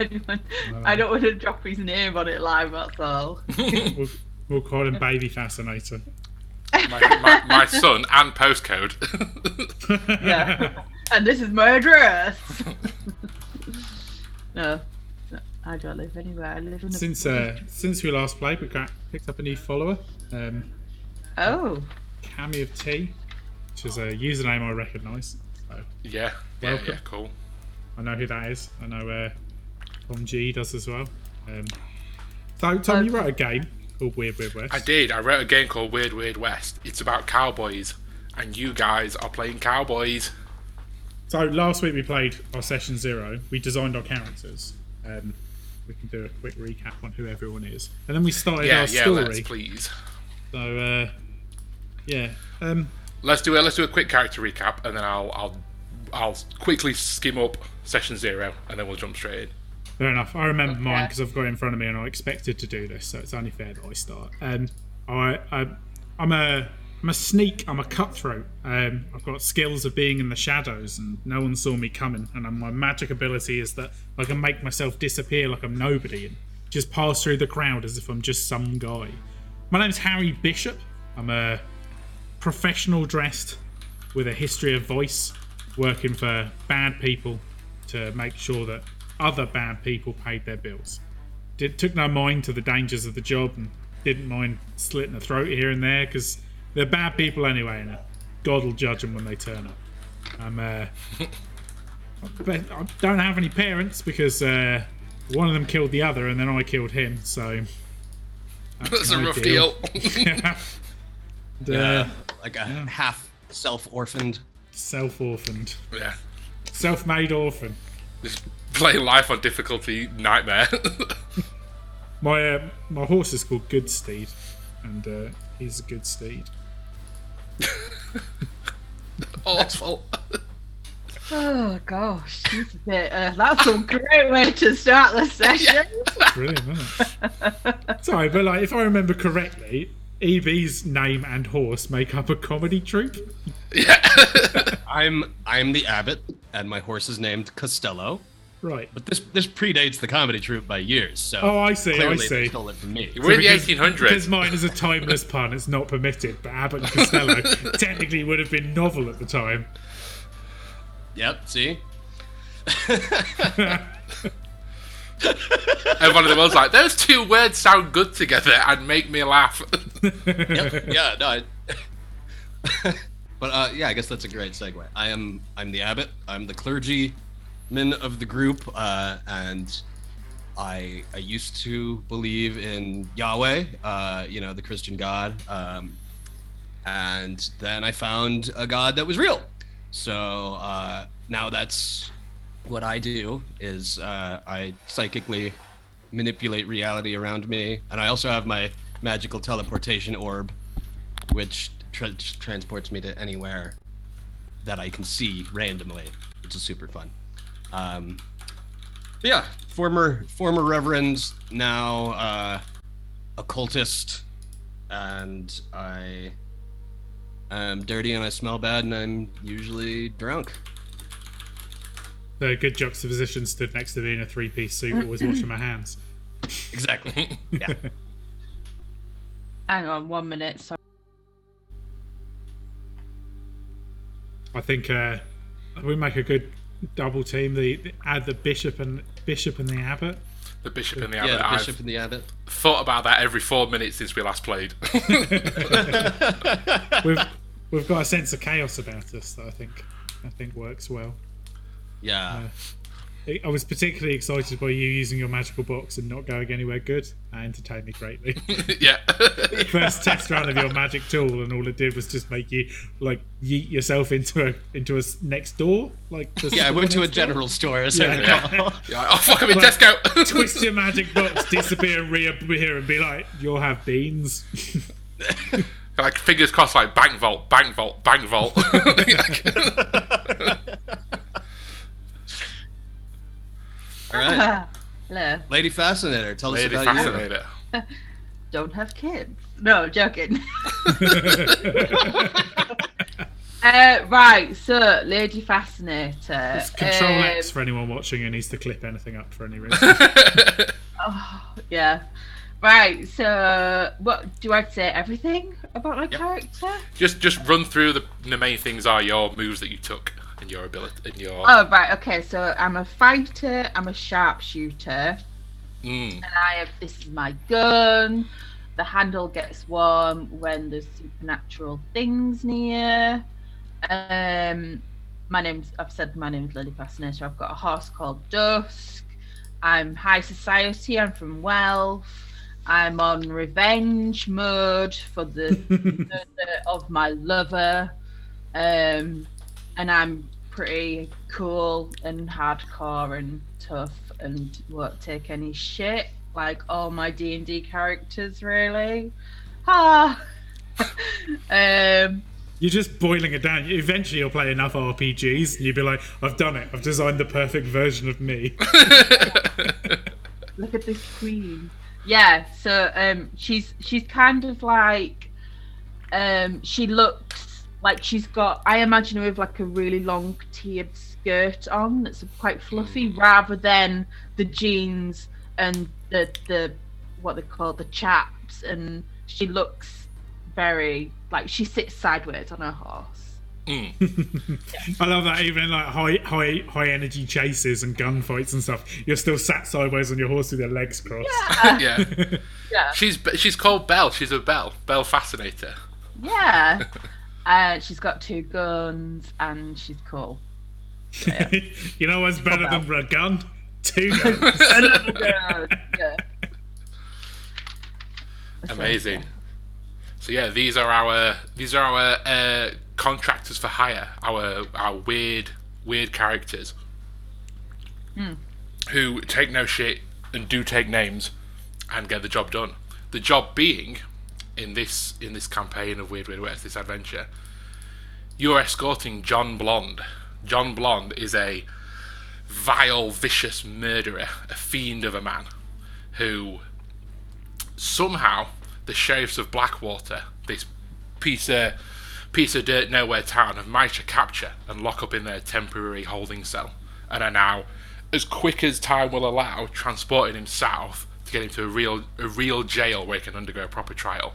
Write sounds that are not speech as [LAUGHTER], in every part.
anyone. I don't want to drop his name on it live. That's all. [LAUGHS] We'll, we'll call him Baby Fascinator. my, my, my son and postcode. [LAUGHS] Yeah. and this is my address. no, [LAUGHS] no, I don't live anywhere. I live in a. Since uh, since we last played, we got picked up a new follower, um, Oh. Cami of Tea, which is a username I recognise. So yeah, yeah, Welcome. yeah, cool. I know who that is. I know uh, Tom G does as well. Um, so, Tom, you wrote a game called Weird Weird West. I did. I wrote a game called Weird Weird West. It's about cowboys, and you guys are playing cowboys. So last week we played our session zero. We designed our characters. Um, we can do a quick recap on who everyone is, and then we started Yeah, our yeah, story. let's please. So uh, yeah, um, Let's do a let's do a quick character recap, and then I'll I'll I'll quickly skim up session zero, and then we'll jump straight in. Fair enough. I remember mine because I've got it in front of me, and I expected to do this, so it's only fair that I start. Um, I, I I'm a I'm a sneak. I'm a cutthroat. Um, I've got skills of being in the shadows, and no one saw me coming. And my magic ability is that I can make myself disappear like I'm nobody and just pass through the crowd as if I'm just some guy. My name's Harry Bishop. I'm a professional dressed with a history of voice, working for bad people to make sure that other bad people paid their bills. Did, took no mind to the dangers of the job and didn't mind slitting a throat here and there because they're bad people anyway, and God will judge them when they turn up. I'm, uh, [LAUGHS] but I don't have any parents because uh, one of them killed the other, and then I killed him. So [LAUGHS] That's a my rough deal. deal. [LAUGHS] And, uh, Uh, like a half self-orphaned. self-orphaned, yeah, self-made orphan. Just playing life on difficulty nightmare. [LAUGHS] My uh, my horse is called Good Steed, and uh, he's a good steed. [LAUGHS] Awful. Oh gosh, this is it. Uh, that's a great way to start the [LAUGHS] session. Brilliant, isn't it? Sorry, but like if I remember correctly, EB's name and horse make up a comedy troupe. Yeah. I'm I'm the abbot, and my horse is named Costello. Right. But this this predates the comedy troupe by years. So Oh, I see, I clearly see. They stole it from me. We're in the Because- 1800s. Because mine is a timeless pun, it's not permitted. But Abbott and Costello [LAUGHS] technically would have been novel at the time. Yep. See. [LAUGHS] Everyone in the world's like, those two words sound good together and make me laugh. Yep. [LAUGHS] yeah. No. I, but uh, yeah, I guess that's a great segue. I am I'm the abbot. I'm the clergyman of the group, uh, and I I used to believe in Yahweh, uh, you know, the Christian God, um, and then I found a God that was real. So uh, now that's what I do is uh, I psychically manipulate reality around me, and I also have my magical teleportation orb, which tra- transports me to anywhere that I can see randomly, which is super fun. Um, but yeah, former former reverend, now uh, occultist, and I am dirty and I smell bad, and I'm usually drunk. The good juxtaposition stood next to me in a three-piece suit, always [CLEARS THROAT] washing my hands. Exactly. [LAUGHS] Yeah. Hang on one minute. Sorry. I think uh, we make a good double team. The, the add the bishop and bishop and the abbot. the bishop and the yeah, abbot. the I've bishop and the abbot. thought about that every four minutes since we last played. [LAUGHS] [LAUGHS] We've we've got a sense of chaos about us that I think I think works well. Yeah. I- I was particularly excited by you using your magical box and not going anywhere good. That entertained me greatly. [LAUGHS] yeah. [LAUGHS] First test round of your magic tool, and all it did was just make you like yeet yourself into a into a s- next door. Like the Yeah, I went to a next door. general store. As [LAUGHS] I Yeah. recall. You're oh fuck, I'm in Like, Tesco. Twist your magic box, disappear, and reappear, and be like, "You'll have beans." like fingers crossed, like bank vault, bank vault, bank vault. All right, [LAUGHS] Hello. Lady Fascinator, tell us Lady about you. fascinator. [LAUGHS] Don't have kids. No, joking. [LAUGHS] Uh, right, so Lady Fascinator. It's Control um, X for anyone watching who needs to clip anything up for any reason. Oh, yeah. Right, so what do I say? Everything about my character? just just run through the the main things are your moves that you took and your ability and your Oh, right, okay. So I'm a fighter, I'm a sharpshooter, mm, and I have this is my gun. The handle gets warm when there's supernatural things near. Um, my name's I've said my name's Lily Fascinator. I've got a horse called Dusk. I'm high society. I'm from wealth. I'm on revenge mode for the [LAUGHS] murder of my lover. Um, and I'm pretty cool and hardcore and tough and won't take any shit like all my D and D characters really. Ah. [LAUGHS] um, You're just boiling it down. Eventually, you'll play enough RPGs, and you'll be like, "I've done it. I've designed the perfect version of me." [LAUGHS] look at this queen. Yeah, so um, she's she's kind of like, um, she looks like she's got. I imagine her with like a really long tiered skirt on that's quite fluffy, rather than the jeans and the the what they call the chaps. And she looks very like she sits sideways on her horse. mm. [LAUGHS] I love that. Even in like high, high, high energy chases and gunfights and stuff, you're still sat sideways on your horse with your legs crossed. yeah. Yeah, [LAUGHS] She's she's called Belle. She's a Belle. Belle Fascinator. yeah. [LAUGHS] Uh, she's got two guns and she's cool. [LAUGHS] you know what's better than a gun? Two [LAUGHS] guns. yeah. [LAUGHS] yeah. Amazing. So yeah, these are our these are our uh, contractors for hire. Our our weird weird characters who take no shit and do take names and get the job done. The job being in this in this campaign of Weird Weird West, this adventure, you're escorting John Blonde. John Blonde is a vile, vicious murderer, a fiend of a man, who somehow the sheriffs of Blackwater, this piece of piece of dirt nowhere town, have managed to capture and lock up in their temporary holding cell, and are now, as quick as time will allow, transporting him south to get him to a real a real jail where he can undergo a proper trial.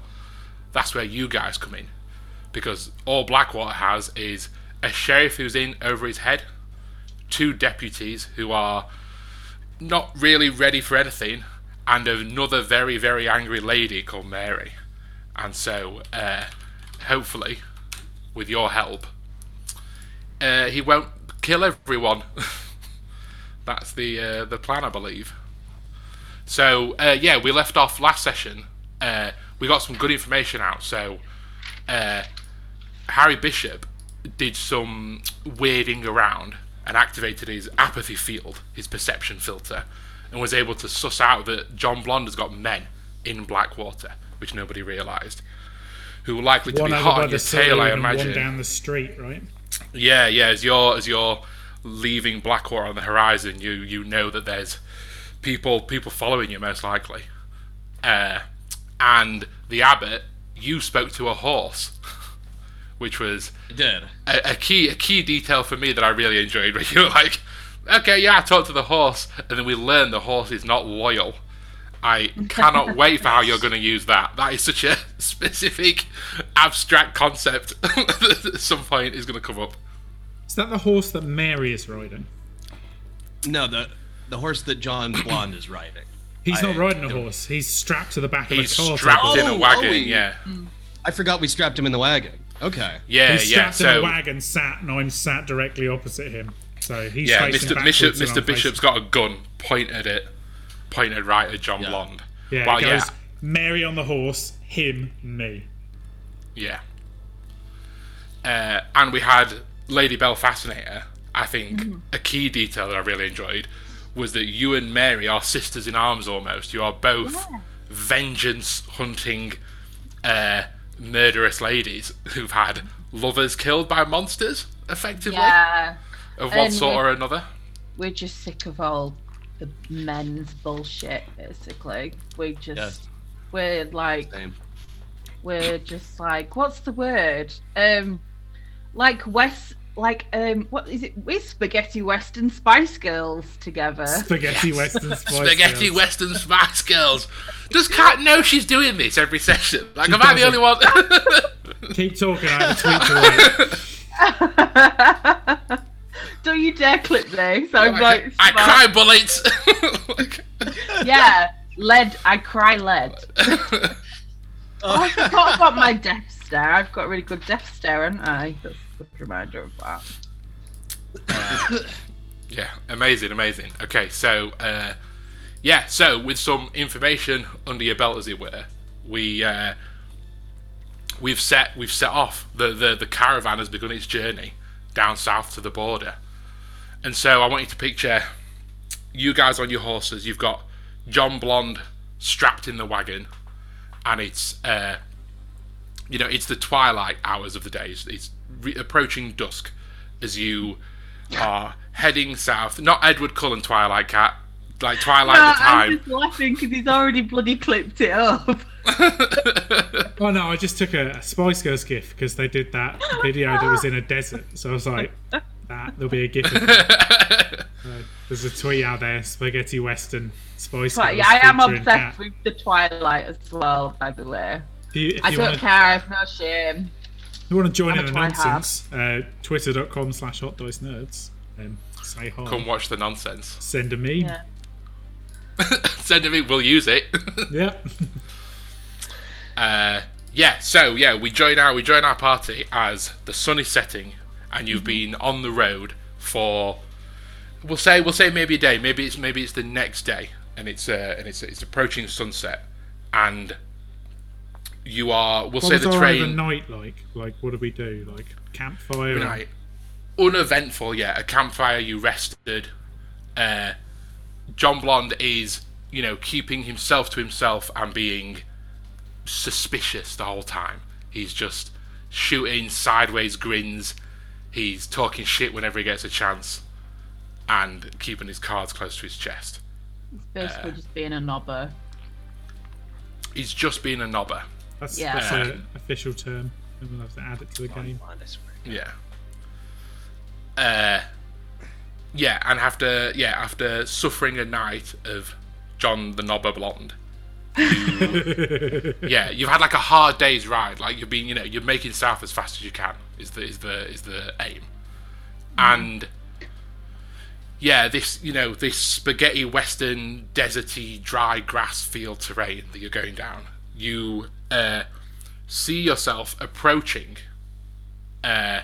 That's where you guys come in, because all Blackwater has is a sheriff who's in over his head, two deputies who are not really ready for anything, and another very, very angry lady called Mary. And so, uh, hopefully, with your help, uh, he won't kill everyone. [LAUGHS] That's the uh, the plan, I believe. So uh, yeah, we left off last session. Uh, we got some good information out. So uh, Harry Bishop did some weirding around and activated his apathy field, his perception filter, and was able to suss out that John Blonde has got men in Blackwater, which nobody realised, who were likely to One be hot on the your tail, I and one down the street, right? Yeah, yeah. As you're as you're leaving Blackwater on the horizon, you you know that there's people people following you most likely. Uh, and the abbot, you spoke to a horse, [LAUGHS] which was did. a, a key a key detail for me that I really enjoyed. [LAUGHS] Where you were like, okay, yeah, I talked to the horse, and then we learn the horse is not loyal. I [LAUGHS] cannot wait for how you're going to use that. That is such a specific, abstract concept that at some point is going to come up. Is that the horse that Mary is riding? No, the the horse that John [COUGHS] Blonde is riding. He's I not riding a don't- horse. He's strapped to the back He's of a car. strapped in a wagon, oh, yeah. I forgot we strapped him in the wagon. Okay. Yeah, He's yeah. strapped in a wagon, sat, and I'm sat directly opposite him. So he's yeah, facing Mr. Bishop, backwards Mr. I'm Bishop's facing- got a gun pointed at, pointed right at John Yeah. Blonde. Yeah, Well, it goes yeah, Mary on the horse, him, me. yeah. Uh, and we had Lady Belle Fascinator. I think a key detail that I really enjoyed was that you and Mary are sisters in arms almost. You are both vengeance hunting, uh, murderous ladies who've had lovers killed by monsters, effectively, Yeah, of one and sort or another. we're just sick of all the men's bullshit. Basically, we just Yes. we're like Same. we're just like what's the word? Um, like West, like um, what is it? With spaghetti Western Spice Girls together. Spaghetti Yes. Western Spice Spaghetti Girls. Western Spice Girls. Does Kat know she's doing this every session? Like, She am I the only one? [LAUGHS] Keep talking. I have a tweet to. [LAUGHS] Don't you dare clip this. I'm like, I smart. cry bullets. [LAUGHS] Yeah, lead. I cry lead. Oh, I forgot about my death stare. I've got a really good death stare, haven't I? That's a good reminder of that. Yeah, amazing, amazing. Okay, so uh, yeah, so with some information under your belt, as it were, we uh, we've set we've set off. the the The caravan has begun its journey down south to the border, and so I want you to picture you guys on your horses. You've got John Blonde strapped in the wagon, and it's uh, you know it's the twilight hours of the day. It's, it's re- approaching dusk as you are heading south. Not Edward Cullen Twilight Cat, like Twilight No, at the I'm time. just laughing because he's already bloody clipped it up. [LAUGHS] Oh no, I just took a, a Spice Girls gif because they did that video that was in a desert. So I was like, that there'll be a gif. Of. [LAUGHS] There's a tweet out there: spaghetti western Spice But Girls. yeah, I am featuring obsessed Kat. with the Twilight as well. By the way, If you, if I you don't want care. I have no shame. You want to join in the twihard. nonsense, uh, twitter.com slash hot dice nerds. Um, say hi. Come watch the nonsense. Send a meme. Yeah. [LAUGHS] Send meme. We'll use it. [LAUGHS] Yeah. [LAUGHS] uh, yeah. So yeah, we join our we join our party as the sun is setting, and you've been on the road for we'll say we'll say maybe a day. Maybe it's maybe it's the next day, and it's uh, and it's it's approaching sunset, and you are we'll what say was the our train overnight like? Like, what did we do? Like campfire. and- Right. Uneventful, yeah. A campfire, you rested. Uh, John Blonde is, you know, keeping himself to himself and being suspicious the whole time. He's just shooting sideways grins. He's talking shit whenever he gets a chance. And keeping his cards close to his chest. Basically, just being a knobber. He's just being a knobber. That's, Yeah. that's Uh, an official term. We'll have to add it to the game. Yeah. Uh, yeah, and after yeah after suffering a night of John the Knobber Blonde, you- [LAUGHS] yeah, you've had like a hard day's ride. Like you've been, you know, you're making south as fast as you can. Is the is the is the aim, and yeah, this you know this spaghetti western deserty dry grass field terrain that you're going down. You uh, see yourself approaching uh,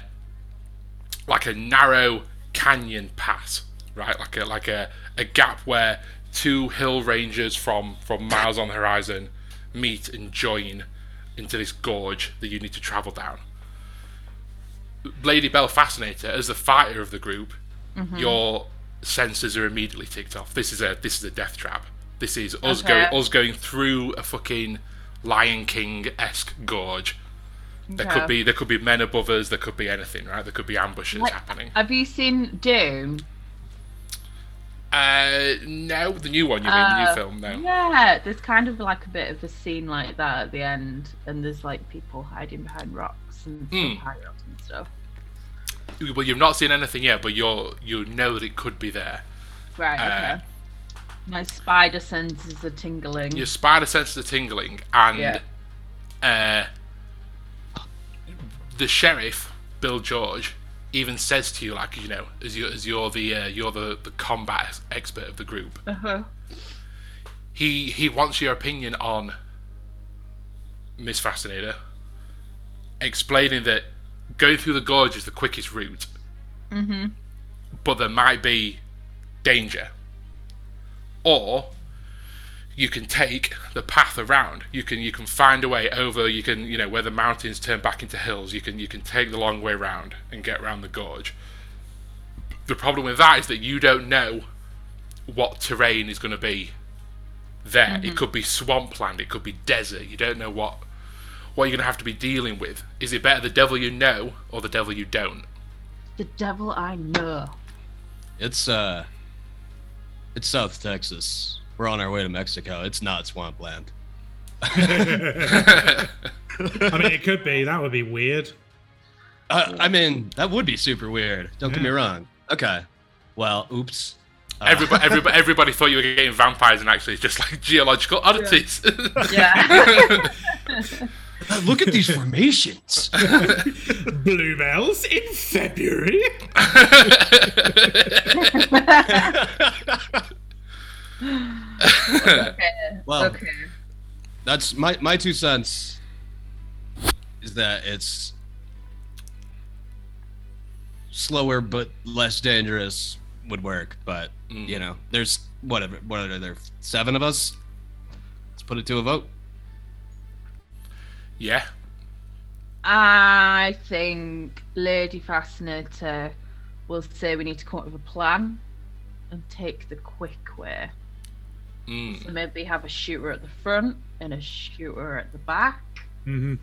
like a narrow canyon pass, right? Like a like a, a gap where two hill ranges from from miles on the horizon meet and join into this gorge that you need to travel down. Lady Belle Fascinator, as the fighter of the group, your senses are immediately ticked off. This is a this is a death trap. This is us Okay. going us going through a fucking Lion King esque gorge. There Okay. could be there could be men above us. There could be anything, right? There could be ambushes happening. Have you seen Doom? Uh, no, the new one. You mean the new Uh, film? No. Yeah, there's kind of like a bit of a scene like that at the end, and there's like people hiding behind rocks and high rocks and stuff. Well, you've not seen anything yet, but you're you know that it could be there. Right. Uh, Okay. My spider senses are tingling. Your spider senses are tingling, and Yeah. uh, the sheriff, Bill George, even says to you, like you know, as you as you're the uh, you're the, the combat expert of the group, Uh-huh. he he wants your opinion on Miss Fascinator, explaining that going through the gorge is the quickest route, Mm-hmm. but there might be danger. Or you can take the path around. You can you can find a way over. You can you know where the mountains turn back into hills. You can you can take the long way round and get around the gorge. The problem with that is that you don't know what terrain is going to be there. It could be swampland. It could be desert. You don't know what what you're going to have to be dealing with. Is it better the devil you know or the devil you don't? The devil I know. It's uh, it's South Texas. We're on our way to Mexico. It's not swampland. [LAUGHS] I mean, it could be. That would be weird. Uh, I mean, that would be super weird. Don't get me wrong. Okay. Well, oops. Uh, Everybody, [LAUGHS] everybody, everybody thought you were getting vampires, and actually, it's just like geological oddities. Yeah. [LAUGHS] uh, look at these formations. Bluebells in February. Okay. [LAUGHS] Well, okay. That's my my two cents. Is that it's slower but less dangerous would work, but mm. you know, there's whatever. What are there? Seven of us. Let's put it to a vote. yeah, I think Lady Fascinator will say we need to come up with a plan and take the quick way. Mm. So maybe have a shooter at the front and a shooter at the back, hmm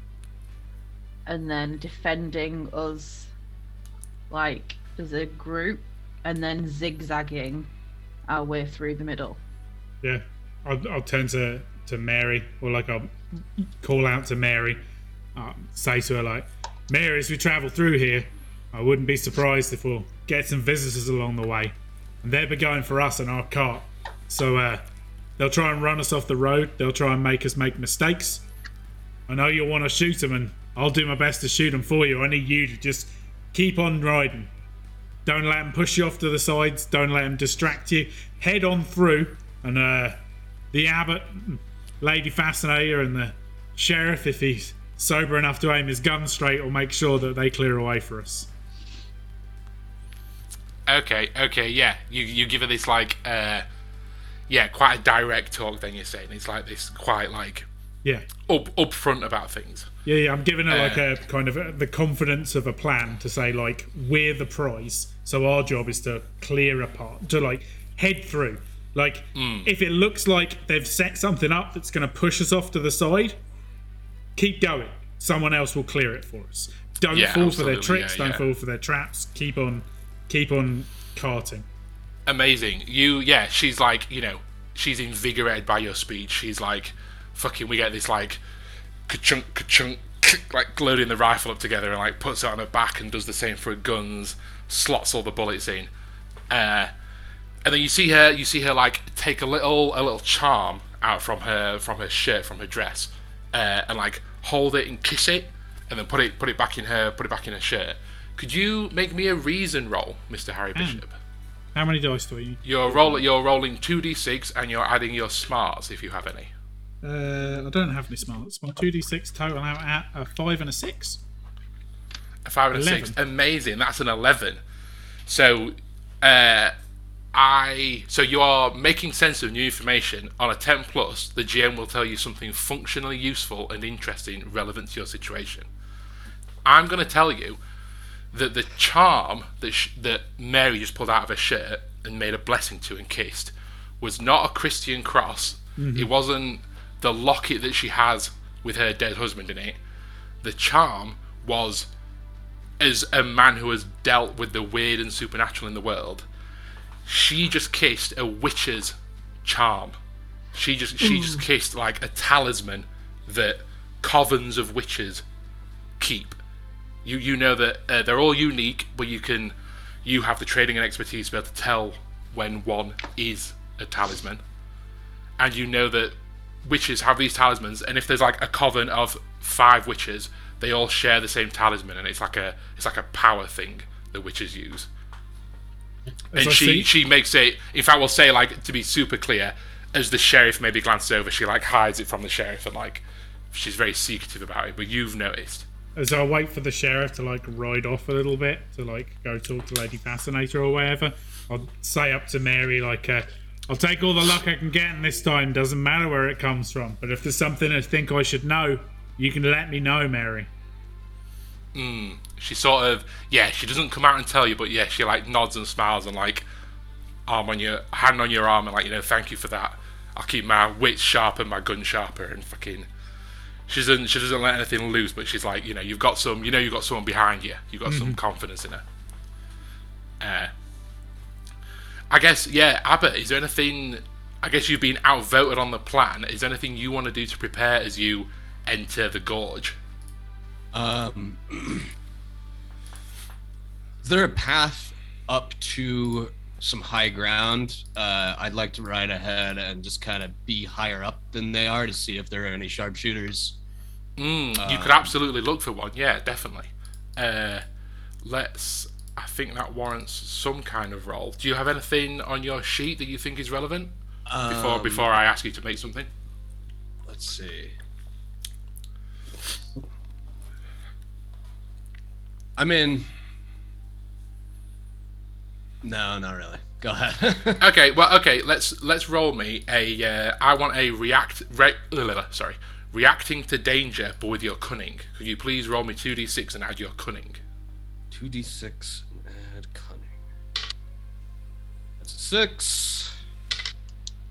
and then defending us like as a group, and then zigzagging our way through the middle. Yeah, I'll, I'll turn to, to Mary, or like I'll call out to Mary, um, say to her like, Mary, as we travel through here, I wouldn't be surprised if we'll get some visitors along the way, and they'll be going for us in our cart. So uh, they'll try and run us off the road. They'll try and make us make mistakes. I know you'll want to shoot them, and I'll do my best to shoot them for you. I need you to just keep on riding. Don't let them push you off to the sides. Don't let them distract you. Head on through, and uh, the abbot, Lady Fascinator, and the sheriff, if he's sober enough to aim his gun straight, will make sure that they clear away for us. Okay, okay, yeah. You you give her this like, uh, yeah, quite a direct talk. Then you're saying it's like this, quite like Yeah, up upfront about things. yeah, yeah. I'm giving her like Uh. a kind of a, the confidence of a plan to say like we're the prize, so our job is to clear apart, to like head through. Like if it looks like they've set something up that's going to push us off to the side, keep going. Someone else will clear it for us. Don't Yeah, fall for their tricks. yeah, don't yeah. fall for their traps. Keep on, keep on carting. Amazing. You, yeah. She's like, you know, she's invigorated by your speech. She's like, fucking. We get this like, ka-chunk, ka-chunk, [LAUGHS] like loading the rifle up together and like puts it on her back and does the same for her guns. Slots all the bullets in. Uh, and then you see her you see her like take a little a little charm out from her from her shirt from her dress uh, and like hold it and kiss it and then put it put it back in her put it back in her shirt could you make me a reason roll mr harry bishop How many dice do you? you're roll you're rolling 2d6 and you're adding your smarts if you have any Uh, I don't have any smarts. My two d six total out at a five and a six. a five and a six. Amazing. That's an eleven. So, uh, I so you are making sense of new information on a ten plus. The GM will tell you something functionally useful and interesting, relevant to your situation. I'm going to tell you that the charm that sh- that Mary just pulled out of her shirt and made a blessing to and kissed was not a Christian cross. Mm-hmm. It wasn't the locket that she has with her dead husband in it. The charm was as a man who has dealt with the weird and supernatural in the world, she just kissed a witch's charm. She just she just mm. kissed like a talisman that covens of witches keep. You you know that uh, they're all unique, but you can you have the training and expertise to be able to tell when one is a talisman, and you know that witches have these talismans, and if there's like a coven of five witches, they all share the same talisman, and it's like a it's like a power thing that witches use. As and I she see- she makes it. In fact, we'll say like to be super clear, as the sheriff maybe glances over, she like hides it from the sheriff, and like she's very secretive about it. But you've noticed. As I wait for the sheriff to like ride off a little bit to like go talk to Lady Fascinator or whatever, I'll say up to Mary like, uh, "I'll take all the luck I can get, in this time doesn't matter where it comes from. But if there's something I think I should know, you can let me know, Mary." She sort of yeah, she doesn't come out and tell you, but yeah, she like nods and smiles and like arm on your hand on your arm and like you know thank you for that. I'll keep my wits sharp and my gun sharper and fucking. She doesn't she doesn't let anything loose, but she's like you know you've got some you know you've got someone behind you. You've got some confidence in her. Uh, I guess yeah, Abbott. Is there anything? I guess you've been outvoted on the plan. Is there anything you want to do to prepare as you enter the gorge? Um, [CLEARS THROAT] Is there a path up to some high ground? Uh, I'd like to ride ahead and just kind of be higher up than they are to see if there are any sharpshooters. Mm, you could absolutely look for one. Yeah, definitely. Uh, let's. I think that warrants some kind of roll. Do you have anything on your sheet that you think is relevant before Um, before I ask you to make something? Let's see. I mean, no, not really. Go ahead. [LAUGHS] Okay, well, okay. Let's let's roll me a. Uh, I want a react. Re, [LAUGHS] sorry, reacting to danger, but with your cunning. Could you please roll me two d six and add your cunning? Two d six and add cunning. That's a six.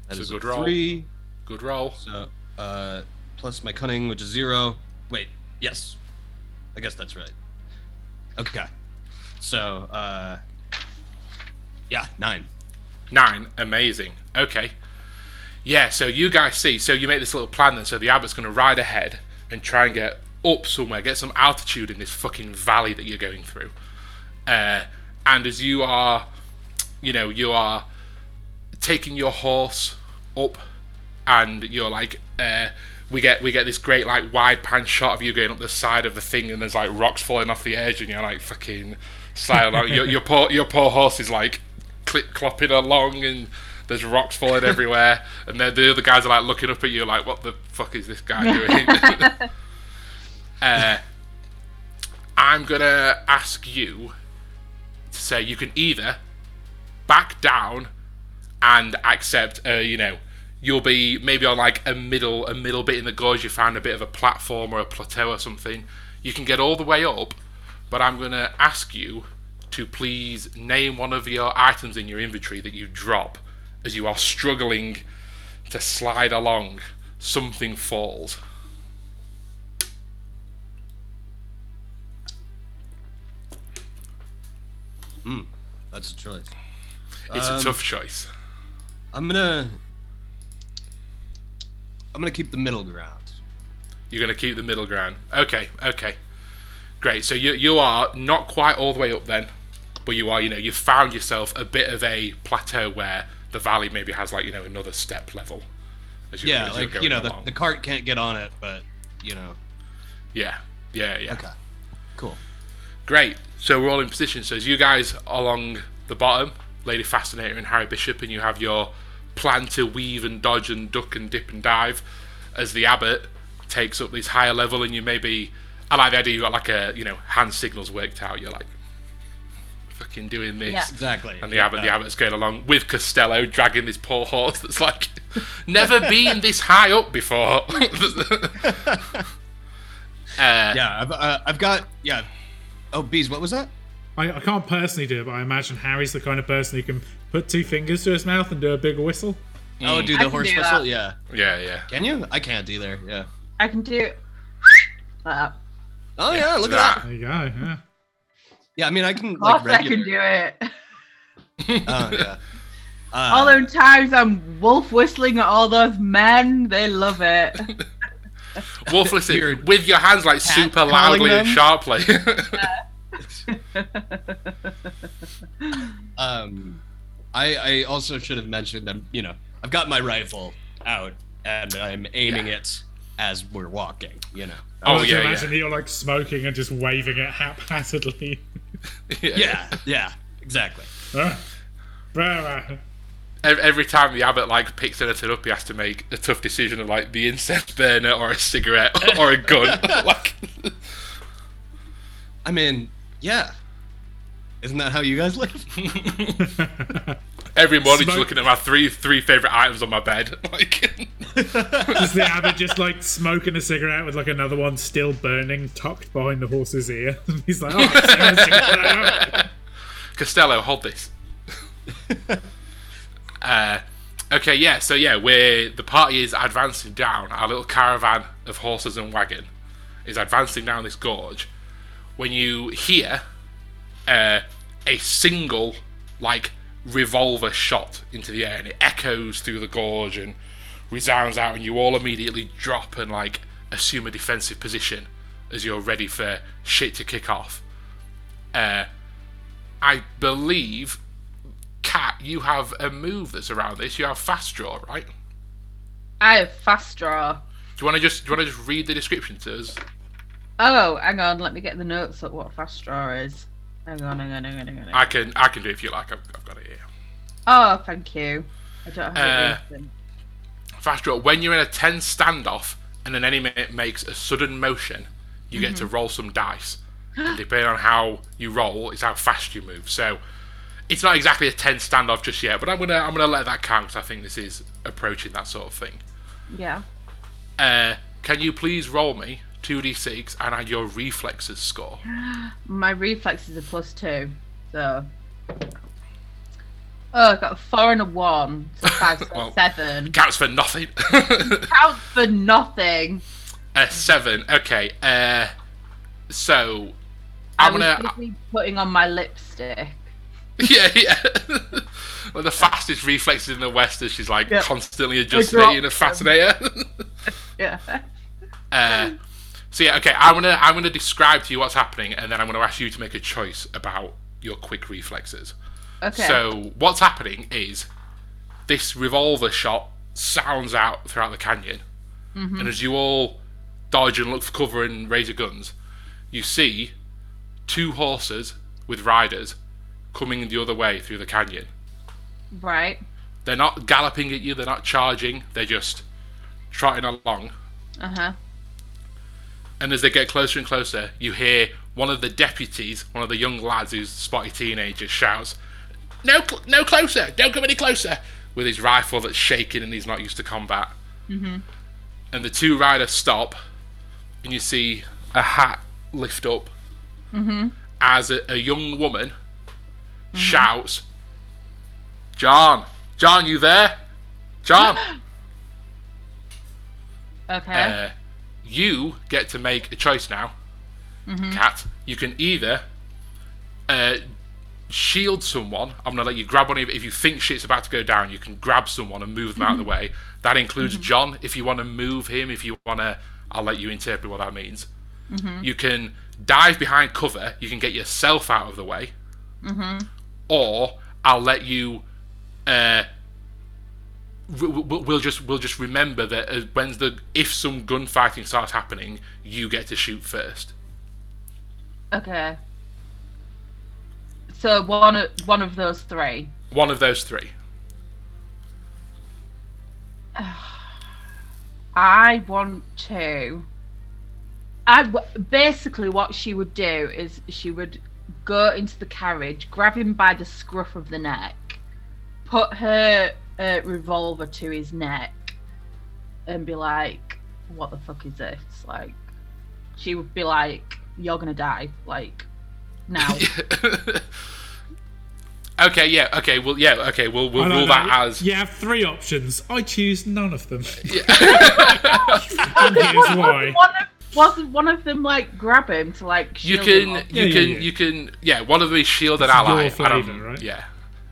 That It's a is good roll. three. Good roll. So, uh, plus my cunning, which is zero. Wait, yes. I guess that's right. Okay. So, uh, yeah, nine. Nine, amazing. Okay. Yeah, so you guys see, so you make this little plan then, so the abbot's going to ride ahead and try and get up somewhere, get some altitude in this fucking valley that you're going through. Uh, and as you are, you know, you are taking your horse up and you're like, uh, we get we get this great like wide pan shot of you going up the side of the thing and there's like rocks falling off the edge and you're like fucking along. [LAUGHS] your, your poor your poor horse is like clip clopping along and there's rocks falling everywhere [LAUGHS] and then the other guys are like looking up at you like what the fuck is this guy [LAUGHS] doing? [LAUGHS] Uh, i'm gonna ask you to say you can either back down and accept uh, you know you'll be maybe on like a middle a middle bit in the gorge you find a bit of a platform or a plateau or something. You can get all the way up but i'm to ask you to please name one of your items in your inventory that you drop as you are struggling to slide along something falls Hmm, That's a choice. it's Um, a tough choice I'm gonna. I'm gonna keep the middle ground. You're going to keep the middle ground. Okay, okay. Great. So you you are not quite all the way up then, but you are, you know, you've found yourself a bit of a plateau where the valley maybe has like, you know, another step level. As you're- Yeah, like you know, the, the cart can't get on it, but you know. Yeah. Yeah, yeah. Okay. Cool. Great. So we're all in position. So as you guys along the bottom, Lady Fascinator and Harry Bishop, and you have your plan to weave and dodge and duck and dip and dive, as the abbot takes up this higher level, and you maybe, I like the idea you got like a, you know, hand signals worked out. You're like, fucking doing this. Yeah. Exactly. And the abbot, the abbot's going along with Costello, dragging this poor horse that's like [LAUGHS] never been this high up before. [LAUGHS] uh, Yeah, I've, uh, I've got yeah. Oh, bees. What was that? I, I can't personally do it, but I imagine Harry's the kind of person who can put two fingers to his mouth and do a big whistle. Oh, do the horse do whistle? that. Yeah. Yeah, yeah. Can you? I can't either. Yeah. I can do like that. Oh yeah, look at that. that. There you go. Yeah. Yeah, I mean, I can Of like course I can do it. [LAUGHS] Oh yeah. Uh, [LAUGHS] all those times I'm wolf whistling at all those men, they love it. [LAUGHS] Wolf, whistling You're with your hands like super loudly and sharply. um, I I also should have mentioned that you know I've got my rifle out and I'm aiming it as we're walking. You know. oh, I can yeah, imagine yeah. that you're like smoking and just waving it haphazardly. [LAUGHS] Yeah. Yeah. Exactly. Ah. Rah, [LAUGHS] Ev- Every time the abbot like picks anything up, he has to make a tough decision of like the incense burner or a cigarette [LAUGHS] or a gun. like, I mean, yeah. Isn't that how you guys live? Every morning, just Smoke- looking at my three three favorite items on my bed. [LAUGHS] Like, [LAUGHS] Is the abbot just like smoking a cigarette with like another one still burning, tucked behind the horse's ear? [LAUGHS] He's like, oh, it's a cigarette. Costello, hold this. uh, okay, yeah. So yeah, we're the party is advancing down. Our little caravan of horses and wagon is advancing down this gorge. When you hear uh, a single like revolver shot into the air, and it echoes through the gorge and resounds out, and you all immediately drop and like assume a defensive position as you're ready for shit to kick off. Uh, I believe, Cat, you have a move that's around this. You have fast draw, right? I have fast draw. Do you want to just do you want to just read the description to us? Oh, hang on. Let me get the notes up. What fast draw is? Hang on, hang on, hang on, hang on. I can I can do it if you like. I've, I've got it here. Oh, thank you. I don't have Uh. Fast draw. When you're in a tense standoff and an enemy makes a sudden motion, you get to roll some dice. and depending on how you roll, is how fast you move. So it's not exactly a tense standoff just yet, but I'm gonna I'm gonna let that count. 'cause I think this is approaching that sort of thing. Yeah. Uh, can you please roll me two d6 and add your reflexes score? [GASPS] My reflexes are plus two, so. Oh, I got a four and a one, so [LAUGHS] five, Well- seven. Counts for nothing. [LAUGHS] Count for nothing. a seven. Okay. Uh, so I I'm was gonna. busy putting on my lipstick. [LAUGHS] Yeah, yeah. well, the fastest reflexes in the West is she's like Yeah. constantly adjusting in a fascinator. Yeah. uh, so yeah, okay. I'm gonna I'm gonna describe to you what's happening, and then I'm gonna ask you to make a choice about your quick reflexes. Okay. So what's happening is this revolver shot sounds out throughout the canyon, and as you all dodge and look for cover and raise your guns, you see two horses with riders coming the other way through the canyon. right. They're not galloping at you, they're not charging, they're just trotting along. Uh huh. And as they get closer and closer, you hear one of the deputies, one of the young lads who's spotty teenager, shouts, "No, cl- no closer! Don't come any closer!" With his rifle that's shaking and he's not used to combat. Mm-hmm. And the two riders stop, and you see a hat lift up as a, a young woman shouts, "John, John, you there? John!" [GASPS] Okay. Uh, you get to make a choice now, mm-hmm. Cat. You can either uh, shield someone. I'm gonna let you grab one of if you think shit's about to go down. You can grab someone and move them out of the mm-hmm. way. That includes mm-hmm. John. If you want to move him, if you want to, I'll let you interpret what that means. You can dive behind cover. You can get yourself out of the way, or I'll let you. Uh, we'll just we'll just remember that when the if some gunfighting starts happening, you get to shoot first. okay. So one of one of those three. One of those three. [SIGHS] I want to. I basically what she would do is she would go into the carriage, grab him by the scruff of the neck, put her uh, revolver to his neck, and be like, "What the fuck is this?" Like, she would be like, "You're gonna die!" Like, now. [LAUGHS] okay, yeah, okay, well, yeah, okay, we'll we'll rule that as You have three options. I choose none of them. and here's why. One of, wasn't one of them like grab him to like you shield can him off? you Yeah, yeah, can yeah. you can yeah. One of these shielded It's your ally. I don't- flavour, right? Yeah,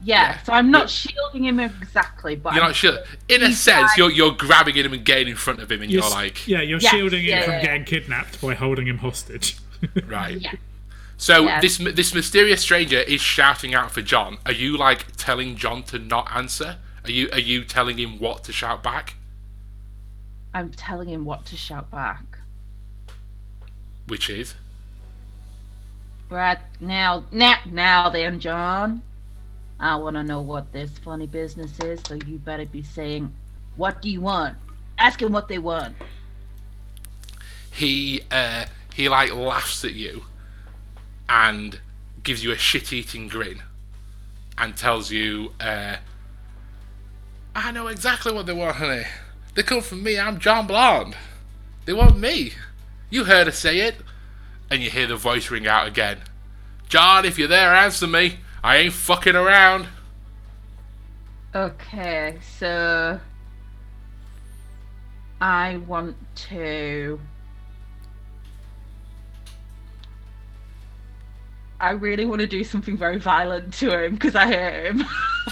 Yeah, Yeah. so I'm not shielding him exactly, but you're I'm not sure. In a sense, like- you're you're grabbing him and getting in front of him, and You're, you're like, yeah, you're Yes, shielding him yeah, from yeah. getting kidnapped by holding him hostage. [LAUGHS] right. Yeah. So Yeah. this this mysterious stranger is shouting out for John. Are you like telling John to not answer? Are you are you telling him what to shout back? I'm telling him what to shout back. Which is Right now, now, now then, John. I want to know what this funny business is, so you better be saying, "What do you want?" Ask him what they want. he uh, he like laughs at you and gives you a shit-eating grin and tells you, uh, "I know exactly what they want, honey. They come from me. I'm John Blonde. They want me. You heard her say it." And you hear the voice ring out again. John, if you're there, answer me. I ain't fucking around. Okay, so I want to. I really want to do something very violent to him because I hate him.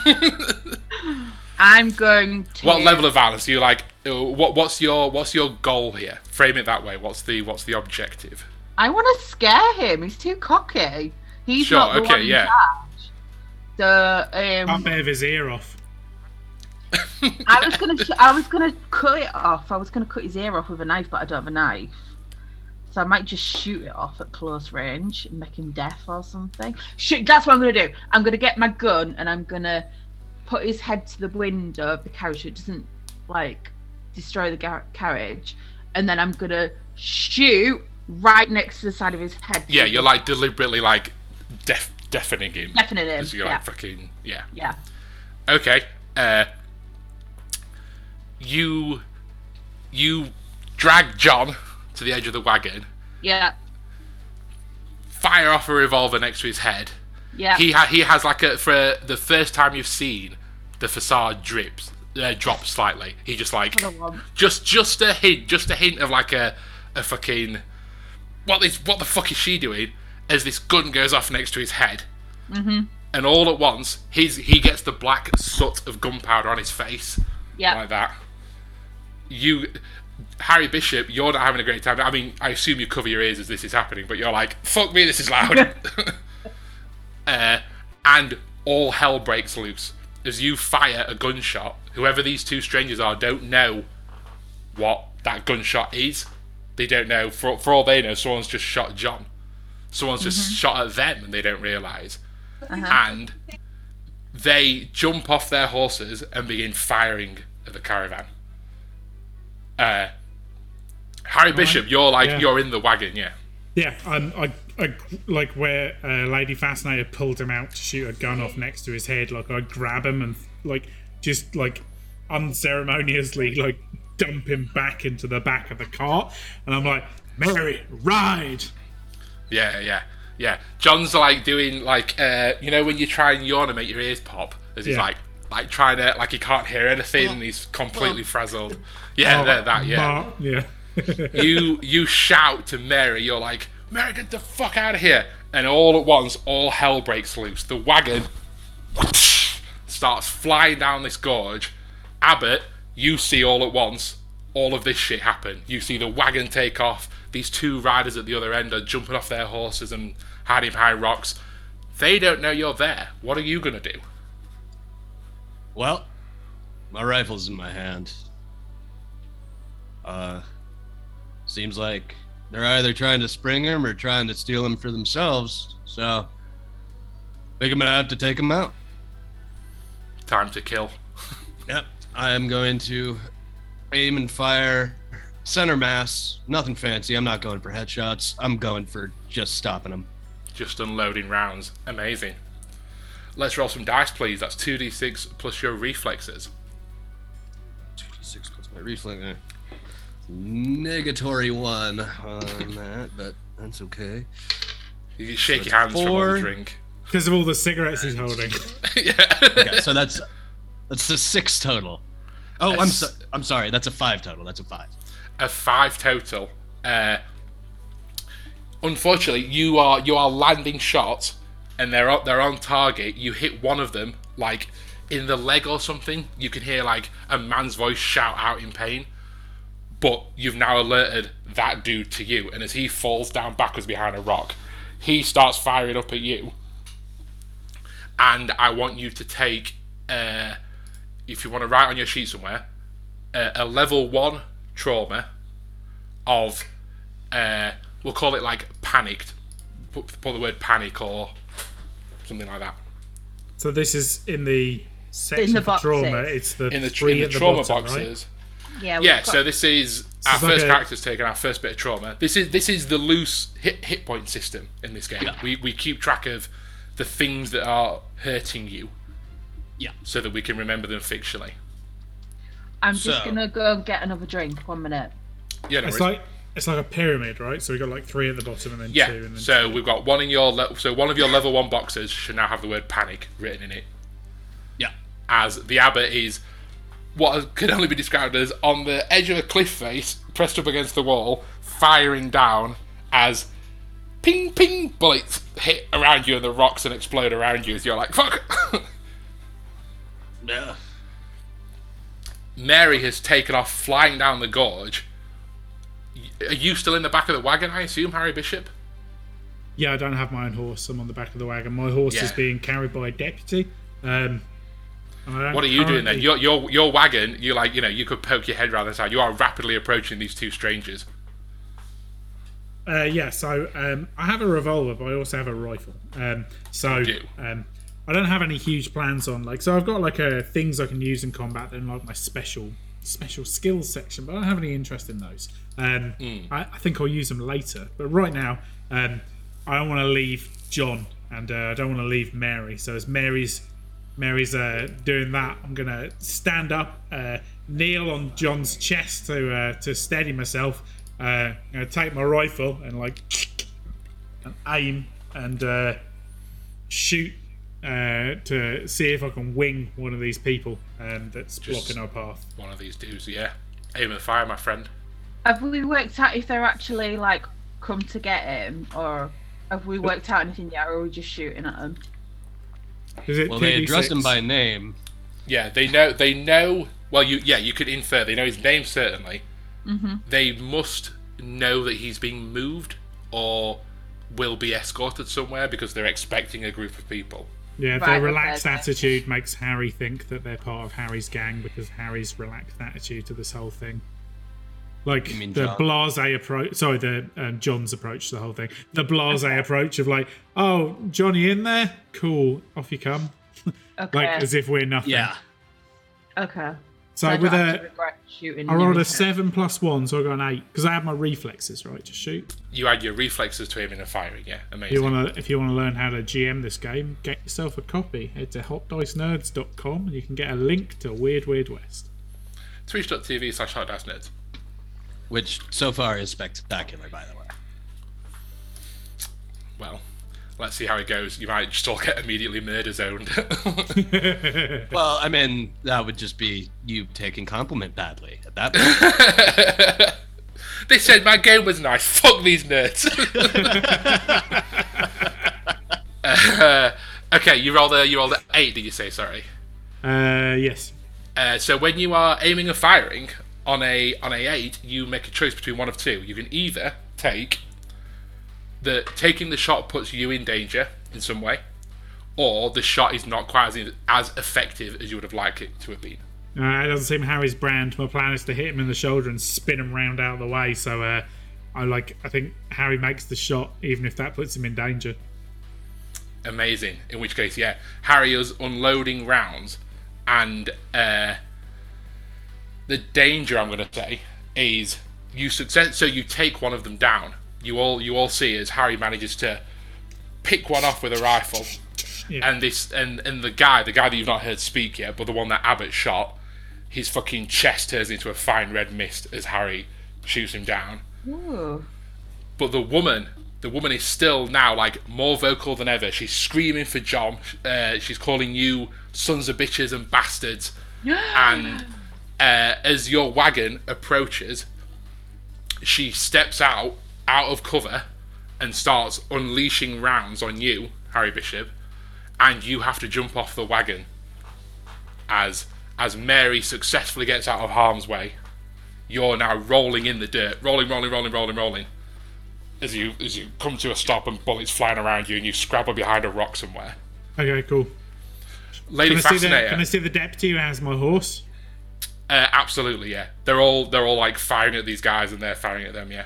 [LAUGHS] I'm going to. What level of violence? Are you like? uh, What what's your what's your goal here? Frame it that way. What's the what's the objective? I want to scare him. He's too cocky. He's Sure, not the okay, one yeah. So Cut um, bit of his ear off. I was gonna sh- I was gonna cut it off. I was gonna cut his ear off with a knife, but I don't have a knife. So I might just shoot it off at close range and make him deaf or something. Shoot, that's what I'm gonna do. I'm gonna get my gun and I'm gonna put his head to the window of the carriage so it doesn't like destroy the gar- carriage, and then I'm gonna shoot right next to the side of his head. Yeah, you're like deliberately like deaf deafening him. deafening him. Because you're Yeah, like fucking yeah. yeah. Okay. Uh, you you drag John to the edge of the wagon, Yeah, fire off a revolver next to his head. yeah. He ha- he has like a for the first time you've seen the facade drips uh, drops slightly. He just like just just a hint, just a hint of like a a fucking what is what the fuck is she doing? As this gun goes off next to his head, mm-hmm. and all at once he's he gets the black soot of gunpowder on his face yeah. like that. You, Harry Bishop, you're not having a great time. I mean, I assume you cover your ears as this is happening, but you're like, fuck me, this is loud. [LAUGHS] [LAUGHS] uh, and all hell breaks loose as you fire a gunshot. Whoever these two strangers are don't know what that gunshot is. They don't know. For, for all they know, someone's just shot John. Someone's just shot at them and they don't realise. And they jump off their horses and begin firing at the caravan. Uh, Harry Bishop, you're like Yeah. you're in the wagon, yeah. Yeah, I'm, I, I, like where uh, Lady Fascinator pulled him out to shoot a gun off next to his head. Like I grab him and like just like unceremoniously like dump him back into the back of the cart, and I'm like, Mary, ride. Yeah, yeah, yeah. John's like doing like uh, you know when you try and yawn and make your ears pop, as he's Yeah. like like trying to like he can't hear anything and he's completely frazzled. Yeah, Oh, that, that yeah. Mar- yeah. [LAUGHS] you you shout to Mary, you're like, Mary, get the fuck out of here! And all at once, all hell breaks loose. The wagon starts flying down this gorge. Abbott, you see all at once all of this shit happen. You see the wagon take off. These two riders at the other end are jumping off their horses and hiding behind rocks. They don't know you're there. What are you gonna do? Well, my rifle's in my hand. Uh, seems like they're either trying to spring him or trying to steal him for themselves. So, I think I'm gonna have to take him out. Time to kill. Yep. I am going to aim and fire center mass. Nothing fancy. I'm not going for headshots. I'm going for just stopping them. Just unloading rounds. Amazing. Let's roll some dice, please. That's 2d6 plus your reflexes. 2d6 plus my reflex. eh. Negatory one on that, but that's okay. You can shake So your it's hands from all the drink. Because of all the cigarettes he's holding. [LAUGHS] yeah. Okay, so that's that's a six total. Oh, I'm so, I'm sorry. That's a five total. That's a five. a five total. Uh, unfortunately, you are you are landing shots, and they're on, they're on target. You hit one of them like in the leg or something. You can hear like a man's voice shout out in pain. But you've now alerted that dude to you, and as he falls down backwards behind a rock, he starts firing up at you. And I want you to take, uh, if you want to write on your sheet somewhere, uh, a level one trauma of uh, we'll call it like panicked put, put the word panic or something like that. So this is in the section In the for trauma. It's the in the, three in the at the trauma bottom, boxes. Yeah, we've yeah got- so this is our it's first a- character's taken our first bit of trauma. This is this is the loose hit, hit point system in this game. We, we keep track of the things that are hurting you Yeah. so that we can remember them fictionally I'm just gonna go and get another drink. One minute. yeah no It's worries. like it's like a pyramid, right? So we got like three at the bottom and then yeah two and then so we've got one in your le- so one of your level one boxes should now have the word panic written in it Yeah. as the abbot is what can only be described as on the edge of a cliff face, pressed up against the wall, firing down as ping ping bullets hit around you and the rocks and explode around you as you're like, fuck! [LAUGHS] Yeah. Mary has taken off flying down the gorge. Are you still in the back of the wagon, I assume, Harry Bishop? Yeah, I don't have my own horse. I'm on the back of the wagon. My horse is being carried by a deputy. Um, and I don't What are you doing then? Your your your wagon. You like you know you could poke your head around the side. You are rapidly approaching these two strangers. Uh, yeah, so um, I have a revolver, but I also have a rifle. Um, so do. um, I don't have any huge plans on like. So I've got like a things I can use in combat and like my special special skills section, but I don't have any interest in those. Um, I, I think I'll use them later, but right now um, I don't want to leave John and uh, I don't want to leave Mary. So as Mary's Mary's uh, doing that, I'm gonna stand up, uh, kneel on John's chest to uh, to steady myself. Uh, I'm gonna take my rifle and like [TSK] and aim and uh, shoot uh, to see if I can wing one of these people um, that's Just- blocking our path. One of these dudes. Yeah. Aim at the fire, my friend. Have we worked out if they're actually like come to get him, or have we worked out anything yet, or are we just shooting at them? Is it Well, they 2d6? addressed him by name. Yeah, they know. They know. Well, you yeah, you could infer. They know his name certainly. Mm-hmm. They must know that he's being moved or will be escorted somewhere because they're expecting a group of people. Yeah, Right, their relaxed okay. attitude makes Harry think that they're part of Harry's gang because Harry's relaxed attitude to this whole thing. Like mean the John? blase approach, sorry, the um, John's approach to the whole thing. The blase approach of like, oh, Johnny in there, cool, off you come, [LAUGHS] Okay. like as if we're nothing. Yeah. okay. So I with don't have to a, shooting. I rolled a seven plus one, so I got an eight because I have my reflexes right to shoot. You add your reflexes to him in a firing. Yeah, If amazing. you want to, if you want to learn how to GM this game, get yourself a copy. Head to hotdicenerds.com and you can get a link to Weird Weird West. Twitch.tv slash hot dice nerds. Which so far is spectacular, by the way. Well, let's see how it goes. You might just all get immediately murder zoned. [LAUGHS] Well, I mean, that would just be you taking compliment badly at that point. [LAUGHS] they said my game was nice. Fuck these nerds. Uh, [LAUGHS] okay, you rolled a you rolled a eight. Did you say sorry? Uh, yes. Uh, so when you are aiming and firing on a on a eight, you make a choice between one of two. You can either take the taking the shot puts you in danger in some way, or the shot is not quite as as effective as you would have liked it to have been. Uh, it doesn't seem Harry's brand. My plan is to hit him in the shoulder and spin him round out of the way. So uh, I like. I think Harry makes the shot, even if that puts him in danger. Amazing. In which case, yeah, Harry is unloading rounds, and uh, the danger I'm going to say is you success. So you take one of them down. You all you all see as Harry manages to pick one off with a rifle, Yeah. and this and and the guy, the guy that you've not heard speak yet, but the one that Abbott shot, his fucking chest turns into a fine red mist as Harry shoots him down Ooh. but the woman the woman is still now like more vocal than ever she's screaming for john uh, she's calling you sons of bitches and bastards [GASPS] and uh, as your wagon approaches she steps out out of cover and starts unleashing rounds on you harry bishop and you have to jump off the wagon as as mary successfully gets out of harm's way you're now rolling in the dirt rolling rolling rolling rolling rolling as you as you come to a stop and bullets flying around you and you scrabble behind a rock somewhere. Okay, cool. Lady Can I, see the, can I see the deputy who has my horse? uh, absolutely, yeah. They're all they're all like firing at these guys and they're firing at them, yeah.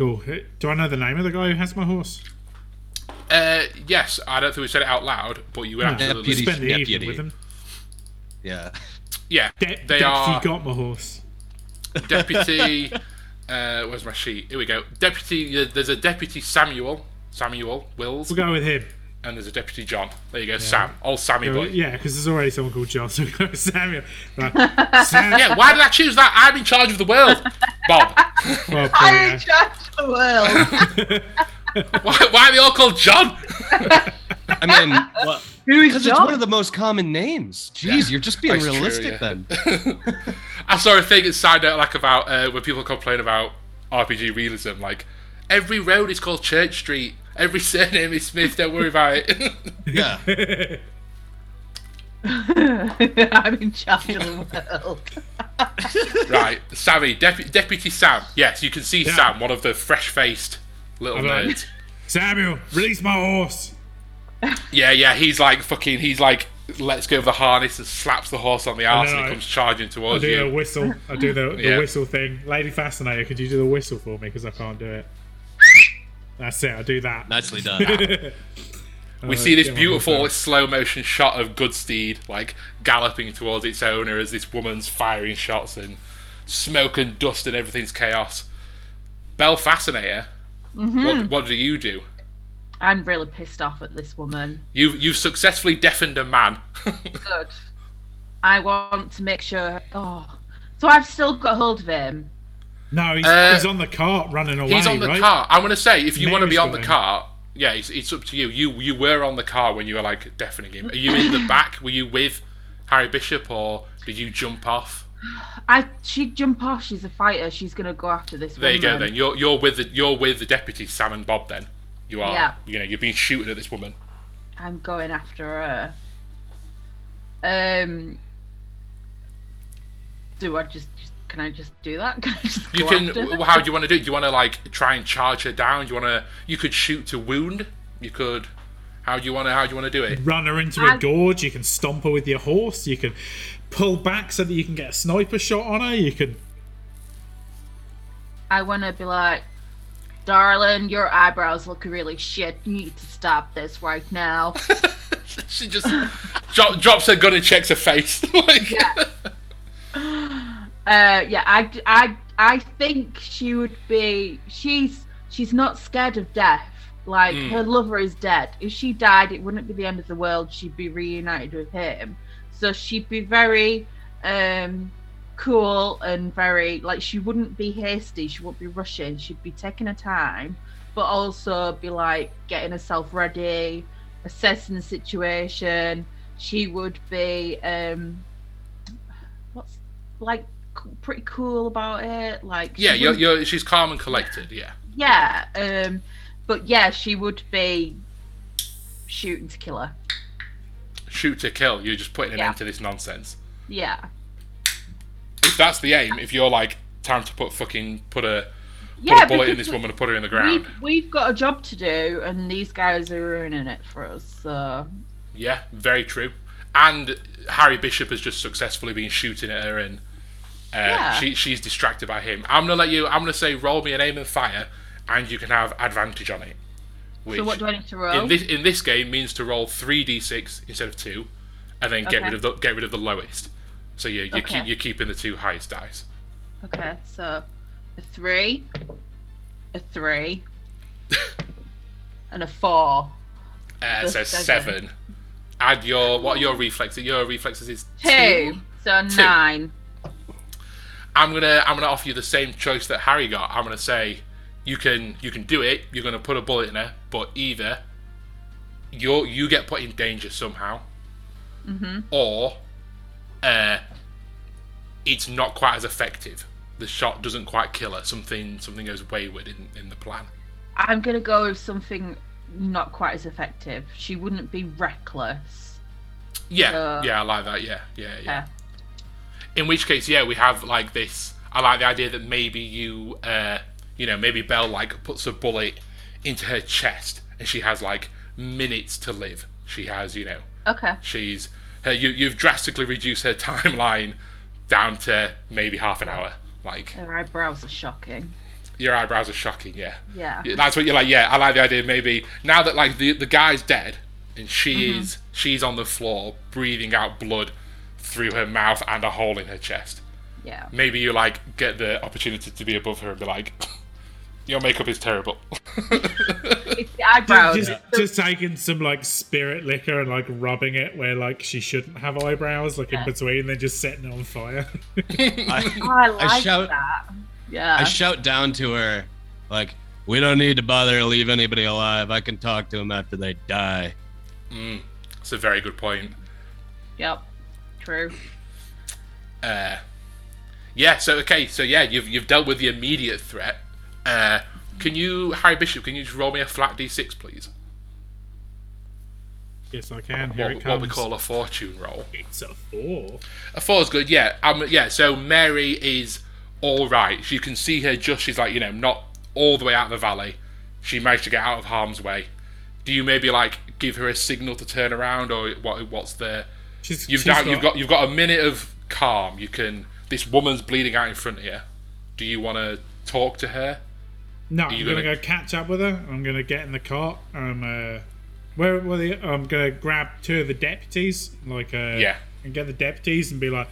Cool. Uh, Do I know the name of the guy who has my horse? Uh, yes, I don't think we said it out loud, but you would No, absolutely. Deputy. Spend the evening with him. Yeah. Yeah, De- they deputy are got my horse. deputy. [LAUGHS] uh, where's my sheet? Here we go. Deputy. Uh, there's a deputy Samuel. Samuel Wills, We'll go with him. And there's a deputy John. There you go, Sam. Old Sammy boy. yeah, because there's already someone called John, [LAUGHS] so we'll go with Samuel. Right. [LAUGHS] Sam, Yeah, why did I choose that? I'm in charge of the world, [LAUGHS] Bob. well, I probably, judge the world. Why, why are they all called John? I mean, well, because it's one of the most common names. Jeez, you're just being That's true, realistic yeah. then. I saw a thing that side note like about uh, when people complain about RPG realism, like every road is called Church Street, every surname is Smith. Don't worry about it. [LAUGHS] Yeah. [LAUGHS] I'm in charge of the world. [LAUGHS] right, Sammy, Depu- Deputy Sam. Yes, you can see Yeah. Sam, one of the fresh-faced little I'm like- nerds. Samuel, release my horse. Yeah, yeah. He's like fucking. He's like let's go of the harness and slaps the horse on the arse, and, he I- comes charging towards you. I towards do the you. whistle. I do the, the Yeah. whistle thing. Lady Fascinator, could you do the whistle for me? Because I can't do it. That's it. I do that. Nicely [LAUGHS] done. We oh, see this beautiful slow motion shot of Goodsteed like galloping towards its owner as this woman's firing shots and smoke and dust and everything's chaos. Belle Fascinator, mm-hmm. what, what do you do? I'm really pissed off at this woman. You've you've successfully deafened a man. [LAUGHS] Good. I want to make sure. Oh, so I've still got hold of him. No, he's, Uh, he's on the cart running away. He's on the right? car. I'm gonna say if you want to be Mary's on the going. car, yeah, it's, it's up to you. You you were on the car when you were like deafening him. Are you in the back? Were you with Harry Bishop or did you jump off? I she'd jump off. She's a fighter. She's gonna go after this There you go. Then you're you're with the you're with the deputy Sam and Bob. Then you are. Yeah. You know you're being shooting at this woman. I'm going after her. Um. Do I just, just can I just do that? [LAUGHS] Can I just You go can. after How do you want to do? it? Do you want to like try and charge her down? Do you want to? You could shoot to wound. You could. How do you want to? How do you want to do it? Run her into a I- gorge. You can stomp her with your horse. You can pull back so that you can get a sniper shot on her. You can. I want to be like, darling, your eyebrows look really shit. You need to stop this right now. [LAUGHS] she just dro- drops her gun and checks her face. [LAUGHS] like, Yeah. Uh, yeah, I, I, I think she would be. She's she's not scared of death. Like Hmm. her lover is dead. If she died, it wouldn't be the end of the world. She'd be reunited with him. So she'd be very um, cool and very like she wouldn't be hasty. She wouldn't be rushing. She'd be taking her time, but also be like getting herself ready, assessing the situation. She would be um, what's like pretty cool about it. Like yeah, you're, you're. She's calm and collected. Yeah. yeah. Um, but yeah, she would be shooting to kill her. Shoot to kill. You're just putting an Yeah. end to this nonsense. Yeah. If that's the aim, if you're like time to put fucking put a put a bullet in this woman and put her in the ground. We've, we've got a job to do, and these guys are ruining it for us. So Yeah, very true. And Harry Bishop has just successfully been shooting at her, and uh, Yeah. she she's distracted by him. I'm gonna let you. I'm gonna say roll me an aim and fire, and you can have advantage on it. Which so what do I need to roll? in this in this game means to roll three d6 instead of two, and then get rid of the get rid of the lowest. So you you Okay. keep you're keeping the two highest dice. Okay, so a three, a three, [LAUGHS] and a four. Uh, so seven. seven. Add your what are your reflexes? Your reflexes is Two. So Two. nine. I'm gonna I'm gonna offer you the same choice that Harry got. I'm gonna say you can you can do it. You're gonna put a bullet in her, but either you you get put in danger somehow, or uh, it's not quite as effective. The shot doesn't quite kill her. Something something goes wayward in, in the plan. I'm gonna go with something not quite as effective. She wouldn't be reckless. Yeah, Uh, yeah, I like that. Yeah, yeah, yeah. Yeah. In which case, yeah, we have like this. I like the idea that maybe you, uh, you know, maybe Belle like puts a bullet into her chest, and she has like minutes to live. She has, you know, Okay. she's her. You, you've drastically reduced her [LAUGHS] timeline down to maybe half an hour. Like Her eyebrows are shocking. your eyebrows are shocking. Yeah, Yeah. Yeah, that's what you're like. Yeah, I like the idea. Maybe now that like the the guy's dead and she Mm-hmm. is she's on the floor breathing out blood through her mouth and a hole in her chest. Yeah. maybe you like get the opportunity to be above her and be like, [LAUGHS] your makeup is terrible. It's the eyebrows. Just, The- just taking some like spirit liquor and like rubbing it where like she shouldn't have eyebrows, like in between, and then just setting it on fire. [LAUGHS] I, Oh, I like shout- that. Yeah. I shout down to her, like, we don't need to bother to leave anybody alive. I can talk to them after they die. Mm. It's a very good point. yep. True. Uh, yeah. So okay. So yeah, you've you've dealt with the immediate threat. Uh, can you, Harry Bishop? Can you just roll me a flat d6, please? yes, I can. Here What, it what we call a fortune roll. It's a four. A four is good, yeah. Um, yeah. So Mary is all right. You can see her just. She's like you know not all the way out of the valley. she managed to get out of harm's way. Do you maybe like give her a signal to turn around, or what? What's the? She's, You've she's got, you've got you've got a minute of calm. You can. This woman's bleeding out in front of you. Do you want to talk to her? No, I'm gonna, gonna- go catch up with her. I'm gonna get in the cart. I'm uh, where were the? I'm gonna grab two of the deputies, like uh, Yeah. and get the deputies and be like,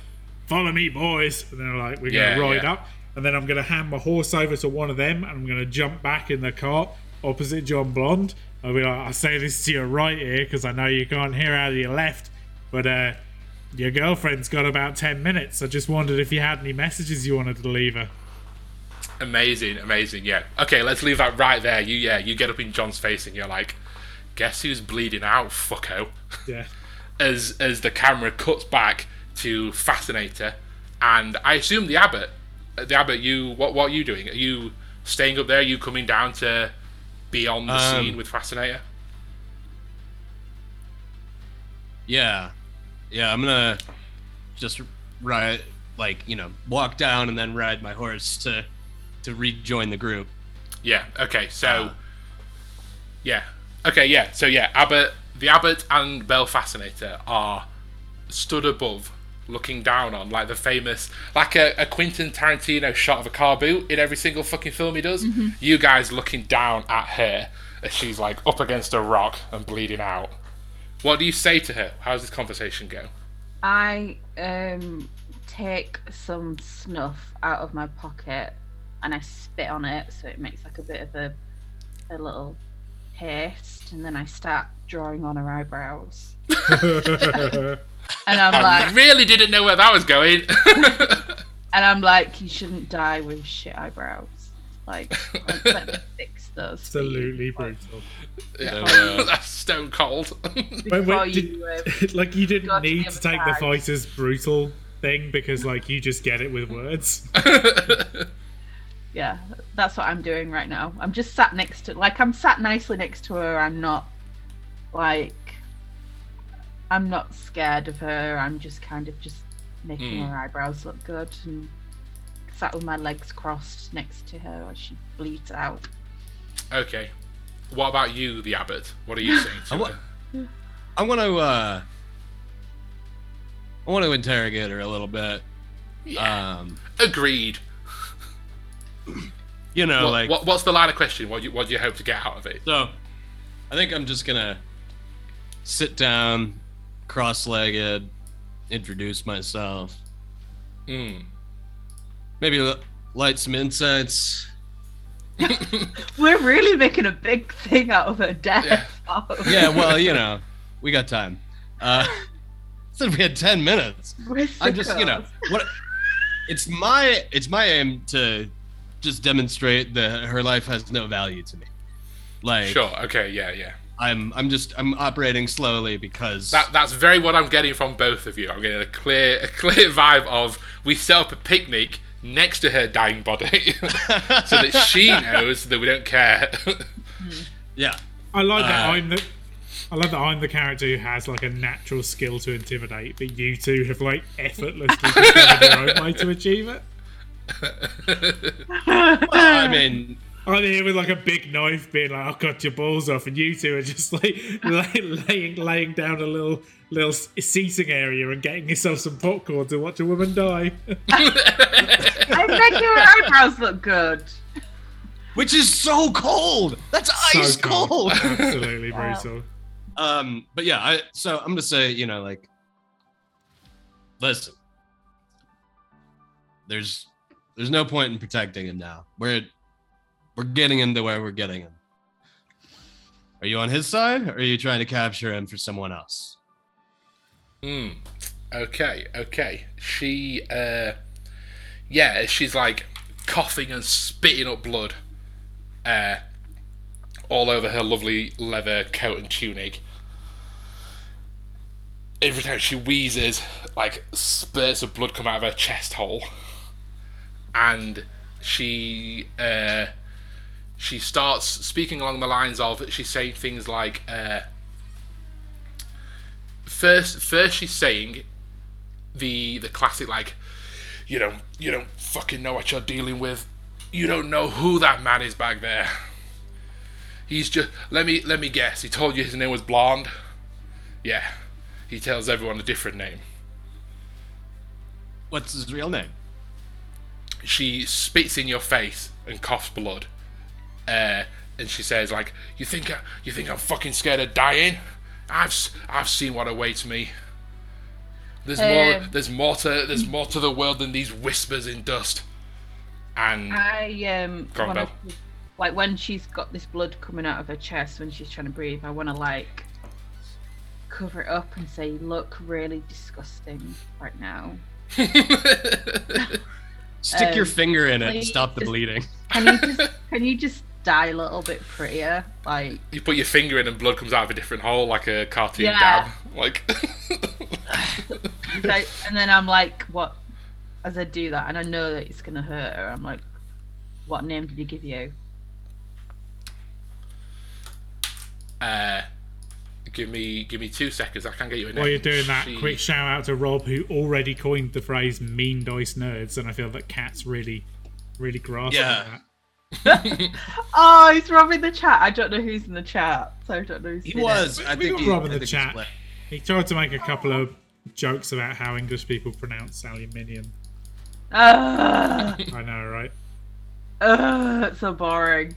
"Follow me, boys!" And they're like, "We're Yeah, gonna ride yeah. up." And then I'm gonna hand my horse over to one of them, and I'm gonna jump back in the cart opposite John Blonde. I'll be like, "I say this to your right here because I know you can't hear out of your left, but uh." Your girlfriend's got about 10 minutes. I just wondered if you had any messages you wanted to leave her. Amazing, amazing. Yeah. Okay, let's leave that right there. You yeah, you get up in John's face and you're like, guess who's bleeding out, fucko. Yeah. [LAUGHS] As as the camera cuts back to Fascinator, and I assume the abbot. uh, The abbot, you what what are you doing? Are you staying up there? Are you coming down to be on the Um, scene with Fascinator? Yeah, yeah. I'm gonna just ride, like you know, walk down and then ride my horse to to rejoin the group. Yeah. Okay. So. Uh. yeah. Okay. Yeah. So yeah, Abbott, the Abbot and Belle Fascinator are stood above, looking down on like the famous, like a, a Quentin Tarantino shot of a car boot in every single fucking film he does. You guys looking down at her as she's like up against a rock and bleeding out. What do you say to her? How does this conversation go? I um take some snuff out of my pocket and I spit on it so it makes like a bit of a a little paste and then I start drawing on her eyebrows. [LAUGHS] And I'm I like really didn't know where that was going. [LAUGHS] and I'm like, you shouldn't die with shit eyebrows. Like, [LAUGHS] like let me fix those. for you. Absolutely brutal. Yeah. So, [LAUGHS] uh, That's stone cold. Wait, wait, did, you, um, [LAUGHS] like you didn't need to take the fighter's brutal thing because like you just get it with words. yeah, that's what I'm doing right now. I'm just sat next to, like, I'm sat nicely next to her. I'm not, like, I'm not scared of her. I'm just kind of just making Hmm. her eyebrows look good and sat with my legs crossed next to her as she bleeds out. Okay. What about you, the abbot? What are you [LAUGHS] saying to I wa- her? I want to. uh I want to interrogate her a little bit. Yeah. Um, Agreed. you know, What, like what, what's the line of question? What do you, what do you hope to get out of it? So, I think I'm just gonna sit down, cross-legged, introduce myself, Mm. Maybe light some incense. [LAUGHS] We're really making a big thing out of her death. Yeah, Yeah. well, you know, we got time. Uh, [LAUGHS] said we had ten minutes. I'm just, you know, what? It's my it's my aim to just demonstrate that her life has no value to me. Like, Sure. Okay. Yeah. Yeah. I'm I'm just I'm operating slowly because That that's very what I'm getting from both of you. I'm getting a clear a clear [LAUGHS] vibe of we set up a picnic next to her dying body, [LAUGHS] so that she [LAUGHS] knows that we don't care. yeah. I like that Uh, I'm the I like that I'm the character who has like a natural skill to intimidate, but you two have like effortlessly [LAUGHS] discovered your own way to achieve it. Well, I mean, I'm here with like a big knife, being like, "I'll cut your balls off," and you two are just like [LAUGHS] lay, laying laying down a little little seating area and getting yourself some popcorn to watch a woman die. I'm making her eyebrows look good. which is so cold. That's ice cold. cold. [LAUGHS] Absolutely Wow. brutal. um, but yeah, I so I'm gonna say, you know, like, listen, there's there's no point in protecting him now. We're we're getting into where we're getting him. Are you on his side, or are you trying to capture him for someone else? Hmm. Okay, okay. She, uh, yeah, she's like coughing and spitting up blood, uh, all over her lovely leather coat and tunic. Every time she wheezes, like spurts of blood come out of her chest hole, and she, uh, she starts speaking along the lines of she's saying things like, uh, first first she's saying the the classic like you don't you don't fucking know what you're dealing with you don't know who that man is back there He's just let me let me guess. He told you his name was Blonde. Yeah, he tells everyone a different name. What's his real name? She spits in your face and coughs blood. Uh, and she says like, "You think I, you think I'm fucking scared of dying? I've s- I've seen what awaits me. There's more Um, there's more to there's more to the world than these whispers in dust." And I um Go on, wanna, like when she's got this blood coming out of her chest when she's trying to breathe, I wanna like cover it up and say, look really disgusting right now. [LAUGHS] Stick your Um, finger in it and stop the just- bleeding. Can you just can you just die a little bit prettier? Like you put your finger in and blood comes out of a different hole like a cartoon Yeah. dab. Like so, [LAUGHS] and then I'm like, what as I do that and I know that it's gonna hurt her, I'm like, what name did he give you? uh give me give me two seconds, I can't get you a name. While you're doing that, She- quick shout out to Rob who already coined the phrase "mean dice nerds," and I feel that Cat's really, really grasping Yeah. that. [LAUGHS] Oh, he's robbing the chat. I don't know who's in the chat, so I don't know who's He in it. was. We- I we think got he, Rob in I the think chat. He tried to make a couple of jokes about how English people pronounce aluminium. Ugh, ah. I know, right? ugh, it's so boring.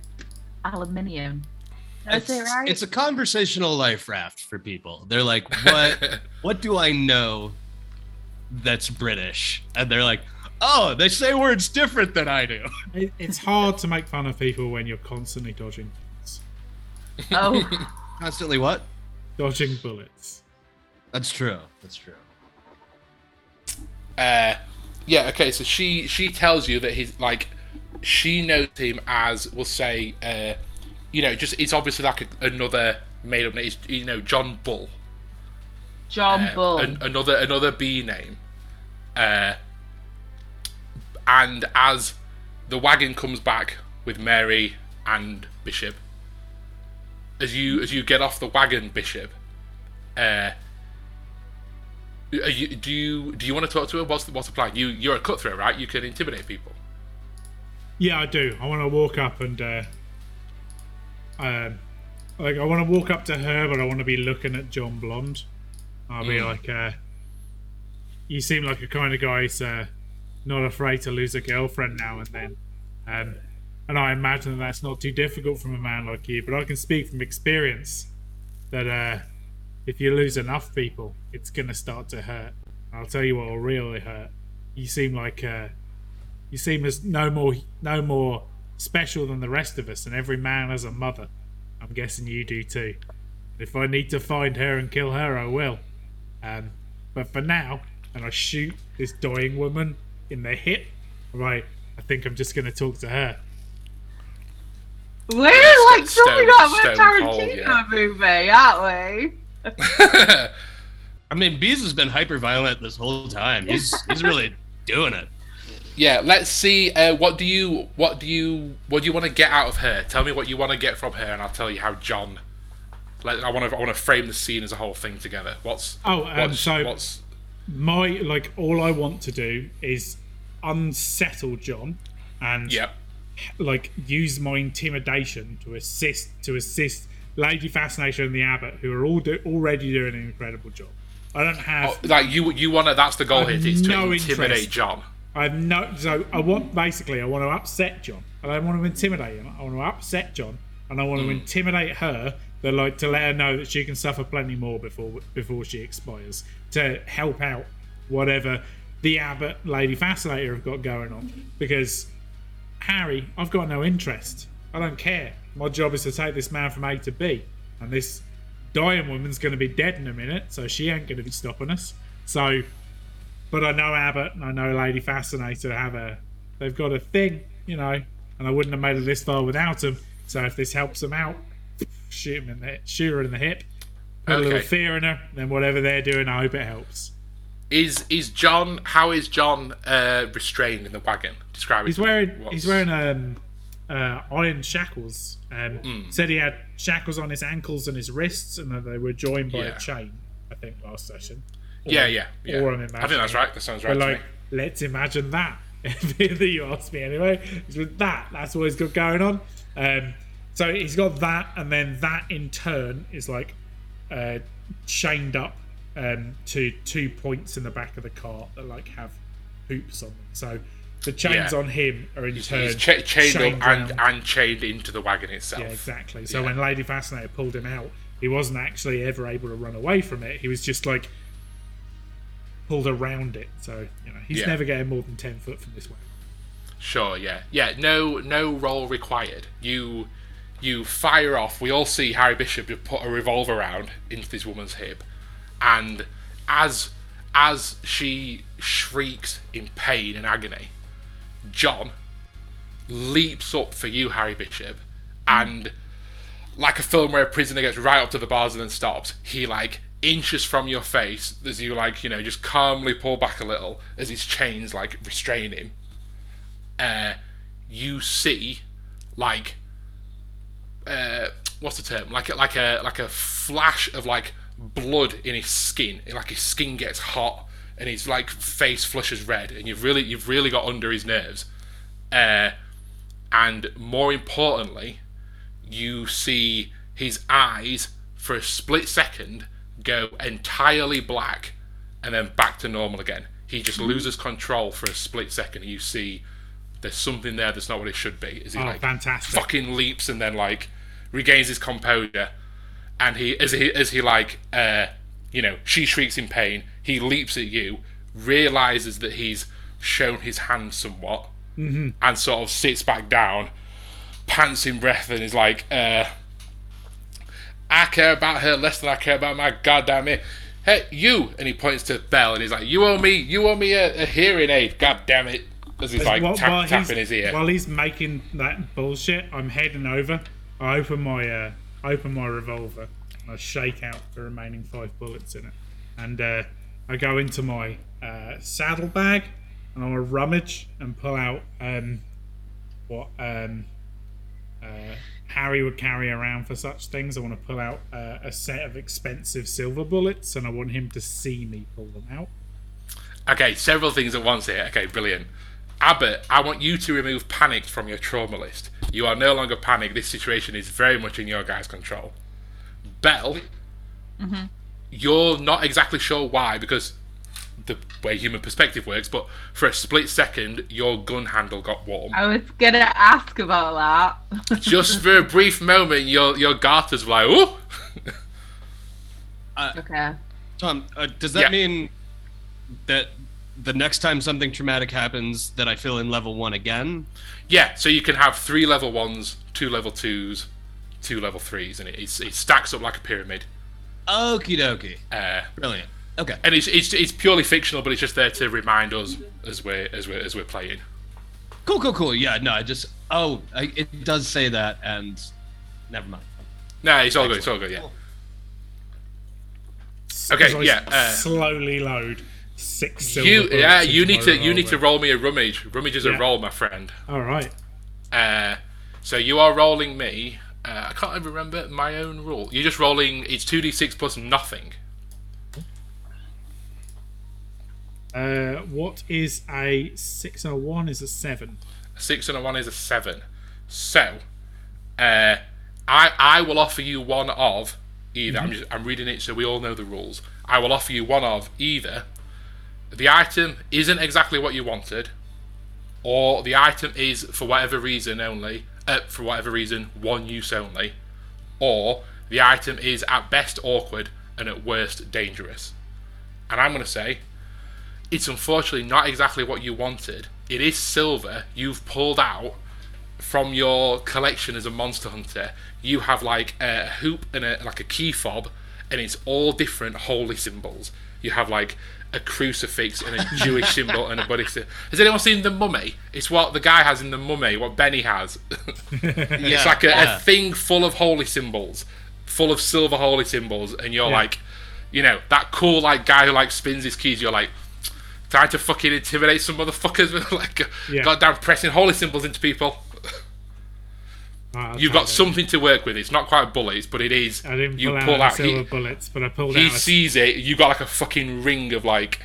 Aluminium. It's, right? it's a conversational life raft for people. They're like, what? [LAUGHS] what do I know that's British? And they're like, oh, they say words different than I do. It, it's hard to make fun of people when you're constantly dodging bullets. oh, [LAUGHS] Constantly what? Dodging bullets. That's true. That's true. Uh, yeah. Okay. So she she tells you that he's like she knows him as we'll say uh, you know just it's obviously like a, another made up name. It's, you know John Bull. John uh, Bull. an- another another B name. Uh, and as the wagon comes back with Mary and Bishop, as you as you get off the wagon, Bishop, uh, you, do you do you want to talk to her? What's the, what's the plan? You you're a cutthroat, right? You can intimidate people. Yeah, I do. I want to walk up and, uh, um, like, I want to walk up to her, but I want to be looking at John Blonde. I'll be like, uh, you seem like a kind of guy who's uh, not afraid to lose a girlfriend now and then. Um, and I imagine that's not too difficult from a man like you, but I can speak from experience that uh, if you lose enough people, it's going to start to hurt. I'll tell you what will really hurt. You seem like uh, you seem as no more no more special than the rest of us, and every man has a mother. I'm guessing you do too. If I need to find her and kill her, I will. Um, but for now, and I shoot this dying woman in the hip, right? I think I'm just going to talk to her. We're like Stone- something a Tarantino Cold, yeah. movie, aren't we? [LAUGHS] I mean, Bees has been hyper violent this whole time. He's he's really [LAUGHS] doing it. yeah. Let's see. Uh, what do you what do you what do you want to get out of her? Tell me what you want to get from her, and I'll tell you how John. Let, I want to I want to frame the scene as a whole thing together. What's Oh, um, what's, so what's my like all I want to do is unsettle John and Yep. like use my intimidation to assist to assist Lady Fascination and the Abbot, who are all do, already doing an incredible job. I don't have Oh, like you you want to that's the goal here is to no intimidate interest. John. I have no so I want basically I want to upset John. I don't want to intimidate him. I want to upset John and I want to hmm. intimidate her but like to let her know that she can suffer plenty more before before she expires to help out whatever the Abbot Lady Fascinator have got going on. Because Harry, I've got no interest. I don't care. My job is to take this man from A to B. And this dying woman's going to be dead in a minute, so she ain't going to be stopping us. So, but I know Abbott and I know Lady Fascinator have a, they've got a thing, you know, and I wouldn't have made it this far without them. So if this helps them out, shoot 'em in the shoot her in the hip, put a little fear in her, then whatever they're doing, I hope it helps. Is is John how is John uh, restrained in the wagon? Describe it. He's wearing What's- he's wearing um, uh, iron shackles. Um, Hmm. Said he had shackles on his ankles and his wrists, and that they were joined by Yeah. a chain. I think last session. Yeah, yeah, yeah. or I'm I think that's right. That sounds right. But to like, me. let's imagine that. [LAUGHS] that you asked me anyway. It's with that. That's what he's got going on. Um, So he's got that, and then that in turn is like uh, chained up um, to two points in the back of the cart that like have hoops on them. So the chains Yeah. on him are in He's, turn he's cha- chained, and, and chained into the wagon itself. Yeah, exactly. So Yeah. when Lady Fascinator pulled him out, he wasn't actually ever able to run away from it. He was just like pulled around it. So you know he's Yeah. never getting more than ten foot from this way. Sure, yeah, yeah. No, no roll required. You, you fire off. We all see Harry Bishop put a revolver round into this woman's hip, and as as she shrieks in pain and agony, John leaps up for you, Harry Bishop, and like a film where a prisoner gets right up to the bars and then stops, he like inches from your face as you like, you know, just calmly pull back a little as his chains like restrain him uh, you see like uh, what's the term? Like like a like a flash of like blood in his skin. Like his skin gets hot and his like face flushes red, and you've really you've really got under his nerves. Uh, and more importantly, you see his eyes for a split second go entirely black and then back to normal again. He just loses control for a split second. You see there's something there that's not what it should be. Is he Oh, like fantastic. fucking leaps and then like regains his composure and he as he as he like uh you know she shrieks in pain he leaps at you realizes that he's shown his hand somewhat and sort of sits back down pants in breath and is like uh I care about her less than I care about my goddamn it." Hey, you! And he points to Belle and he's like, "You owe me, you owe me a, a hearing aid. God damn it!" As he's like While- tap, while tapping he's- his ear. While he's making that bullshit, I'm heading over. I open my uh, open my revolver. And I shake out the remaining five bullets in it, and uh, I go into my uh, saddlebag and I rummage and pull out um, what um, uh, Harry would carry around for such things. I want to pull out uh, a set of expensive silver bullets, and I want him to see me pull them out. Okay, several things at once here. Okay, brilliant. Abbott, I want you to remove panicked from your trauma list. You are no longer panicked. This situation is very much in your guys' control. Belle, you're not exactly sure why because the way human perspective works, but for a split second, your gun handle got warm. I was gonna ask about that. [LAUGHS] Just for a brief moment, your your garters were like, "Ooh." [LAUGHS] okay. Tom, uh, does that Yeah. mean that the next time something traumatic happens, that I fill in level one again? yeah, so you can have three level ones, two level twos, two level threes, and it, it stacks up like a pyramid. Okie dokie. Uh, Brilliant. Okay. and it's, it's it's purely fictional, but it's just there to remind us as we're as we're as we're playing. Cool, cool, cool. Yeah, no, I just. Oh, I, it does say that, and never mind. No, it's all good. It's all good. Yeah. Cool. Okay, yeah, uh, slowly load six You yeah, you need to you need to roll me a rummage. Rummage is a roll, my friend. All right. Uh, so you are rolling me. Uh, I can't even remember my own rule. You're just rolling. It's two d six plus nothing. Uh, what is a six and a one? Is a seven. A six and a one is a seven. So, uh, I I will offer you one of either. I'm just I'm reading it so we all know the rules. I will offer you one of either. The item isn't exactly what you wanted, or the item is for whatever reason only. Uh, for whatever reason, one use only, or the item is at best awkward and at worst dangerous. And I'm going to say it's unfortunately not exactly what you wanted. It is silver you've pulled out from your collection as a monster hunter. You have like a hoop and a like a key fob, and it's all different holy symbols. You have like a crucifix and a Jewish [LAUGHS] symbol and a Buddhist. Has anyone seen the Mummy? It's what the guy has in the Mummy. What Beni has. [LAUGHS] it's like a, yeah. a thing full of holy symbols, full of silver holy symbols, and you're Yeah. like, you know, that cool like guy who like spins his keys. You're like trying to fucking intimidate some motherfuckers with [LAUGHS] like Yeah. goddamn pressing holy symbols into people. Right, You've got something to work with. It's not quite bullets, but it is. I didn't you pull, pull out, out. silver He, bullets, but I pulled he out a sees it. You've got like a fucking ring of like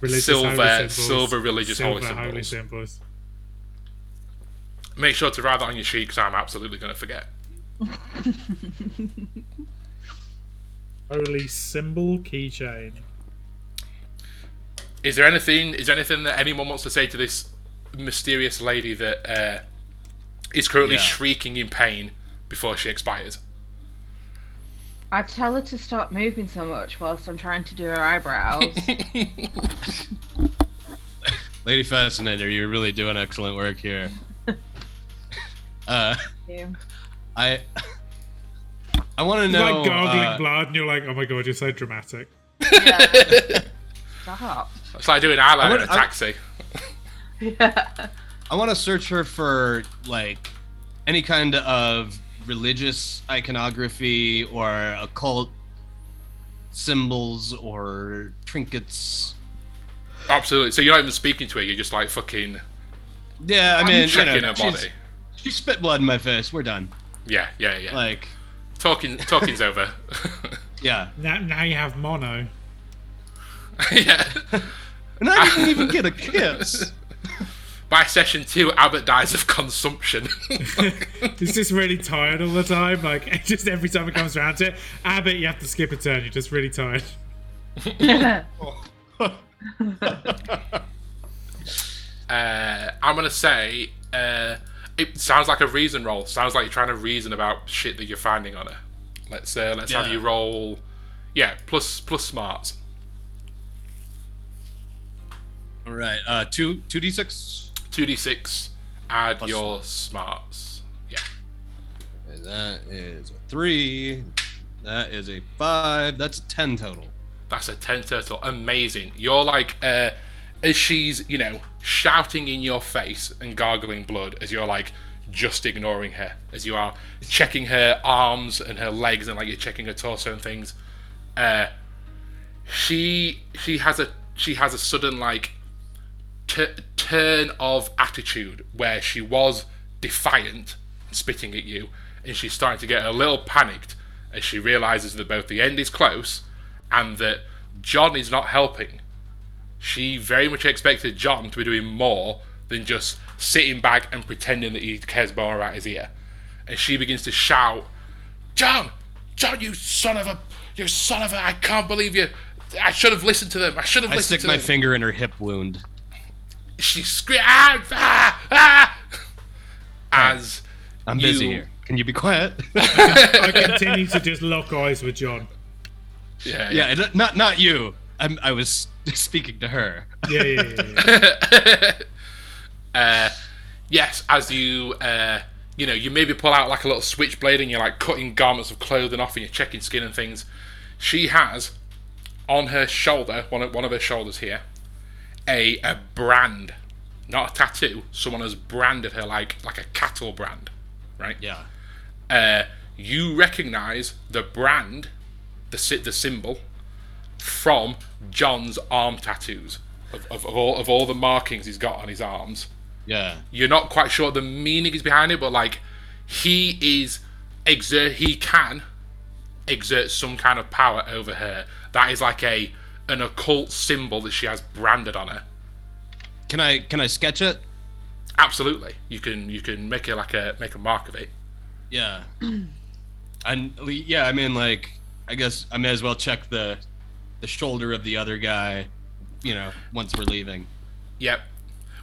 religious silver- holy silver religious holy silver symbols. symbols. Make sure to write that on your sheet because I'm absolutely going to forget. [LAUGHS] Holy symbol keychain. Is there anything? Is there anything that anyone wants to say to this mysterious lady that uh, is currently Yeah. shrieking in pain before she expires? I tell her to stop moving so much whilst I'm trying to do her eyebrows. [LAUGHS] Lady Fascinator, you're really doing excellent work here. [LAUGHS] uh, I I want to know. like gargling uh, blood, and you're like, oh my god, you're so dramatic. Yeah. [LAUGHS] Stop. It's like doing eyeliner in a taxi. Yeah. I want to search her for like any kind of religious iconography or occult symbols or trinkets. Absolutely. So you're not even speaking to her. You're just like fucking Yeah, I mean, you checking know, her body. She spit blood in my face. We're done. Yeah, yeah, yeah. Like, Talking, talking's [LAUGHS] over. yeah. Now, now you have mono. [LAUGHS] yeah. And I didn't even get a kiss. By session two, Abbott dies of consumption. [LAUGHS] He's just really tired all the time. Like, [LAUGHS] just every time it comes around to it, Abbott, you have to skip a turn. You're just really tired. [LAUGHS] uh, I'm gonna say uh, it sounds like a reason roll. Sounds like you're trying to reason about shit that you're finding on her. Let's uh, let's have you roll. Yeah, plus plus smarts. All right. Uh, two two d six. Two d six. Add Plus your smarts. Yeah. That is a three. That is a five. That's a ten total. That's a 10 total. Amazing. You're like, uh, as she's, you know, shouting in your face and gargling blood, as you're like just ignoring her, as you are checking her arms and her legs and like you're checking her torso and things. Uh, she she has a she has a sudden like t- turn of attitude where she was defiant, spitting at you, and she's starting to get a little panicked as she realizes that both the end is close and that John is not helping. She very much expected John to be doing more than just sitting back and pretending that he cares more about his ear. And she begins to shout, John! John, you son of a. You son of a. I can't believe you. I should have listened to them. I should have I listened stick to my finger in her hip wound. She screams, ah, ah, ah, as I'm busy here. Can you be quiet? [LAUGHS] I continue to just lock eyes with John. yeah, yeah, and not not you. I'm, I was [LAUGHS] speaking to her. Yeah, yeah, yeah. yeah. [LAUGHS] uh, yes, as you uh, you know, you maybe pull out like a little switchblade and you're like cutting garments of clothing off and you're checking skin and things. She has on her shoulder, one of one of her shoulders here, a a brand, not a tattoo. Someone has branded her like like a cattle brand, right? Yeah. uh, you recognize the brand, the the symbol, from John's arm tattoos of, of, of all of all the markings he's got on his arms. Yeah. You're not quite sure the meaning is behind it, but like he is exert, he can exert some kind of power over her. That is like a an occult symbol that she has branded on her. Can I can I sketch it? Absolutely, you can you can make it like a make a mark of it. Yeah. [CLEARS THROAT] and yeah, I mean like I guess I may as well check the the shoulder of the other guy, you know, once we're leaving. Yep.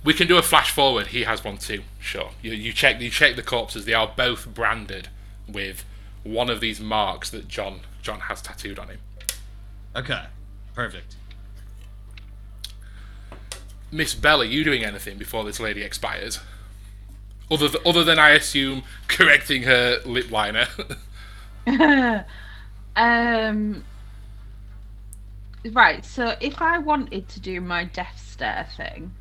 We can do a flash forward. He has one too. Sure. You, you check you check the corpses. They are both branded with one of these marks that John John has tattooed on him. Okay. Perfect. Miss Belle, are you doing anything before this lady expires? Other th- other than I assume correcting her lip liner. [LAUGHS] [LAUGHS] um. Right. So if I wanted to do my death stare thing,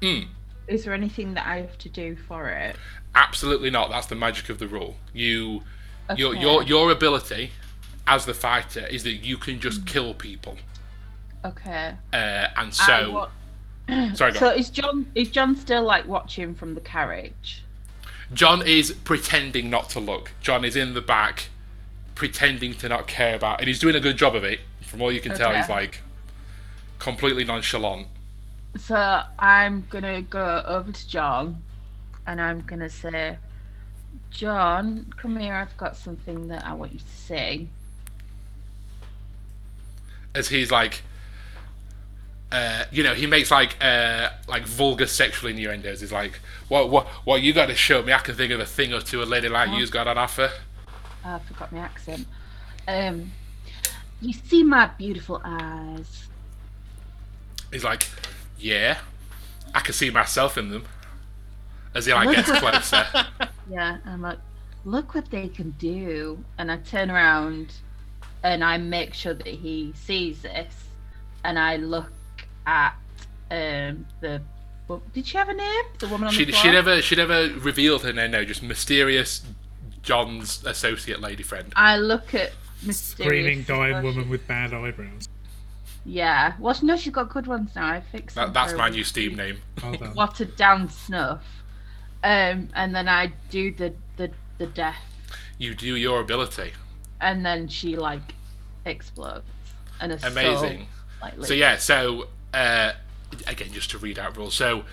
Hmm. is there anything that I have to do for it? Absolutely not. That's the magic of the rule. You Okay. your your ability as the fighter is that you can just kill people. Okay. Uh, and so what- [CLEARS THROAT] sorry, so on. is John is John still like watching from the carriage? John is pretending not to look. John is in the back, pretending to not care about, and he's doing a good job of it. From all you can tell, he's like completely nonchalant. So I'm gonna go over to John and I'm gonna say, John, come here. I've got something that I want you to see. As he's like, uh, you know, he makes like uh, like vulgar sexual innuendos. He's like, "What, what, what? You got to show me. I can think of a thing or two a lady like you's got on offer." Oh, I forgot my accent. Um, you see my beautiful eyes. He's like, "Yeah, I can see myself in them." As he like gets closer. [LAUGHS] Yeah, I'm like, look what they can do. And I turn around and I make sure that he sees this. And I look at um the. Well, did she have a name? The woman on She the she never she never revealed her name. No, just mysterious John's associate lady friend. I look at mysterious. Screaming dying she- woman with bad eyebrows. Yeah. Well, no, she's got good ones now. I fixed That, that's my new Steam name. Well done. Watered down snuff. Um, and then I do the the the death, You do your ability. and then she like explodes. And a soul, Amazing. like, So yeah, so uh, again, just to read out rules. So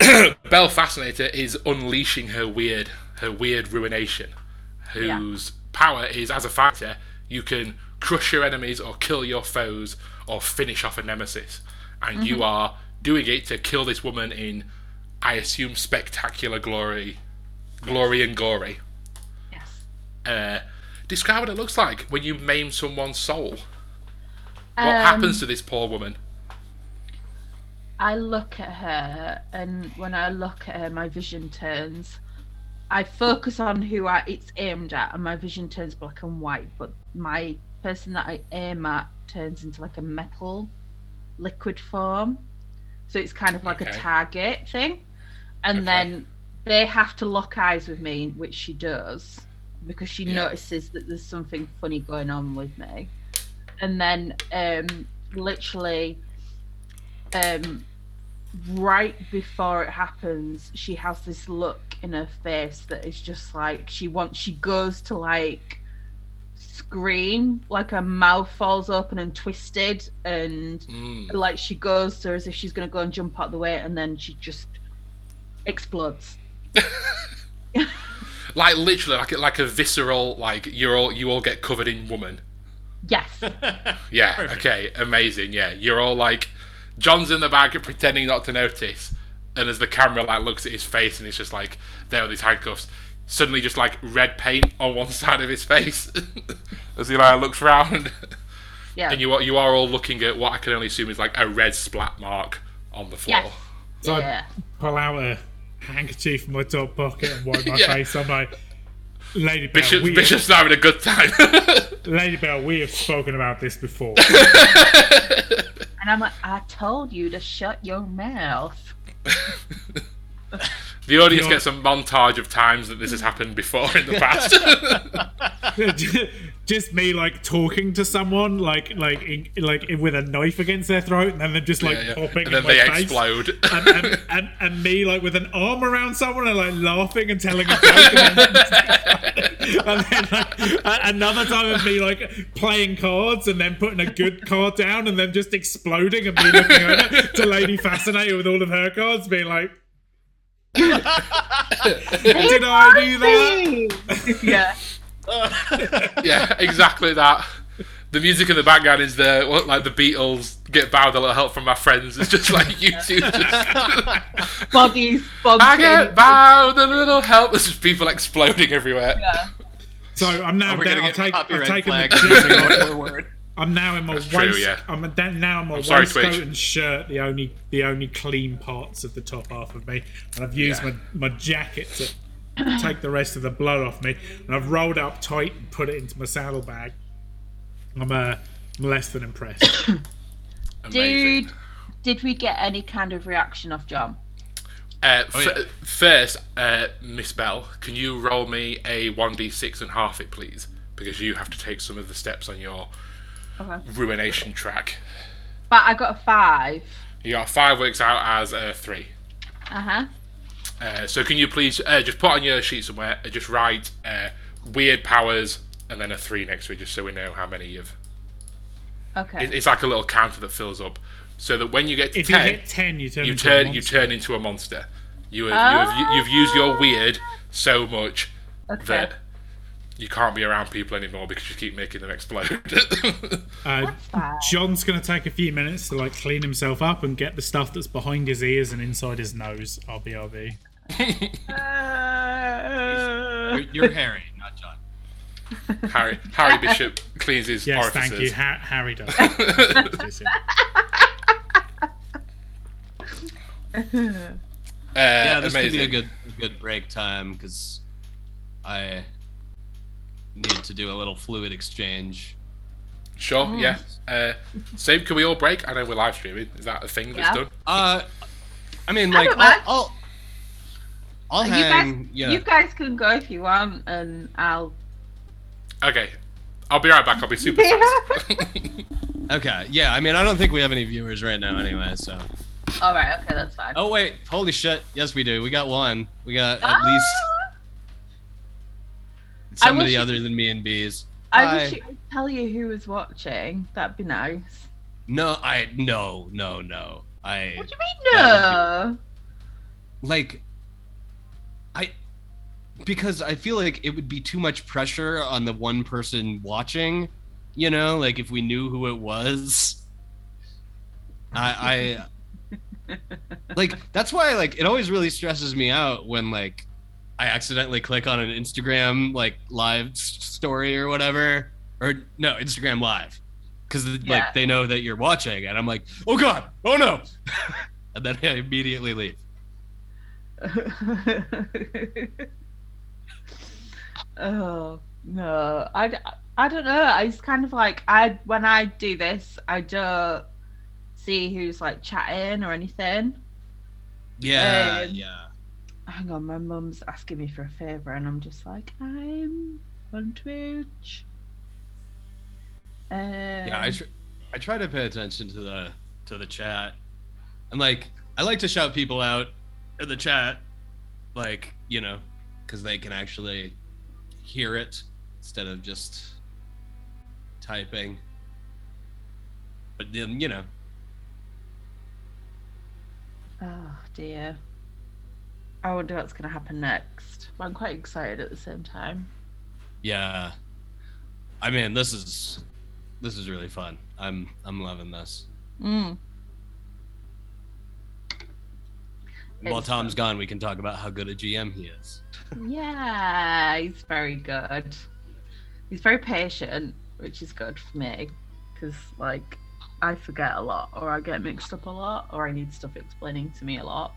[COUGHS] Belle Fascinator is unleashing her weird, her weird ruination, whose power is as a fighter, you can crush your enemies or kill your foes or finish off a nemesis, and you are doing it to kill this woman in, I assume, spectacular glory, glory and gory. Yes. Uh, describe what it looks like when you maim someone's soul. What Um, happens to this poor woman? I look at her, and when I look at her, my vision turns. I focus on who I, it's aimed at, and my vision turns black and white. But my person that I aim at turns into like a metal liquid form. So it's kind of like a target thing. And Okay. then they have to lock eyes with me, which she does, because she Yeah. notices that there's something funny going on with me. And then um, literally um right before it happens she has this look in her face that is just like she wants she goes to like scream like her mouth falls open and twisted and Mm. like she goes to her as if she's going to go and jump out the way and then she just explodes [LAUGHS] Like literally, like a- like a visceral, like you're all you all get covered in woman. yes [LAUGHS] Yeah. Perfect. Okay. Amazing. Yeah. You're all like, John's in the back pretending not to notice, and as the camera like looks at his face and it's just like there with these handcuffs, suddenly just like red paint on one [LAUGHS] side of his face [LAUGHS] as he like looks round, yeah and you are you are all looking at what I can only assume is like a red splat mark on the floor. yes So yeah I pull out a handkerchief from my top pocket and wipe my [LAUGHS] Yeah. face. I'm like, Lady Belle, Bishop, we Bishop's not having a good time. [LAUGHS] Lady Belle, we have spoken about this before. [LAUGHS] and i'm like i told you to shut your mouth [LAUGHS] the audience You're- gets a montage of times that this has happened before in the past. Just me like talking to someone like like in, like with a knife against their throat and then them just like Yeah, yeah. popping and in then my they face. explode. And, and, and, and me like with an arm around someone and like laughing and telling a joke [LAUGHS] and then, and then like, another time of me like playing cards and then putting a good card down and then just exploding and me looking over to Lady Fascinator with all of her cards being like [LAUGHS] did I do that? yeah yeah, exactly that. The music in the background is the like the Beatles get bowed a little help from my friends. It's just like you two just bodies I get bowed a little help. There's just people exploding everywhere. Yeah. So I'm now We're down. gonna I've, get take, I've copyright taken flag the going [LAUGHS] forward. I'm now in my That's waist. true, yeah. I'm down- now in my sorry, waistcoat Twitch. and shirt, the only the only clean parts of the top half of me, and I've used Yeah. my, my jacket to take the rest of the blood off me, and I've rolled up tight and put it into my saddlebag. I'm uh, I'm less than impressed. [COUGHS] Dude, did we get any kind of reaction off John? Uh, Oh, f- yeah. First, uh, Miss Belle, can you roll me a one d six and half it, please? Because you have to take some of the steps on your Okay. ruination track. But I got a five. You got five works out as a three. Uh huh. Uh, so can you please uh, just put on your sheet somewhere, uh, just write uh, weird powers and then a three next to it, just so we know how many you've. Okay. It, it's like a little counter that fills up, so that when you get to if you ten, hit ten, you turn you into a turn you monster. turn into a monster. You have, you have, you've used your weird so much Okay. that you can't be around people anymore because you keep making them explode. [LAUGHS] Uh, John's going to take a few minutes to like clean himself up and get the stuff that's behind his ears and inside his nose. RBRB. Uh, [LAUGHS] You're, you're Harry, not John. [LAUGHS] Harry Harry Bishop cleans his Yes, orifices. thank you. Ha- Harry does. Yeah. Uh, Yeah, this amazing. could be a good a good break time because I need to do a little fluid exchange. Sure, yeah. Uh, Same, can we all break? I know we're live streaming. Is that a thing that's Yeah. done? Uh, I mean, like don't I'll. I'll I'll you hang. guys, yeah. you guys can go if you want, and I'll. Okay. I'll be right back. I'll be super [LAUGHS] fast. [LAUGHS] Okay. Yeah. I mean, I don't think we have any viewers right now, anyway. So. All right. Okay, that's fine. Oh wait! Holy shit! Yes, we do. We got one. We got at Ah! least I somebody wish- other than me and bees. I Hi. wish it would tell you who was watching. That'd be nice. No, I no no no. I What do you mean That no? like I because I feel like it would be too much pressure on the one person watching, you know, like if we knew who it was. I I [LAUGHS] like that's why like it always really stresses me out when like I accidentally click on an Instagram like live story or whatever or no, Instagram live. Cuz Yeah. like they know that you're watching and I'm like, "Oh god. Oh no." [LAUGHS] and then I immediately leave. [LAUGHS] oh no, I I don't know. It's kind of like I when I do this, I don't see who's like chatting or anything. Yeah, Um, yeah. Hang on, my mum's asking me for a favor, and I'm just like, I'm on Twitch. Um, Yeah, I, tr- I try to pay attention to the to the chat, and like I like to shout people out in the chat, like you know, because they can actually hear it instead of just typing. But then you know, Oh dear. I wonder what's going to happen next. But I'm quite excited at the same time. yeah. I mean, this is this is really fun. I'm I'm loving this. Mm. While It's Tom's gone, we can talk about how good a GM he is. Yeah, he's very good. He's very patient, which is good for me because, like, I forget a lot, or I get mixed up a lot, or I need stuff explaining to me a lot.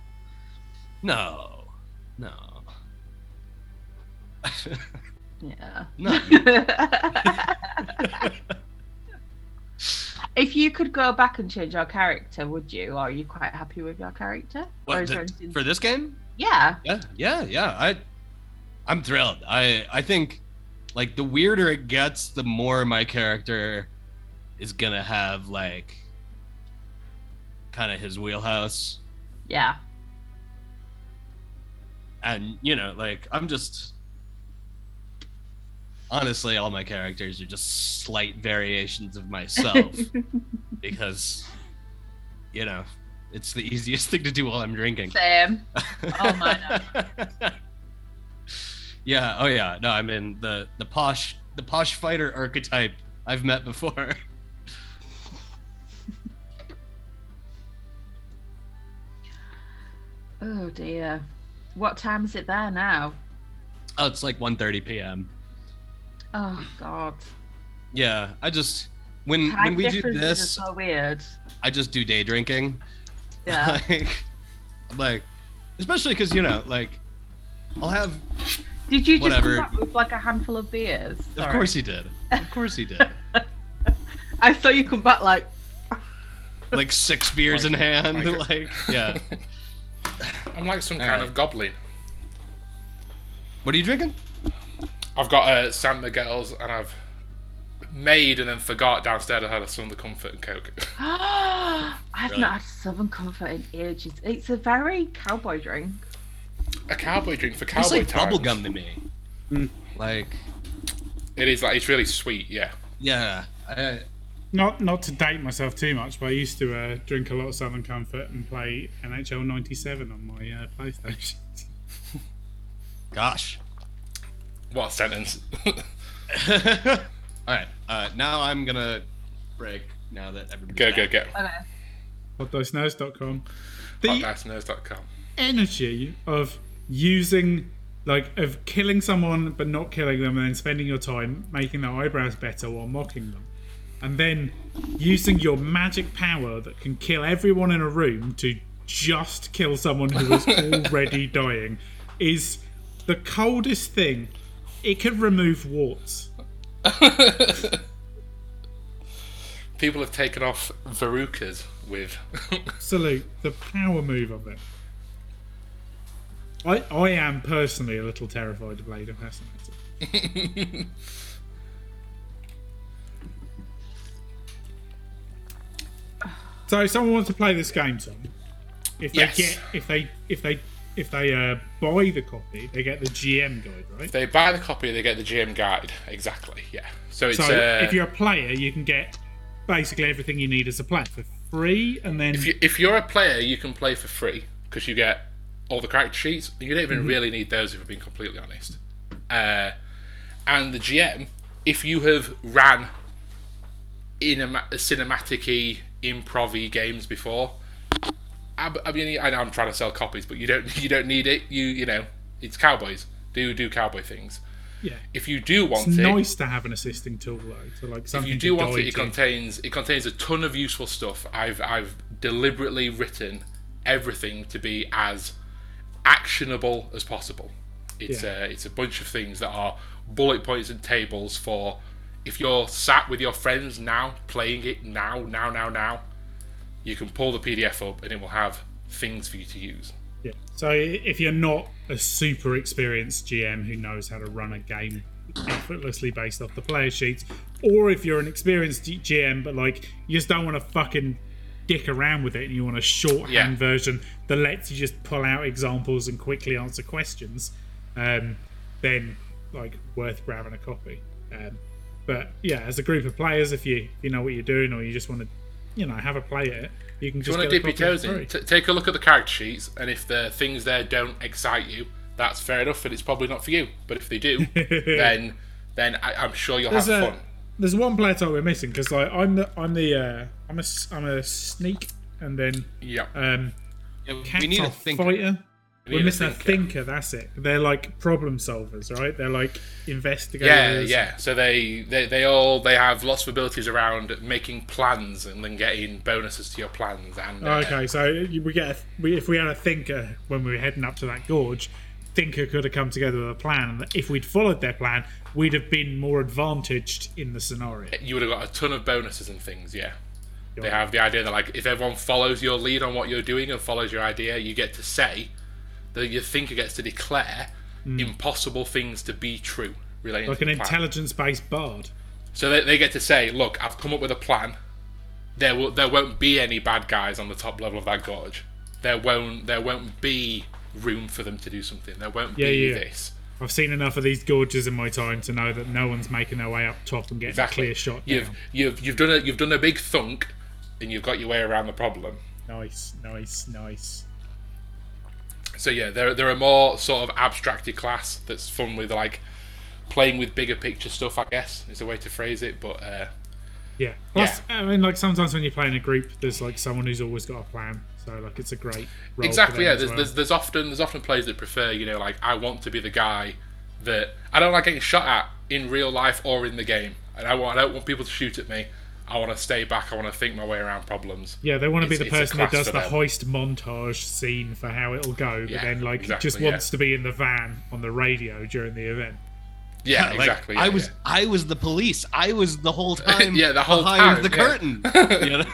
No, no. Yeah. No. [LAUGHS] if you could go back and change your character, would you? Or are you quite happy with your character? What, the- anything... for this game? Yeah. Yeah, yeah, yeah. I, I'm thrilled. I, I think, like, the weirder it gets, the more my character is gonna have like, kind of his wheelhouse, Yeah. And you know, like, I'm just. Honestly, all my characters are just slight variations of myself [LAUGHS] because, you know, it's the easiest thing to do while I'm drinking. Same. [LAUGHS] Oh, mine yeah. Oh yeah. No, I mean the the posh the posh fighter archetype I've met before. [LAUGHS] Oh dear. What time is it there now? Oh, it's like 1:30 p.m. Oh god. Yeah. I just when Time when we do differences are this, so weird. I just do day drinking. [LAUGHS] Yeah. like, like, especially because you know, like, I'll have. Did you just whatever. come back with like a handful of beers? Of course he did. Of course he did. [LAUGHS] I saw you come back like like six beers in hand. like- [LAUGHS] Like, yeah. I'm like some kind Alright. of goblin. What are you drinking? I've got uh, San Miguel's and I've made and then forgot downstairs I had some of the comfort and coke. [GASPS] [LAUGHS] I've Really? not had Southern Comfort in ages. It's a very cowboy drink. a cowboy drink for cowboy It's like times. bubblegum to me. Like, It is like it's really sweet, yeah. yeah. I, not not to date myself too much, but I used to uh, drink a lot of Southern Comfort and play NHL '97 on my uh, PlayStation. [LAUGHS] Gosh. What a sentence? [LAUGHS] All right. Uh, now I'm gonna break. Now that everybody's go, go, back. go. Okay. HotDiceNerds.com. The Hotdicenerds.com. energy of using, like, of killing someone but not killing them, and then spending your time making their eyebrows better while mocking them, and then using your magic power that can kill everyone in a room to just kill someone who is [LAUGHS] already dying is the coldest thing. It can remove warts. [LAUGHS] People have taken off verrucas with. [LAUGHS] Salute the power move of it. I I am personally a little terrified of Blade of Fascinator. So if someone wants to play this game, Tom, if they Yes. get if they if they if they uh, buy the copy, they get the GM guide, right? they buy the copy, they get the GM guide. Exactly, yeah. So it's. So uh, if you're a player, you can get basically everything you need as a player for free, and then if, you, if you're a player, you can play for free because you get all the character sheets. You don't even really need those if we're being completely honest. Uh, and the GM, if you have ran in a, cinematic-y, improv games before, I, I mean, I I'm trying to sell copies, but you don't [LAUGHS] you don't need it. You you know, it's cowboys. Do do cowboy things. yeah, If you do want it's it, nice to have an assisting tool though. To like something. if you do want it, it contains it contains a ton of useful stuff. I've I've deliberately written everything to be as actionable as possible. It's Yeah. uh, it's a bunch of things that are bullet points and tables for if you're sat with your friends now playing it now now now now. You can pull the PDF up and it will have things for you to use. Yeah. So if you're not a super experienced GM who knows how to run a game effortlessly based off the player sheets, or if you're an experienced GM but like you just don't want to fucking dick around with it and you want a shorthand Yeah. version that lets you just pull out examples and quickly answer questions, um, then like worth grabbing a copy. Um, but yeah, as a group of players, if you if you know what you're doing or you just want to, you know, have a play at it, you can If you just want to dip your toes in, t- take a look at the character sheets, and if the things there don't excite you, that's fair enough, and it's probably not for you. But if they do, [LAUGHS] then then I, I'm sure you'll have a fun. there's one player type we're missing because like I'm the I'm the uh, I'm a s- I'm a sneak and then Yeah, um Yeah, we need a thinker. fighter. We We're need a missing a thinker. thinker. That's it. They're like problem solvers, right? They're like investigators. yeah. Yeah. So they, they they all they have lots of abilities around making plans and then getting bonuses to your plans. And uh, Okay, so we get a, we, if we had a thinker when we were heading up to that gorge, thinker could have come together with a plan, and if we'd followed their plan, we'd have been more advantaged in the scenario. you would have got a ton of bonuses and things. Yeah. They have the idea that like if everyone follows your lead on what you're doing and follows your idea, you get to say that your thinker gets to declare hmm. impossible things to be true relating. Like to an intelligence-based bard. So they, they get to say, "Look, I've come up with a plan. There will there won't be any bad guys on the top level of that gorge. There won't there won't be room for them to do something. There won't Yeah, be yeah. this I've seen enough of these gorges in my time to know that no one's making their way up top and getting exactly. a clear shot You've down. you've you've done a you've done a big thunk, and you've got your way around the problem. Nice, nice, nice. So yeah, there are a more sort of abstracted class that's fun with like playing with bigger picture stuff. I guess is a way to phrase it. But uh, Yeah. Plus, I mean, like sometimes when you play in a group, there's like someone who's always got a plan. So like, it's a great role exactly yeah there's, well. there's there's often there's often players that prefer you know like i want to be the guy that i don't like getting shot at in real life or in the game and i want i don't want people to shoot at me i want to stay back i want to think my way around problems Yeah, they want to be It's- the person who class does the them. heist montage scene for how it'll go, but Yeah, then like exactly, just yeah. wants to be in the van on the radio during the event. yeah [LAUGHS] Like, exactly I was yeah. I was the police. I was the whole [LAUGHS] time. Yeah, the whole behind time, the yeah. curtain. [LAUGHS] you know?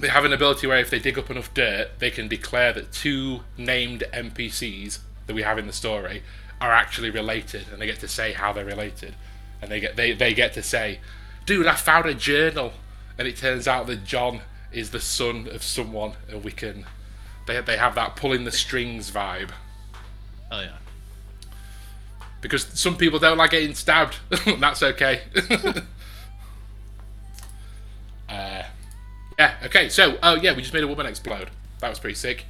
they have an ability where if they dig up enough dirt they can declare that two named npcs that we have in the story are actually related and they get to say how they're related and they get they, they get to say, "Dude, I found a journal," and it turns out that John is the son of someone, and we can they they have that pulling the strings vibe. Oh yeah. Because some people don't like getting stabbed. [LAUGHS] That's okay. [LAUGHS] uh, yeah. Okay. So, oh yeah, we just made a woman explode. That was pretty sick.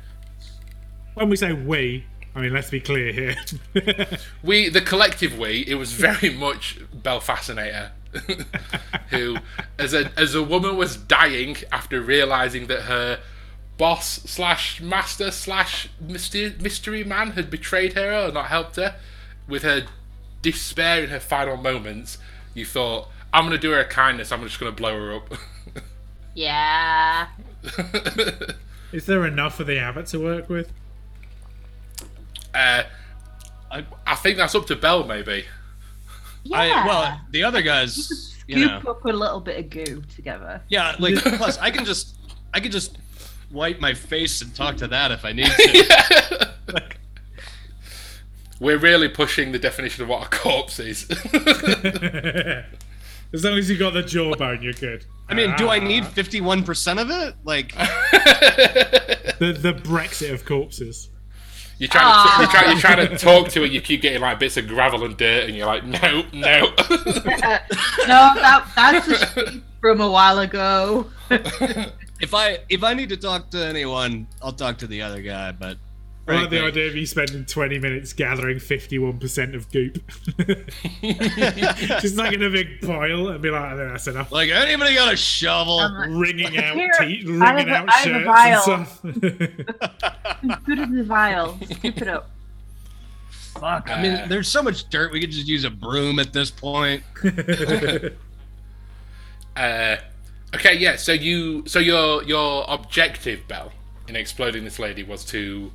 When we say we, I mean let's be clear here. [LAUGHS] We, the collective we, it was very much Belle Fascinator, [LAUGHS] who, as a as a woman, was dying after realizing that her boss slash master slash mystery, mystery man had betrayed her or not helped her. With her despair in her final moments, you thought, "I'm gonna do her a kindness. I'm just gonna blow her up." [LAUGHS] Yeah. Is there enough for the abbot to work with? Uh, I, I think that's up to Belle, maybe. Yeah. I, well, the other guys, you Scoop know, up a little bit of goo together. yeah. Like, [LAUGHS] plus, I can just, I can just wipe my face and talk to that if I need to. [LAUGHS] [LAUGHS] Like, We're really pushing the definition of what a corpse is. as long as you got the jawbone, you're good. I mean, do I Ah. need fifty-one percent of it? Like, the the Brexit of corpses? You're trying, to, you're, trying, you're trying to ah. talk to it, you keep getting like bits of gravel and dirt, and you're like, no, no. [LAUGHS] no, that that's a from a while ago. if I if I need to talk to anyone, I'll talk to the other guy. But I like the idea of you spending 20 minutes gathering 51% of goop. [LAUGHS] Just like in a big pile and be like, "I think that's enough. like anybody got a shovel? I'm Wringing out Here, te- I wringing have a- out I have a shirts and stuff. [LAUGHS] Put it in the vial. Scoop it up. Fuck. I mean, there's so much dirt. We could just use a broom at this point. [LAUGHS] uh, okay, yeah. So you, so your your objective, Belle, in exploding this lady was to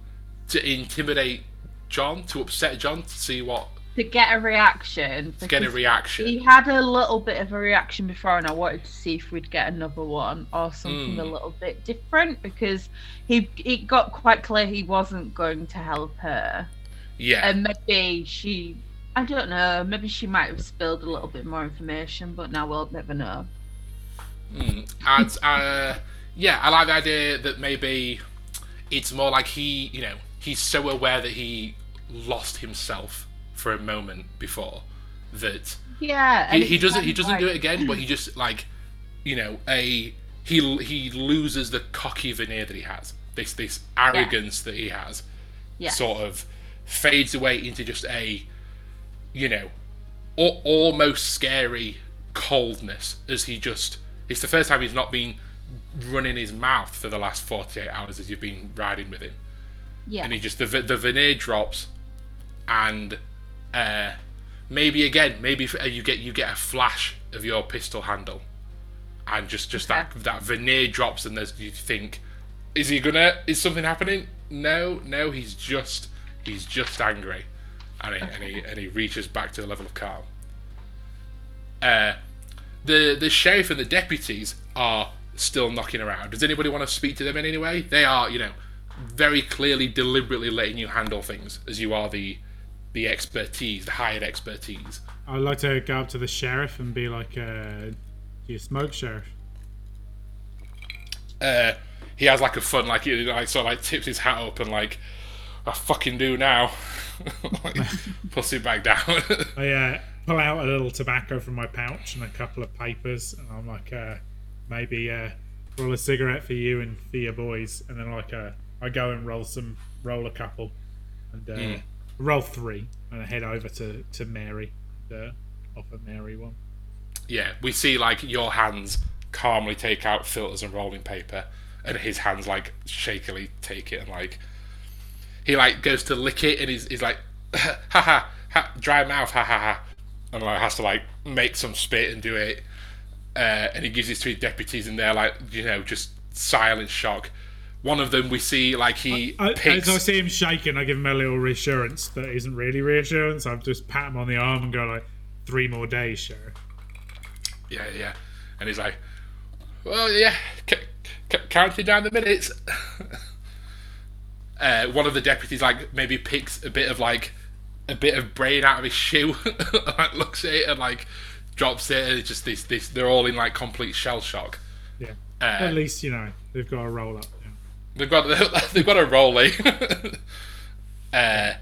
to intimidate John, to upset John, to see what To get a reaction. to get a reaction. He had a little bit of a reaction before, and I wanted to see if we'd get another one or something a Mm. little bit different because he it got quite clear he wasn't going to help her, Yeah, and maybe she, I don't know, maybe she might have spilled a little bit more information, but now we'll never know. Mm. And uh, yeah, I like the idea that maybe it's more like he, you know, he's so aware that he lost himself for a moment before that Yeah, he, he doesn't he doesn't do it again, but he just like you know a he he loses the cocky veneer that he has. This this arrogance that he has Yeah. sort of fades away into just a you know al- almost scary coldness as he just it's the first time he's not been running his mouth for the last 48 hours as you've been riding with him Yeah, and he just the the veneer drops, and uh, maybe again, maybe uh, you get you get a flash of your pistol handle, and just just that Okay. that veneer drops, and there's you think, is he gonna? Is something happening? No, no, he's just he's just angry, and he, and he and he reaches back to the level of calm. Uh, the the sheriff and the deputies are still knocking around. Does anybody want to speak to them in any way? They are, you know, very clearly, deliberately letting you handle things as you are the the expertise, the hired expertise. I'd like to go up to the sheriff and be like, uh, "Do you smoke, sheriff?" Uh, he has like a fun, like he like sort of like tips his hat up and like, I fucking do now. [LAUGHS] like, [LAUGHS] puts it back down. [LAUGHS] I uh, pull out a little tobacco from my pouch and a couple of papers, and I'm like, uh, maybe uh, roll a cigarette for you and for your boys, and then like uh, I go and roll some, roll a couple, and uh, roll three, and I head over to to Mary, and, uh, offer Mary one. yeah, we see like your hands calmly take out filters and rolling paper, and his hands like shakily take it and like he like goes to lick it and he's, he's like [LAUGHS] ha ha ha dry mouth ha ha ha and like has to like make some spit and do it uh, and he gives it to his deputies and they're like you know just silent shock one of them we see like he I, picks as I see him shaking, I give him a little reassurance that isn't really reassurance. I just pat him on the arm and go like, three more days, sheriff. Yeah, yeah. And he's like, well, yeah, c- c- counting down the minutes. [LAUGHS] uh, one of the deputies, like, maybe picks a bit of, like, a bit of brain out of his shoe, [LAUGHS] like, looks at it and, like, drops it. And it's just this, this, they're all in, like, complete shell shock. Yeah. Uh, At least you know they've got a roll up. They've got, [LAUGHS] they've got a rolling. [LAUGHS] uh,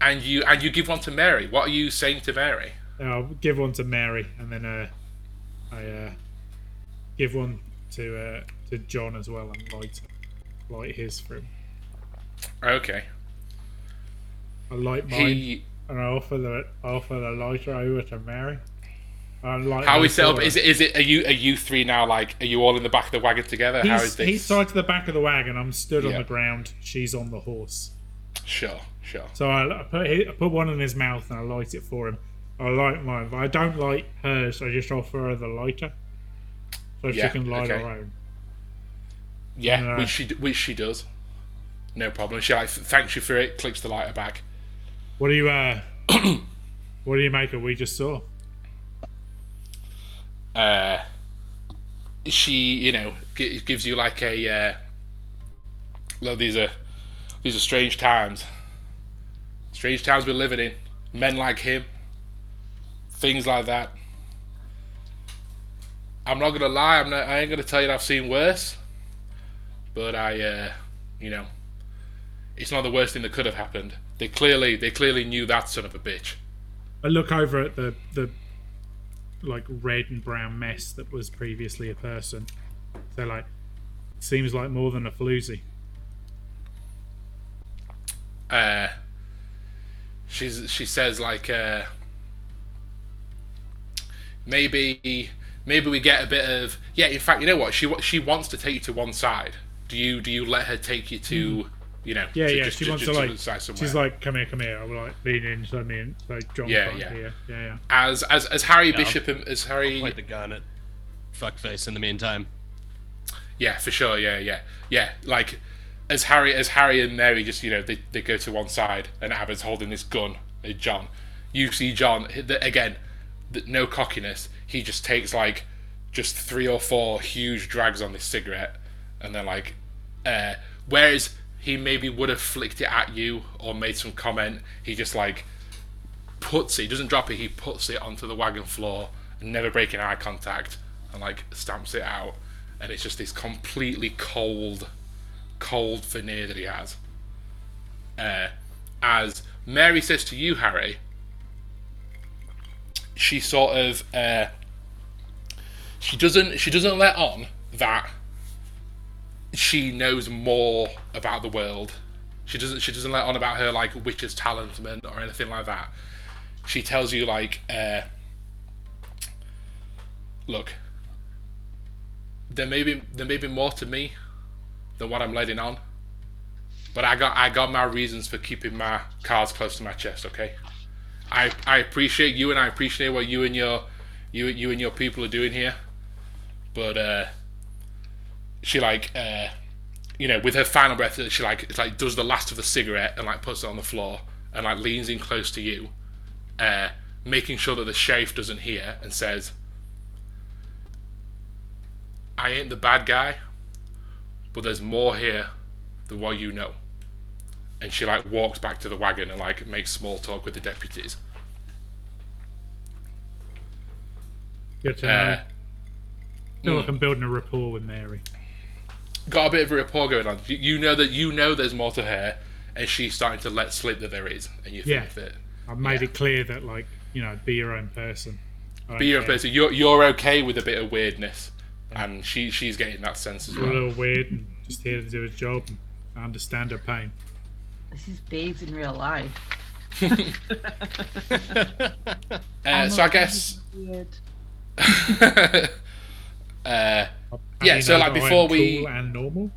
and you, and you give one to Mary. What are you saying to Mary? I'll give one to Mary, and then uh, I uh, give one to uh, to John as well and light light his for him. Okay. I light mine He. and I offer the I offer the lighter over to Mary. Light How we set up? Is it? Is it? Are you? Are you three now? Like, are you all in the back of the wagon together? How is He's, this? he's tied to the back of the wagon. I'm stood on the ground. She's on the horse. Sure. Sure. So I, I put I put one in his mouth and I light it for him. I light mine, but I don't light hers. I just offer her the lighter, so Yeah, she can light okay. her own. Yeah, No. which she which she does. No problem. She like thanks you for it. Clicks the lighter back. What do you uh? [CLEARS THROAT] what do you make of we just saw? Uh, she, you know, g- gives you like a. Uh, well, these are these are strange times. Strange times we're living in. Men like him. Things like that. I'm not gonna lie. I'm not. I ain't gonna tell you I've seen worse. But I, uh, you know, it's not the worst thing that could have happened. They clearly, they clearly knew that son of a bitch. I look over at the the like red and brown mess that was previously a person. So like, seems like more than a floozy. uh, she's she says like uh, maybe maybe we get a bit of yeah. In fact, you know what she she wants to take you to one side. Do you do you let her take you to you know? Yeah, to- yeah. just- she just- wants just to the like. side somewhere? She's like, come here, come here. I will like lean in, so me and like John. Yeah, yeah. hear. yeah, yeah. as as as Harry Yeah. Bishop and as Harry Point the gun at fuckface in the meantime. Yeah, for sure. Yeah, yeah, yeah. Like as Harry, as Harry and Mary just you know they, they go to one side and Abbott's holding this gun at John. You see John again, no cockiness. He just takes like just three or four huge drags on this cigarette, and then like, uh, whereas he maybe would have flicked it at you or made some comment, he just like puts it. He doesn't drop it. He puts it onto the wagon floor, never breaking eye contact, and like stamps it out. And it's just this completely cold, cold veneer that he has. Uh, as Mary says to you, Harry, she sort of uh, she doesn't she doesn't let on that she knows more about the world. She doesn't she doesn't let on about her like witch's talisman or anything like that. She tells you like uh, look there may be there may be more to me than what I'm letting on. But I got I got my reasons for keeping my cards close to my chest, okay? I I appreciate you and I appreciate what you and your you you and your people are doing here. But uh she like uh you know, with her final breath she like it's like does the last of the cigarette and like puts it on the floor and like leans in close to you, uh making sure that the sheriff doesn't hear and says I ain't the bad guy, but there's more here than what you know. And she like walks back to the wagon and like makes small talk with the deputies. Good to know. Uh, feel like I'm building a rapport with Mary. Got a bit of a rapport going on. You, you know that you know there's more to her, and she's starting to let slip that there is, and you Yeah. think that I've made Yeah. it clear that like you know, be your own person. I be don't your care. person. You're you're okay with a bit of weirdness, and she she's getting that sense as You're a little weird and just here to do his job. And I understand her pain. This is babes in real life. [LAUGHS] Uh, so I guess. Weird. [LAUGHS] uh, How Yeah, you so, like, that I am before we- cool and normal.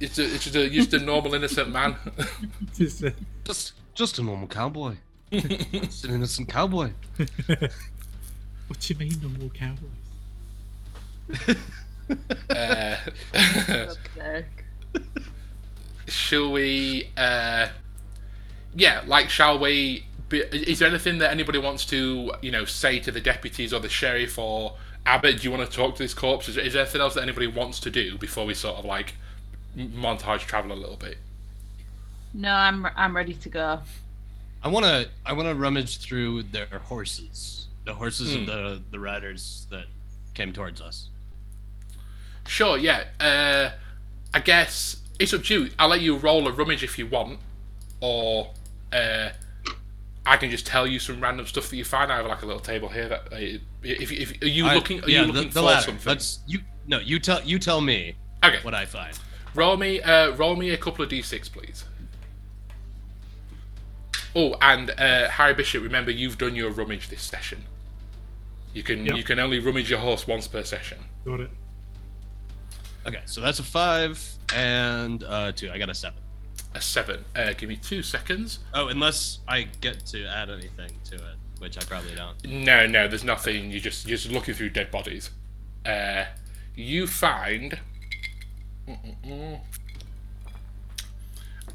it's a, it's just a, just a normal innocent man. [LAUGHS] Just, uh, Just, just a normal cowboy. just an innocent cowboy. [LAUGHS] what do you mean, normal cowboys? uh, [LAUGHS] shall we? Uh, yeah, like, shall we? Be, is there anything that anybody wants to, you know, say to the deputies or the sheriff or Abbott? Do you want to talk to this corpse? Is, is there anything else that anybody wants to do before we sort of like montage travel a little bit? No, I'm I'm ready to go. I wanna, I wanna rummage through their horses, the horses Hmm. of the the riders that came towards us. Sure, yeah. Uh, I guess it's up to you. I'll let you roll a rummage if you want, or uh, I can just tell you some random stuff that you find. I have like a little table here that uh, if, if are you I- looking are yeah, you the, looking the for latter. something? Let's you no, you tell you tell me Okay. what I find. Roll me, uh, roll me a couple of d6, please. Oh, and uh, Harry Bishop, remember you've done your rummage this session. You can Yep. you can only rummage your horse once per session. Got it. Okay, so that's a five and uh, two. I got a seven. A seven. Uh, give me two seconds. Oh, unless I get to add anything to it, which I probably don't. No, no, there's nothing. You just you're just looking through dead bodies. Uh, you find. Mm-mm-mm.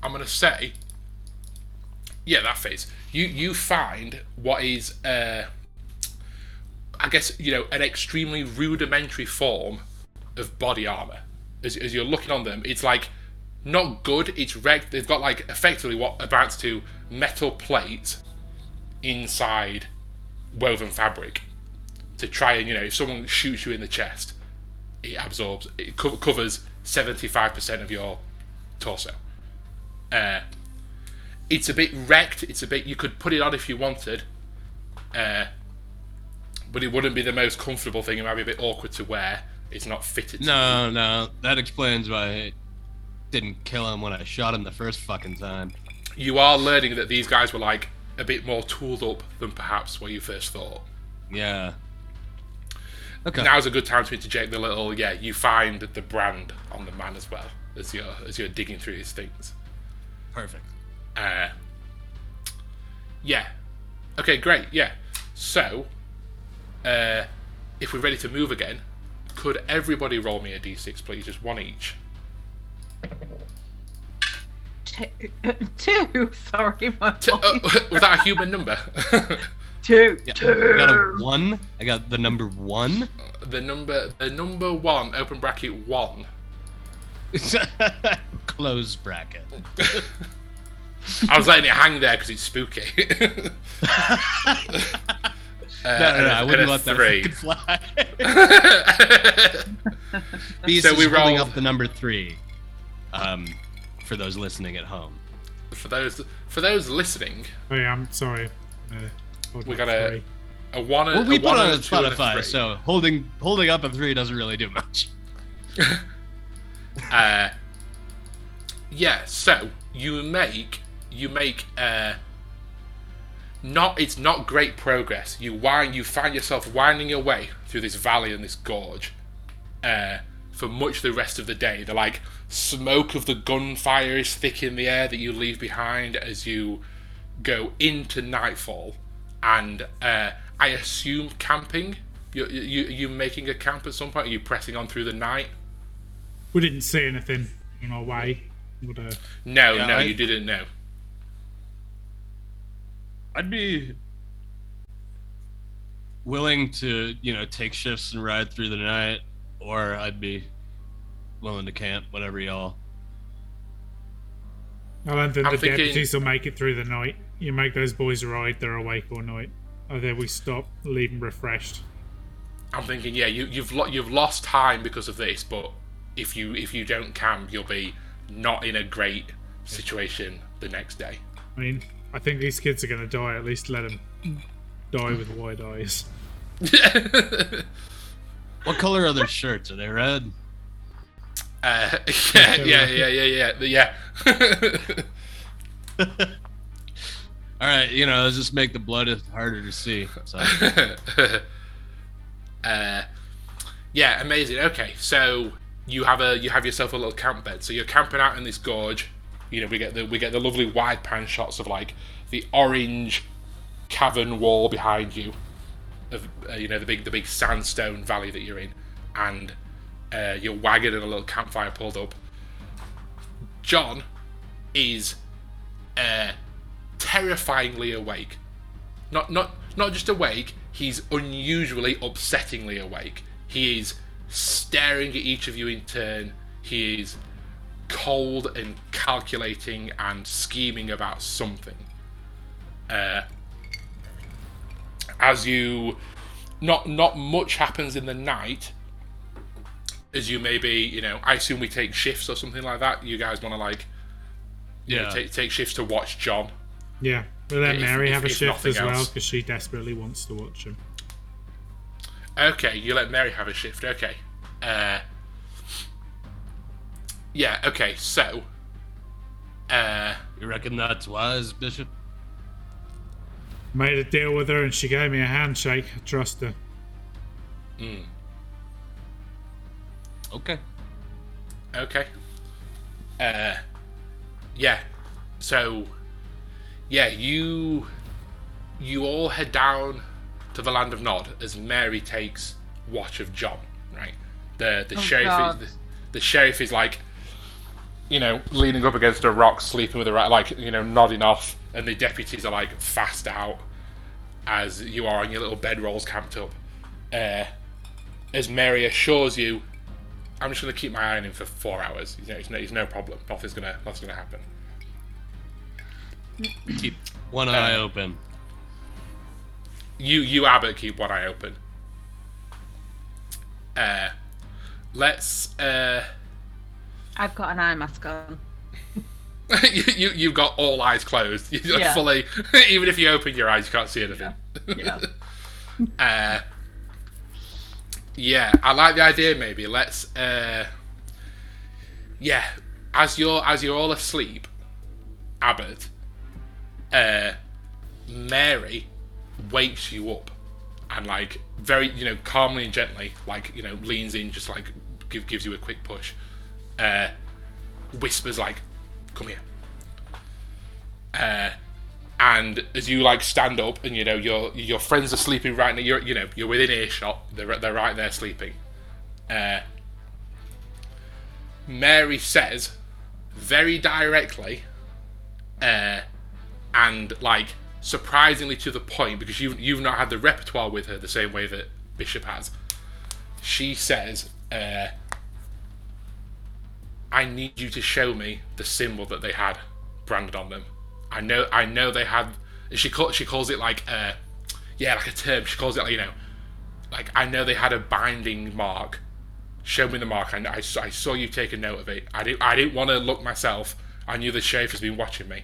I'm gonna say. Yeah, that fits. You you find what is, uh, I guess you know, an extremely rudimentary form of body armor. As, as you're looking on them, it's like not good. It's wrecked. They've got like effectively what amounts to metal plates inside woven fabric to try and you know if someone shoots you in the chest it absorbs it co- covers 75% of your torso. Uh, it's a bit wrecked it's a bit you could put it on if you wanted uh, but it wouldn't be the most comfortable thing. It might be a bit awkward to wear. It's not fitted to No, no, that explains why I didn't kill him when I shot him the first fucking time. you are learning that these guys were like a bit more tooled up than perhaps what you first thought Yeah. Okay. now's a good time to interject the little yeah you find the brand on the man as well as you're as you're digging through these things Perfect. uh yeah okay great yeah so uh if we're ready to move again could everybody roll me a d6 please just one each Two. two. [LAUGHS] Sorry, my T- voice. uh, [LAUGHS] was that a human number [LAUGHS] two. Yeah. Two. I got a one. I got the number one. the number the number one open bracket one Close bracket. i was letting it hang there because it's spooky Uh, No, no, and no, a- I and wouldn't let that three. fucking fly. Beast So is we holding rolled- up the number three. Um, for those listening at home. for those for those listening, Oh yeah, I'm sorry. Uh, we got a three. a one. Well, a we put one on a two and a Spotify, three. so holding holding up a three doesn't really do much. [LAUGHS] Uh, yeah. So you make you make uh, not it's not great progress. You wind you find yourself winding your way through this valley and this gorge uh, for much the rest of the day. The like smoke of the gunfire is thick in the air that you leave behind as you go into nightfall, and uh, I assume camping. You you you making a camp at some point? Are you pressing on through the night? We didn't see anything on our way. But, uh, No, Yeah, no, I- you didn't know. I'd be willing to, you know, take shifts and ride through the night, or I'd be willing to camp, whatever y'all. I don't think I'm the thinking- deputies will make it through the night. You make those boys ride, they're awake all night. Oh, Either we stop, leave them refreshed. I'm thinking, yeah, you, you've lo- you've lost time because of this, but if you if you don't camp, you'll be not in a great situation the next day. I mean, I think these kids are going to die. At least let them die with wide eyes. [LAUGHS] What color are their shirts? Are they red? Uh, [LAUGHS] yeah, yeah, yeah, yeah, yeah, [LAUGHS] yeah. All right, you know, let's just make the blood harder to see. So, [LAUGHS] uh, yeah, amazing. Okay, so you have a you have yourself a little camp bed. So you're camping out in this gorge. You know, we get the we get the lovely wide pan shots of like the orange cavern wall behind you, of uh, you know the big the big sandstone valley that you're in, and uh, your wagon and a little campfire pulled up. John is uh, terrifyingly awake. Not not not just awake. He's unusually upsettingly awake. He is staring at each of you in turn. He is cold and calculating and scheming about something. Uh, as you, not not much happens in the night. As you maybe, you know, I assume we take shifts or something like that. You guys want to like you know, yeah. take take shifts to watch John. Yeah, we'll let If- Mary if- have a if shift nothing as well because she desperately wants to watch him. Okay, you let Mary have a shift. Okay. Uh, yeah. Okay. So, uh, You reckon that's wise, Bishop? Made a deal with her and she gave me a handshake. I trust her. Okay. Okay. Uh, yeah. So, yeah, you you all head down to the land of Nod as Mary takes watch of John. Right. The the Oh, sheriff is the, the sheriff is like, you know, leaning up against a rock, sleeping with a rat, like you know, nodding off, and the deputies are like fast out as you are on your little bedrolls camped up. Uh, as Mary assures you I'm just gonna keep my eye on him for four hours. You know, it's no, it's no problem. Nothing's gonna, nothing's gonna happen. [CLEARS THROAT] Keep one eye open. You, you, Abbott, keep one eye open. Uh, let's. Uh, I've got an eye mask on. [LAUGHS] you, you, you've got all eyes closed. [LAUGHS] You're Yeah. fully. [LAUGHS] Even if you open your eyes, you can't see anything. Yeah. Uh, yeah, I like the idea. Maybe let's. Uh, yeah, as you're as you're all asleep, Abbott, uh, Mary wakes you up and like very you know calmly and gently like you know leans in just like give, gives you a quick push, uh, whispers like, "Come here." Uh, and as you like stand up and you know your your friends are sleeping right now you're you know you're within earshot they're, they're right there sleeping. Uh, mary says very directly uh, and like surprisingly to the point because you've, you've not had the repertoire with her the same way that bishop has. She says uh, i need you to show me the symbol that they had branded on them I know I know they had she call, she calls it like uh yeah like a term. She calls it like you know like I know they had a binding mark. Show me the mark. I, I, saw- I saw you take a note of it. I didn't I didn't want to look myself. I knew the sheriff has been watching me.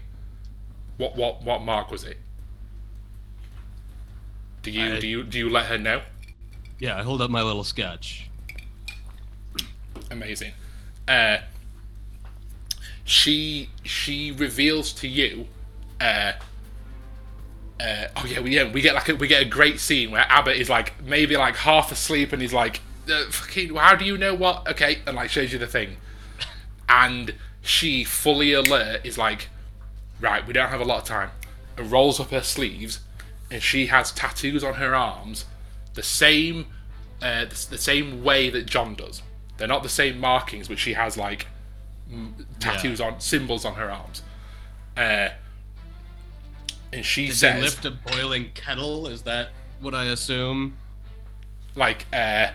What what what mark was it? Do you I- do you do you let her know? Yeah, I hold up my little sketch. amazing. Uh, she she reveals to you. Uh, uh, oh yeah, we, yeah, we get like a, we get a great scene where Abbott is like maybe like half asleep and he's like, uh, "Fucking, how do you know what?" Okay, and like shows you the thing, and she fully alert is like, "Right, we don't have a lot of time," and rolls up her sleeves, and she has tattoos on her arms, the same uh, the, the same way that John does. They're not the same markings, but she has like m- tattoos on symbols on her arms. Uh, and she Did says, lift a boiling kettle? Is that what I assume? like, uh,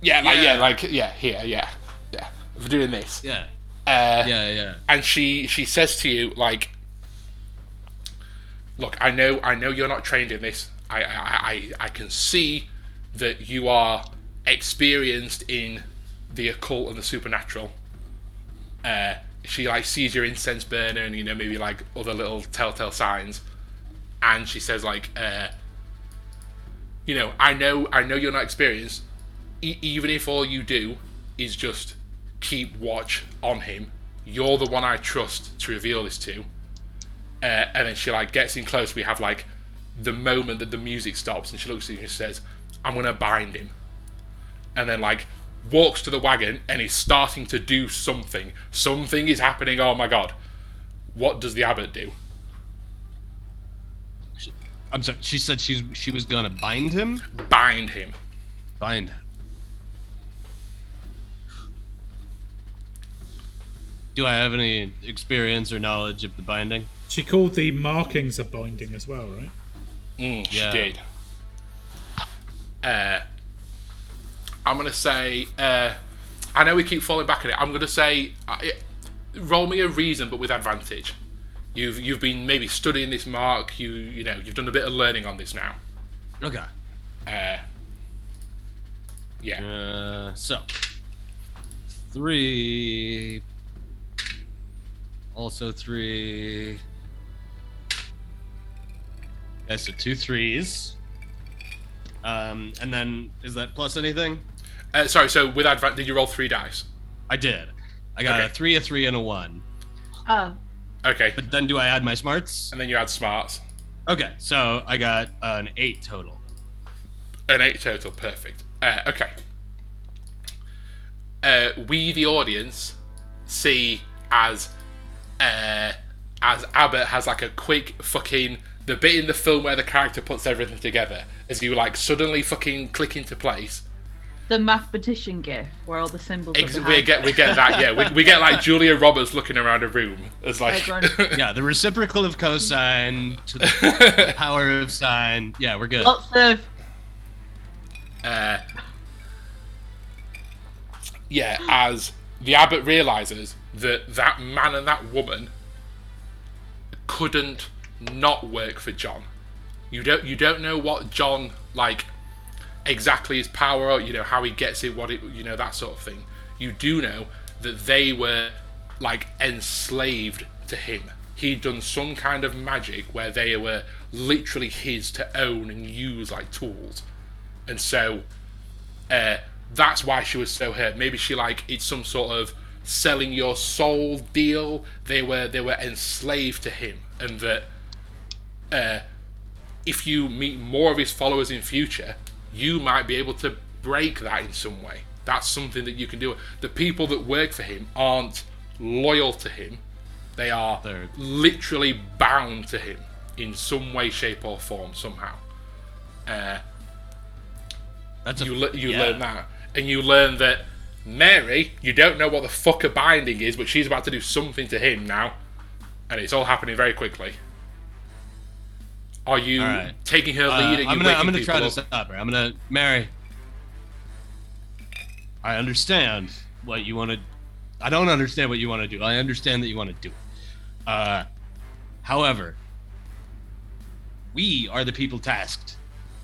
yeah, like, yeah, Yeah. like, yeah, here, yeah, yeah, for doing this. Yeah. Uh, Yeah, yeah. and she she says to you like look i know i know you're not trained in this i i i, I can see that you are experienced in the occult and the supernatural uh she like sees your incense burner and you know maybe like other little telltale signs. And she says like uh you know i know i know you're not experienced. E- even if all you do is just keep watch on him you're the one i trust to reveal this to. Uh, and then she like gets in close. We have like the moment that the music stops and she looks at you and she says i'm gonna bind him. And then like walks to the wagon and is starting to do something something is happening oh my god what does the abbot do I'm sorry. She said she's she was gonna bind him. bind him Bind. Do I have any experience or knowledge of the binding? She called the markings a binding as well, right? Mm, Yeah. She did. Uh, I'm gonna say. Uh, I know we keep falling back on it. I'm gonna say, uh, roll me a reason, but with advantage. You've you've been maybe studying this mark. You you know you've done a bit of learning on this now. Okay. Uh, yeah. Uh, so three. Also three. Okay, so two threes. Um, and then is that plus anything? Uh, sorry. So with advantage, did you roll three dice? I did. I got Okay. a three, a three, and a one. Oh, Okay, But then do I add my smarts? and then you add smarts. Okay, so I got an eight total. An eight total, perfect. Uh, okay. Uh, we, the audience, see as uh, as Abbott has like a quick fucking the bit in the film where the character puts everything together as you like suddenly fucking click into place. The mathematician gif where all the symbols. Ex- are we get we get that yeah we, we get like Julia Roberts looking around a room as like [LAUGHS] Yeah, the reciprocal of cosine to the [LAUGHS] power of sine. Yeah, we're good. Lots of uh, yeah, as the abbot realizes that that man and that woman couldn't not work for John. You don't you don't know what John like exactly his power you know how he gets it, what it you know that sort of thing. You do know that they were like enslaved to him. He'd done some kind of magic where they were literally his to own and use like tools. And so uh, that's why she was so hurt. Maybe she like it's some sort of selling your soul deal. They were they were enslaved to him, and that uh, if you meet more of his followers in future, you might be able to break that in some way. That's something that you can do. The people that work for him aren't loyal to him. They are They're- literally bound to him in some way, shape, or form somehow. Uh, That's a, you le- you yeah. learn that, and you learn that Mary, you don't know what the fuck a binding is, but she's about to do something to him now, and it's all happening very quickly. Are you right. taking her Uh, lead? and I'm gonna I'm gonna try to stop her. I'm gonna Mary. I understand what you want to. I don't understand what you want to do. I understand that you want to do it. Uh, however, we are the people tasked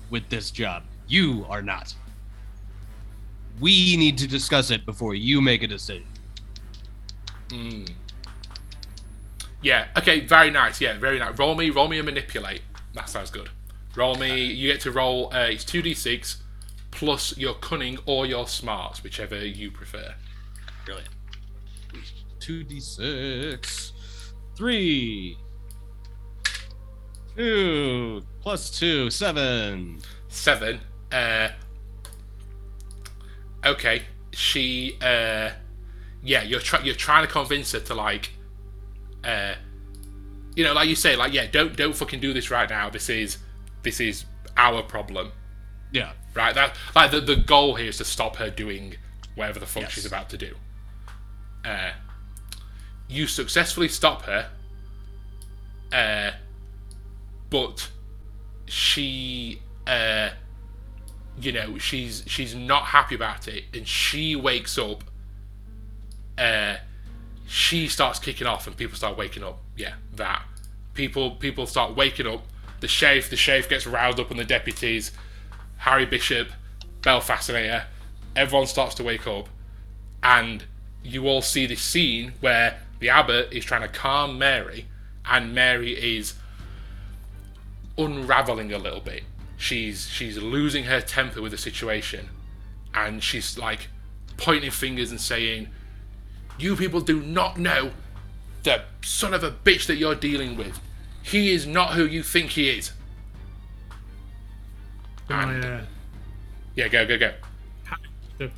with this job. You are not. We need to discuss it before you make a decision. Yeah. Okay. Very nice. Yeah. Very nice. Roll me. Roll me a manipulate. That sounds good. Roll me. You get to roll. Uh, it's two d six plus your cunning or your smarts, whichever you prefer. Brilliant. 2d6. 3. 2. Plus 2. 7. seven. Uh, okay, she. Uh, yeah, you're trying. You're trying to convince her to like. Uh, you know, like you say, like yeah, don't don't fucking do this right now. This is this is our problem, Yeah. right? That like the the goal here is to stop her doing whatever the fuck Yes. she's about to do. Uh, you successfully stop her. Uh, but she uh you know she's she's not happy about it and she wakes up uh she starts kicking off and people start waking up. Yeah that. People people start waking up. The sheriff the sheriff gets riled up on the deputies. Harry bishop Belle fascinator everyone starts to wake up. And you all see this scene where the abbot is trying to calm mary and mary is unraveling a little bit. She's she's losing her temper with the situation, and she's like pointing fingers and saying, "You people do not know the son of a bitch that you're dealing with. He is not who you think he is." I, And- uh, Yeah, go go go. to,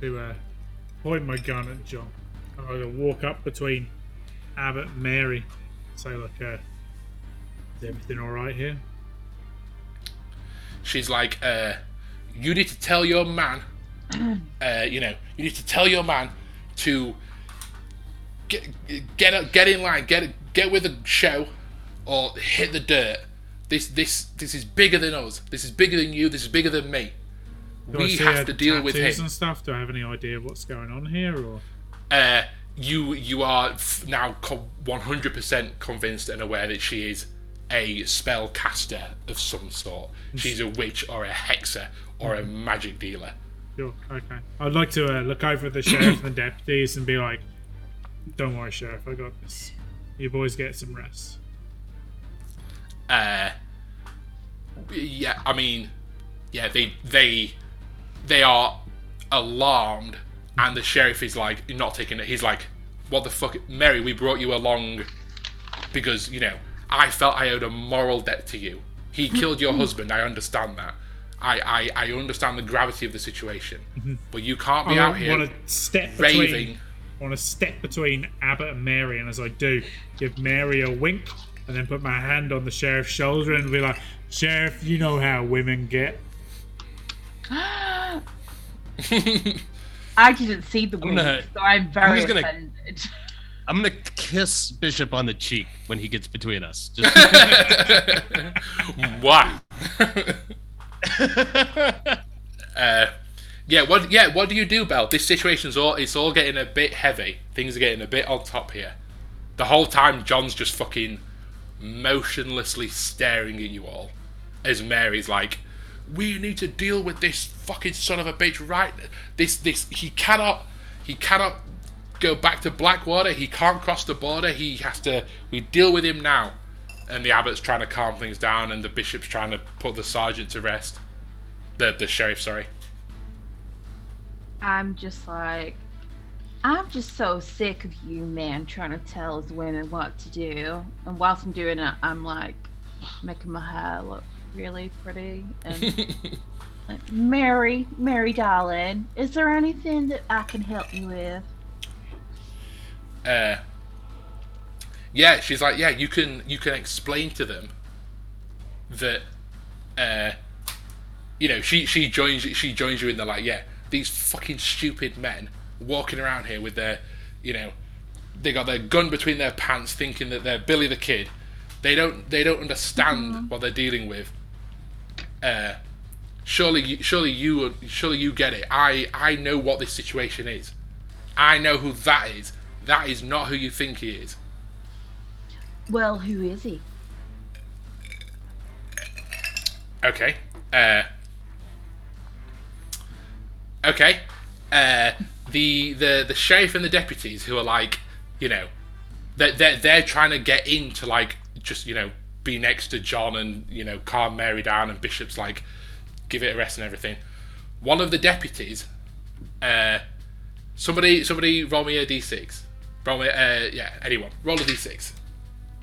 to uh, point my gun at John. I'm going to walk up between Abbott and Mary. Say, like, uh, is everything all right here? She's like, uh, "You need to tell your man, uh, you know, you need to tell your man to get get get in line, get get with the show, or hit the dirt. This this this is bigger than us. This is bigger than you. This is bigger than me. Do we have to deal with him. and stuff. Do I have any idea what's going on here? Or Uh, you you are now one hundred percent convinced and aware that she is a spell caster of some sort. She's a witch or a hexer or a magic dealer. Sure, okay. I'd like to uh, look over the sheriff and the deputies and be like, "Don't worry, sheriff. I got this. You boys get some rest." uh yeah i mean yeah they they they are alarmed and the sheriff is like not taking it. He's like, "What the fuck, Mary? We brought you along because you know I felt I owed a moral debt to you. He killed your [LAUGHS] husband. I understand that. I I, I understand the gravity of the situation, mm-hmm. but you can't be I out here want to step between. raving." I want to step between Abbott and Mary, and as I do, give Mary a wink, and then put my hand on the sheriff's shoulder and be like, "Sheriff, you know how women get." [GASPS] I didn't see the wink, gonna- so I'm very just gonna- offended. [LAUGHS] I'm gonna kiss Bishop on the cheek when he gets between us. [LAUGHS] Just Why? [LAUGHS] [LAUGHS] uh, yeah. What? Yeah. What do you do, Belle? This situation's all. It's all getting a bit heavy. Things are getting a bit on top here. The whole time, John's just fucking motionlessly staring at you all, as Mary's like, "We need to deal with this fucking son of a bitch right. This. This. He cannot. He cannot." Go back to Blackwater. He can't cross the border. He has to. We deal with him now and the abbot's trying to calm things down, and the bishop's trying to put the sergeant to rest. The the sheriff, sorry. I'm just like, I'm just so sick of you men trying to tell us women what to do. And whilst I'm doing it, I'm like making my hair look really pretty. And [LAUGHS] like, Mary, Mary, darling, is there anything that I can help you with? Uh, yeah, she's like, yeah, you can you can explain to them that, uh, you know, she she joins she joins you in the like, yeah, these fucking stupid men walking around here with their, you know, they got their gun between their pants, thinking that they're Billy the Kid. They don't they don't understand what they're dealing with. Uh, surely you- surely you surely you get it. I I know what this situation is. I know who that is. That is not who you think he is. Well, who is he? Okay. Uh, okay. Uh, the the the sheriff and the deputies who are like, you know, they're they're, they're trying to get in to like just you know be next to John and you know calm Mary down and Bishop's like give it a rest and everything. One of the deputies, uh, somebody somebody roll me a d6. Roll me uh yeah anyone roll a d6.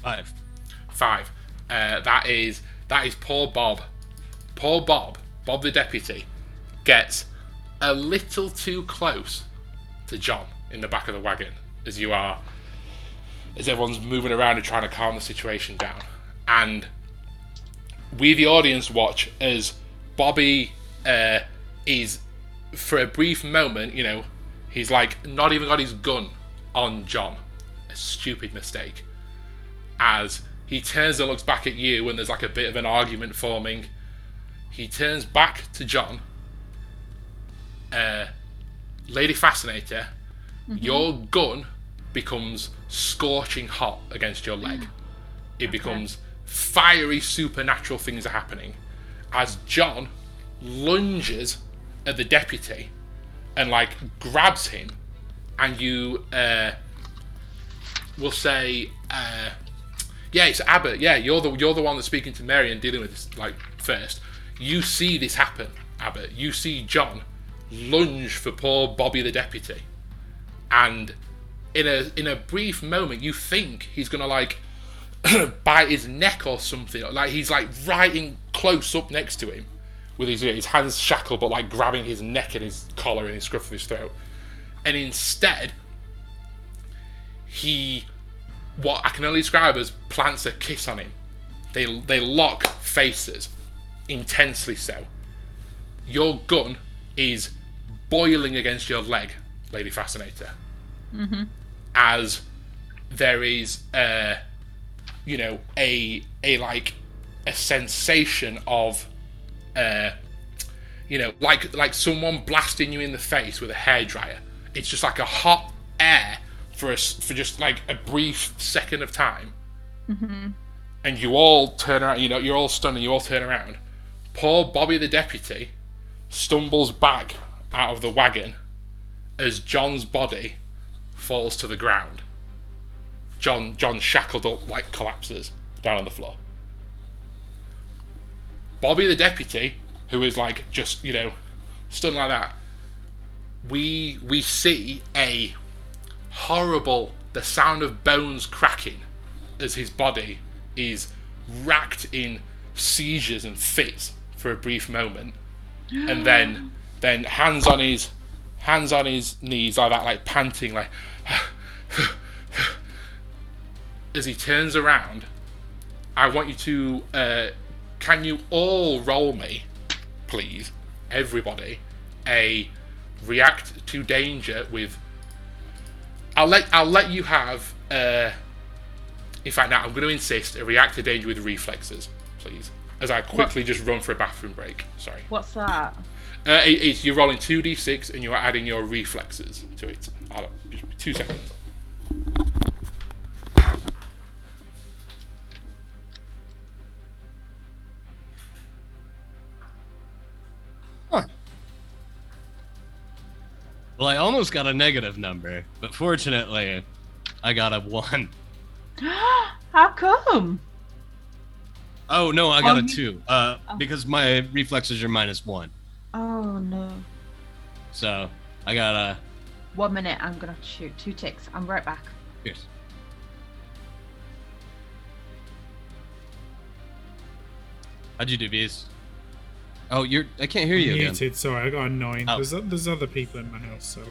Five. Five. Uh, that is that is poor Bob. Poor Bob, Bob the deputy, gets a little too close to John in the back of the wagon as you are, as everyone's moving around and trying to calm the situation down. And we, the audience, watch as Bobby uh, is, for a brief moment, you know, he's like not even got his gun on John. A stupid mistake as he turns and looks back at you and there's like a bit of an argument forming. He turns back to John. Uh, Lady Fascinator, your gun becomes scorching hot against your leg. It becomes fiery supernatural things are happening as John lunges at the deputy and like grabs him and you uh, will say uh, yeah, it's Abbott. Yeah, you're the you're the one that's speaking to Mary and dealing with this like first. You see this happen, Abbott. You see John lunge for poor Bobby the deputy, and in a in a brief moment, you think he's gonna like [CLEARS THROAT] bite his neck or something. Like he's like right in close up next to him, with his his hands shackled, but like grabbing his neck and his collar and his scruff of his throat. And instead, he what I can only describe as plants a kiss on him. They they lock faces, intensely so. Your gun is boiling against your leg, Lady Fascinator. As there is, uh, you know, a a like a sensation of, uh, you know, like like someone blasting you in the face with a hairdryer. It's just like a hot air for for just like a brief second of time, mm-hmm. and you all turn around. You know, you're all stunned, and you all turn around. Poor Bobby the deputy stumbles back out of the wagon as John's body falls to the ground. John, John shackled up, like collapses down on the floor. Bobby the deputy, who is like just you know stunned like that, we we see a horrible the sound of bones cracking as his body is racked in seizures and fits for a brief moment, and then [GASPS] then hands on his hands on his knees like that, like panting, like [SIGHS] as he turns around. I want you to. Uh, can you all roll me, please, everybody, a react to danger with. I'll let I'll let you have. Uh, in fact, now I'm going to insist a react to danger with reflexes, please. As I quickly just run for a bathroom break. Sorry. What's that? Uh, it, it's, you're rolling two d6 and you're adding your reflexes to it. Two seconds. Well, I almost got a negative number, but fortunately, I got a one. [GASPS] How come? Oh no, I got Oh, a two. Uh, Oh. because my reflexes are minus one. Oh no. So I got a. One minute, I'm gonna have to shoot. Two ticks. I'm right back. Here's. How'd you do, bees? Oh, you're. I can't hear you again. Muted. Sorry, I got a nine. Oh. There's there's other people in my house, so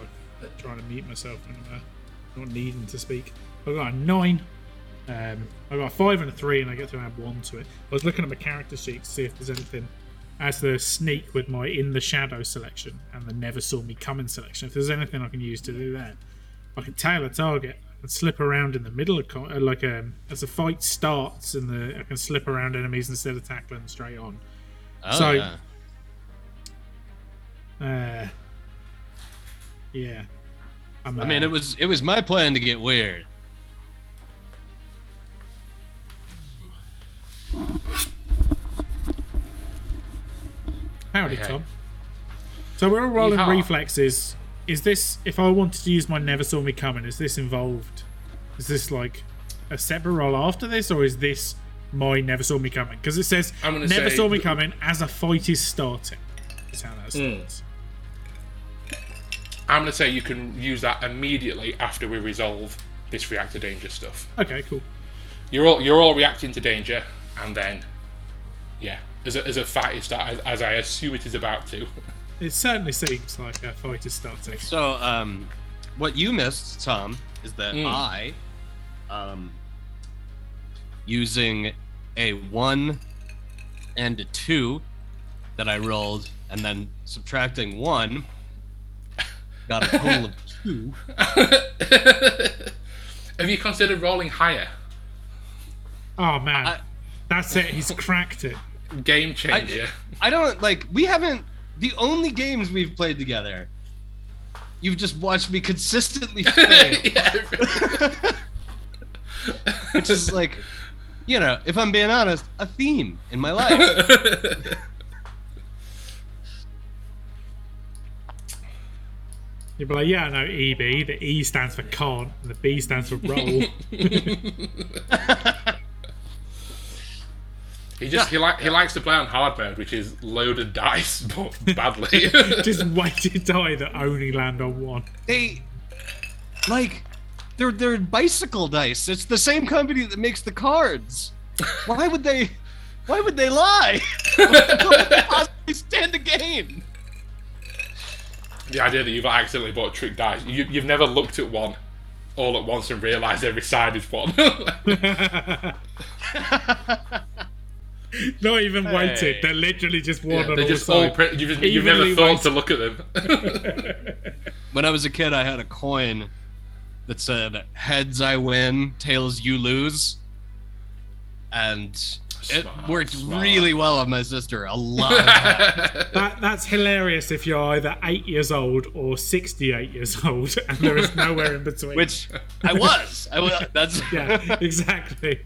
I'm trying to mute myself when I'm uh, not needing to speak. I got a nine. Um, I got a five and a three, and I get to add one to it. I was looking at my character sheet to see if there's anything as the sneak with my in the shadow selection and the never saw me coming selection. If there's anything I can use to do that, I can tail a target and slip around in the middle of co- uh, like um, as the fight starts, and the I can slip around enemies instead of tackling straight on. Oh, So- yeah. Uh, yeah. I'm, I mean, it was it was my plan to get weird. Howdy, Okay. Tom. So we're all rolling Yeehaw. reflexes. Is this, if I wanted to use my never saw me coming, is this involved? Is this like a separate roll after this, or is this my never saw me coming? Because it says I'm never say- saw me coming as a fight is starting. Is how that Hmm. starts. I'm going to say you can use that immediately after we resolve this react to danger stuff. Okay, cool. You're all you're all reacting to danger, and then, yeah, as a, as a fight is start, as, as I assume it is about to. [LAUGHS] It certainly seems like a fight is starting. So, um, what you missed, Tom, is that Mm. I, um, using a one and a two that I rolled, and then subtracting one, got a total of [LAUGHS] two. [LAUGHS] Have you considered rolling higher? Oh man, I- that's it. He's cracked it. Game changer. I don't like. We haven't. The only games we've played together, you've just watched me consistently [LAUGHS] fail. yeah. which is like, you know, if I'm being honest, a theme in my life. You'd be like, yeah, I know EB. The E stands for can't, and the B stands for roll. [LAUGHS] He just he like he likes to play on hard mode, which is loaded dice, [LAUGHS] but badly. [LAUGHS] Just weighted die that only land on one. they, like, they're they're bicycle dice. It's the same company that makes the cards. Why would they? Why would they lie? what would they possibly stand to gain? The idea that you've accidentally bought trick dice, you, you've never looked at one all at once and realised every side is one. [LAUGHS] Not even weighted. Hey. They're literally just one Yeah, on they're all just all sides. pre- you've, you've never Evenly thought to look at them. [LAUGHS] When I was a kid, I had a coin that said "Heads I win, tails you lose," and it Smart, worked smart. really well on my sister. A lot. [LAUGHS] That, that's hilarious if you're either eight years old or 68 years old, and there is nowhere in between. Which I was. I was. That's [LAUGHS] yeah, exactly.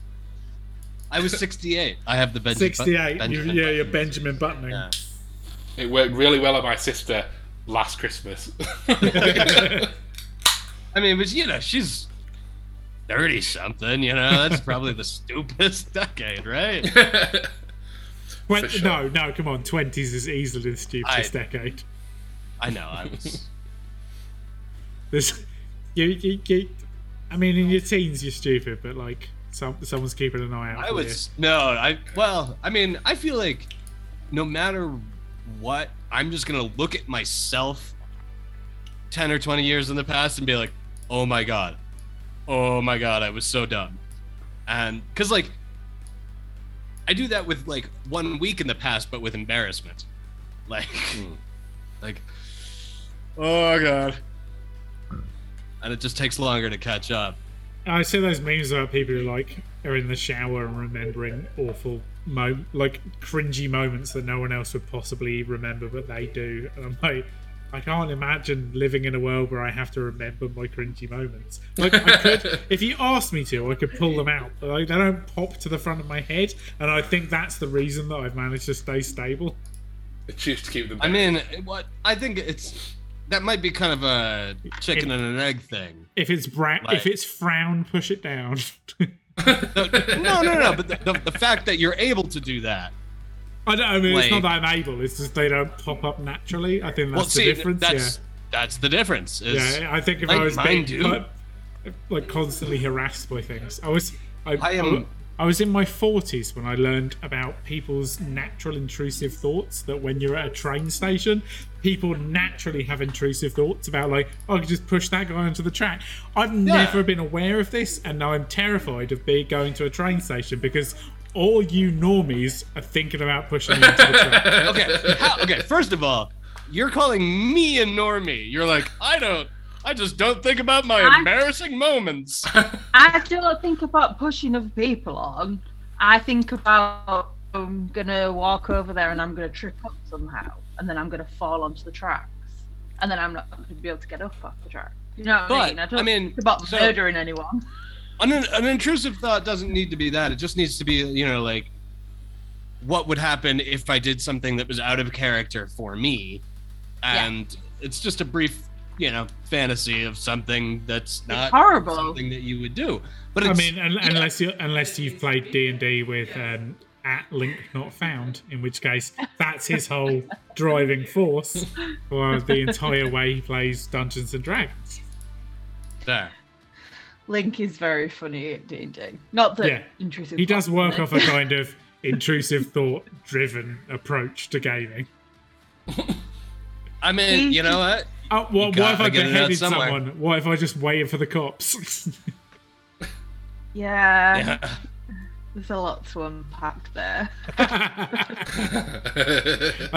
[LAUGHS] I was 68. I have the Benji, 68. You, Benjamin yeah, you're Benjamin Buttoning. Yeah. it worked really well on my sister last Christmas. I mean, but you know, she's 30 something. You know, that's probably the [LAUGHS] stupidest decade, right? [LAUGHS] When- sure. No, no, come on. 20s is easily the stupidest I- decade. I know. I was. [LAUGHS] There's, you, you, you, I mean, in your teens, you're stupid, but like, some, someone's keeping an eye out. I for was no. I well. I mean, I feel like no matter what, I'm just gonna look at myself ten or twenty years in the past and be like, "Oh my god, oh my god, I was so dumb," and because like I do that with like one week in the past, but with embarrassment, like, hmm. like, oh god, and it just takes longer to catch up. I see those memes about people who like are in the shower and remembering awful, mo- like cringy moments that no one else would possibly remember, but they do. And I'm like, I can't imagine living in a world where I have to remember my cringy moments. Like I could, [LAUGHS] if you asked me to, I could pull them out, but like, they don't pop to the front of my head, and I think that's the reason that I've managed to stay stable. [LAUGHS] Choose to keep them. I mean, what I think it's that might be kind of a chicken and an egg thing. If it's bra- Right. if it's frown, push it down. [LAUGHS] No, no, no. But the, the, the fact that you're able to do that. I don't. I mean, it's not that I'm able. It's just they don't pop up naturally. I think that's Well, the difference. that's that's the difference. yeah. Is Yeah, I think if like I was being do. like, like constantly harassed by things, I was. I, I am- I was in my 40s when I learned about people's natural intrusive thoughts. That when you're at a train station, people naturally have intrusive thoughts about like, oh, I could just push that guy onto the track. I've never been aware of this, and now I'm terrified of being going to a train station because all you normies are thinking about pushing me onto the track. [LAUGHS] okay. How, okay. First of all, you're calling me a normie. You're like, I don't. I just don't think about my I- embarrassing moments. [LAUGHS] I don't think about pushing other people on. I think about I'm gonna walk over there and I'm gonna trip up somehow, and then I'm gonna fall onto the tracks, and then I'm not gonna be able to get up off the track. You know what But, I mean? I don't I mean, think about so- murdering anyone. An, an intrusive thought doesn't need to be that. It just needs to be, you know, like what would happen if I did something that was out of character for me, and it's just a brief, you know, fantasy of something that's not horrible. something that you would do. But I mean, un- unless you unless you've played D and D with um, at link not found, in which case that's his whole driving force for the entire way he plays Dungeons and Dragons. there. Link is very funny at D&D. Not that Yeah. intrusive. He does work isn't off a kind of [LAUGHS] intrusive thought driven approach to gaming. I mean, you know what? Oh, what, what gotta if I get it out beheaded someone? What if I just waited for the cops? [LAUGHS] Yeah, Yeah. there's a lot to unpack there. [LAUGHS] and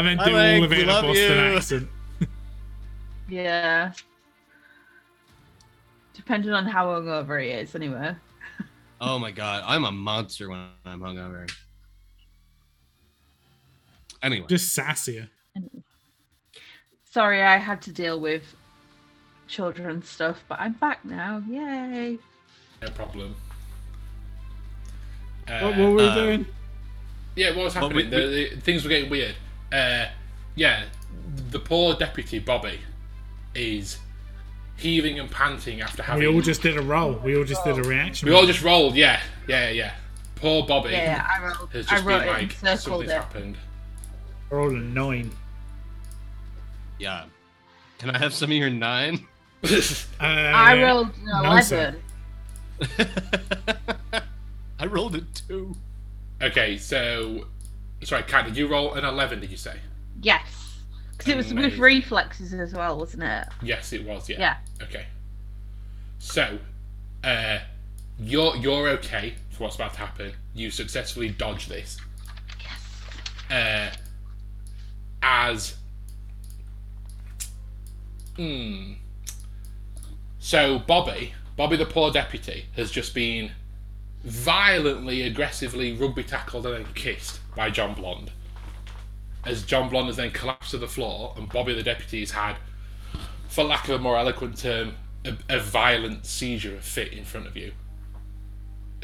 then Hi, do all Link, of it in a Boston you. accent. Yeah. Depending on how hungover he is, anyway. Oh my god, I'm a monster when I'm hungover. Anyway, Just sassier. Sorry, I had to deal with children stuff, but I'm back now. Yay! no problem. What, Uh, what were we uh, doing? Yeah, what was Well, happening? we- the, the, things were getting weird. Uh, yeah, the poor deputy Bobby is heaving and panting after having. We all just did a roll. We all just did a reaction. we all just rolled. Yeah, yeah, yeah. Poor Bobby Yeah, I wrote, has I just wrote been it like and circled something's it. happened. rolled a nine. yeah. Can I have some of your nine? Uh, [LAUGHS] I rolled an no, 11. [LAUGHS] I rolled a two. okay, so sorry, Kat, did you roll an eleven? Did you say? yes. Because it was with reflexes as well, wasn't it? Yes, it was. Yeah. Yeah. Okay. So, uh, you're you're okay for what's about to happen. You successfully dodge this. Uh, as. Hmm. So Bobby, Bobby the poor deputy, has just been violently, aggressively rugby tackled and then kissed by John Blonde. As John Blonde has then collapsed to the floor, and Bobby the deputy has had for lack of a more eloquent term, a, a violent seizure of fit in front of you,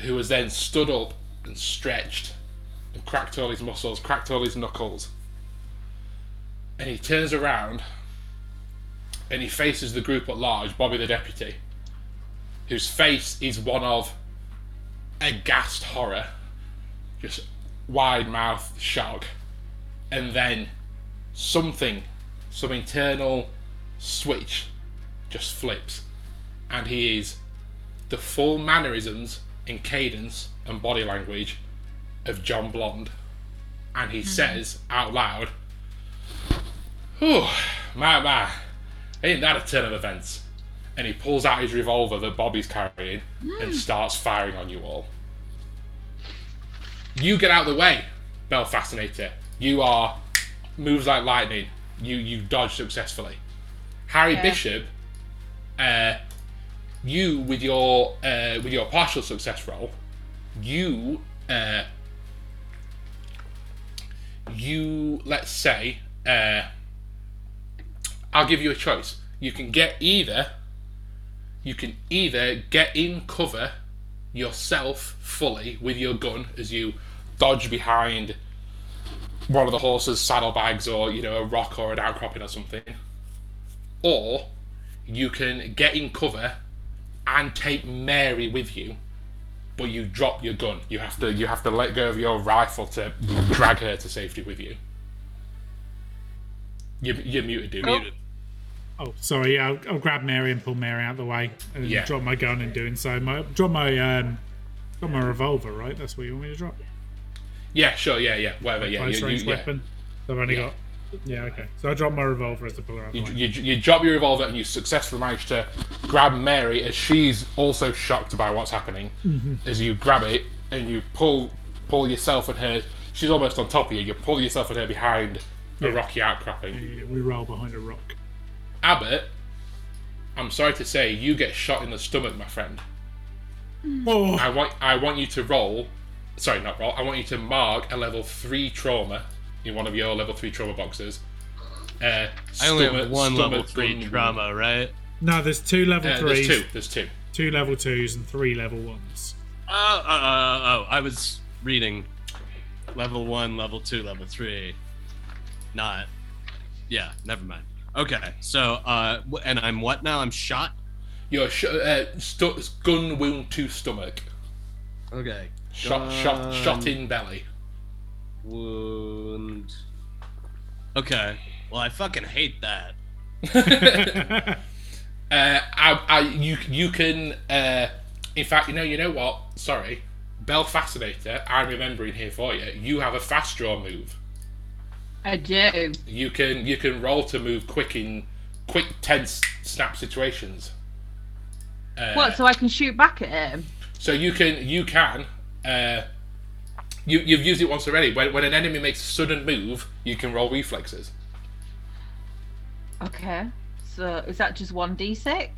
who has then stood up and stretched and cracked all his muscles, cracked all his knuckles. And he turns around and he faces the group at large, Bobby the deputy, whose face is one of aghast horror, just wide mouthed shock, and then something some internal switch just flips, and he is the full mannerisms in cadence and body language of John Blonde, and he hmm. says out loud, "Oh, my my, ain't that a turn of events?" And he pulls out his revolver that Bobby's carrying and hmm. starts firing on you all. You get out of the way, Belle Fascinator. You are moves like lightning. You you dodge successfully. Harry Yeah. Bishop, uh, you with your uh, with your partial success roll, you uh, you let's say uh, I'll give you a choice. You can get either you can either get in cover yourself fully with your gun as you dodge behind one of the horse's saddlebags or you know a rock or an outcropping or something or you can get in cover and take Mary with you but you drop your gun you have to you have to let go of your rifle to drag her to safety with you you, you're muted dude Muted. Oh, sorry. Yeah, I'll, I'll grab Mary and pull Mary out of the way and Yeah. drop my gun in doing so. My drop my um, drop my revolver. Right, that's what you want me to drop. Yeah sure yeah yeah whatever yeah Close you, range you, weapon. I've only Yeah. got. Yeah, okay. So I drop my revolver as her out. You, the you, you drop your revolver and you successfully manage to grab Mary as she's also shocked by what's happening. Mm-hmm. As you grab it and you pull pull yourself and her, she's almost on top of you. You pull yourself and her behind a Yeah. rocky outcropping. Yeah, we roll behind a rock. Abbott, I'm sorry to say, you get shot in the stomach, my friend. Oh, I want I want you to roll. Sorry, not roll. I want you to mark a level three trauma in one of your level three trauma boxes. Uh, I only have one level three gun trauma, right? no, there's two level Uh, threes, there's two. There's two. two level twos, and three level ones. Oh, oh, oh, oh, I was reading level one, level two, level three. Not. Yeah, never mind. Okay, so, uh, and I'm what now? I'm shot? Your sh- uh, stu- gun wound to stomach. Okay. Shot, shot, shot in belly. Wound. Okay. Well, I fucking hate that. [LAUGHS] Uh, I, I, you, you can. Uh, in fact, you know, you know what? Sorry, Belle Fascinator. I'm remembering here for you. You have a fast draw move. I do. You can, you can roll to move quick in quick tense snap situations. Uh, What? So I can shoot back at him? So you can you can uh, you you've used it once already. When when an enemy makes a sudden move, you can roll reflexes. Okay. So is that just one d six?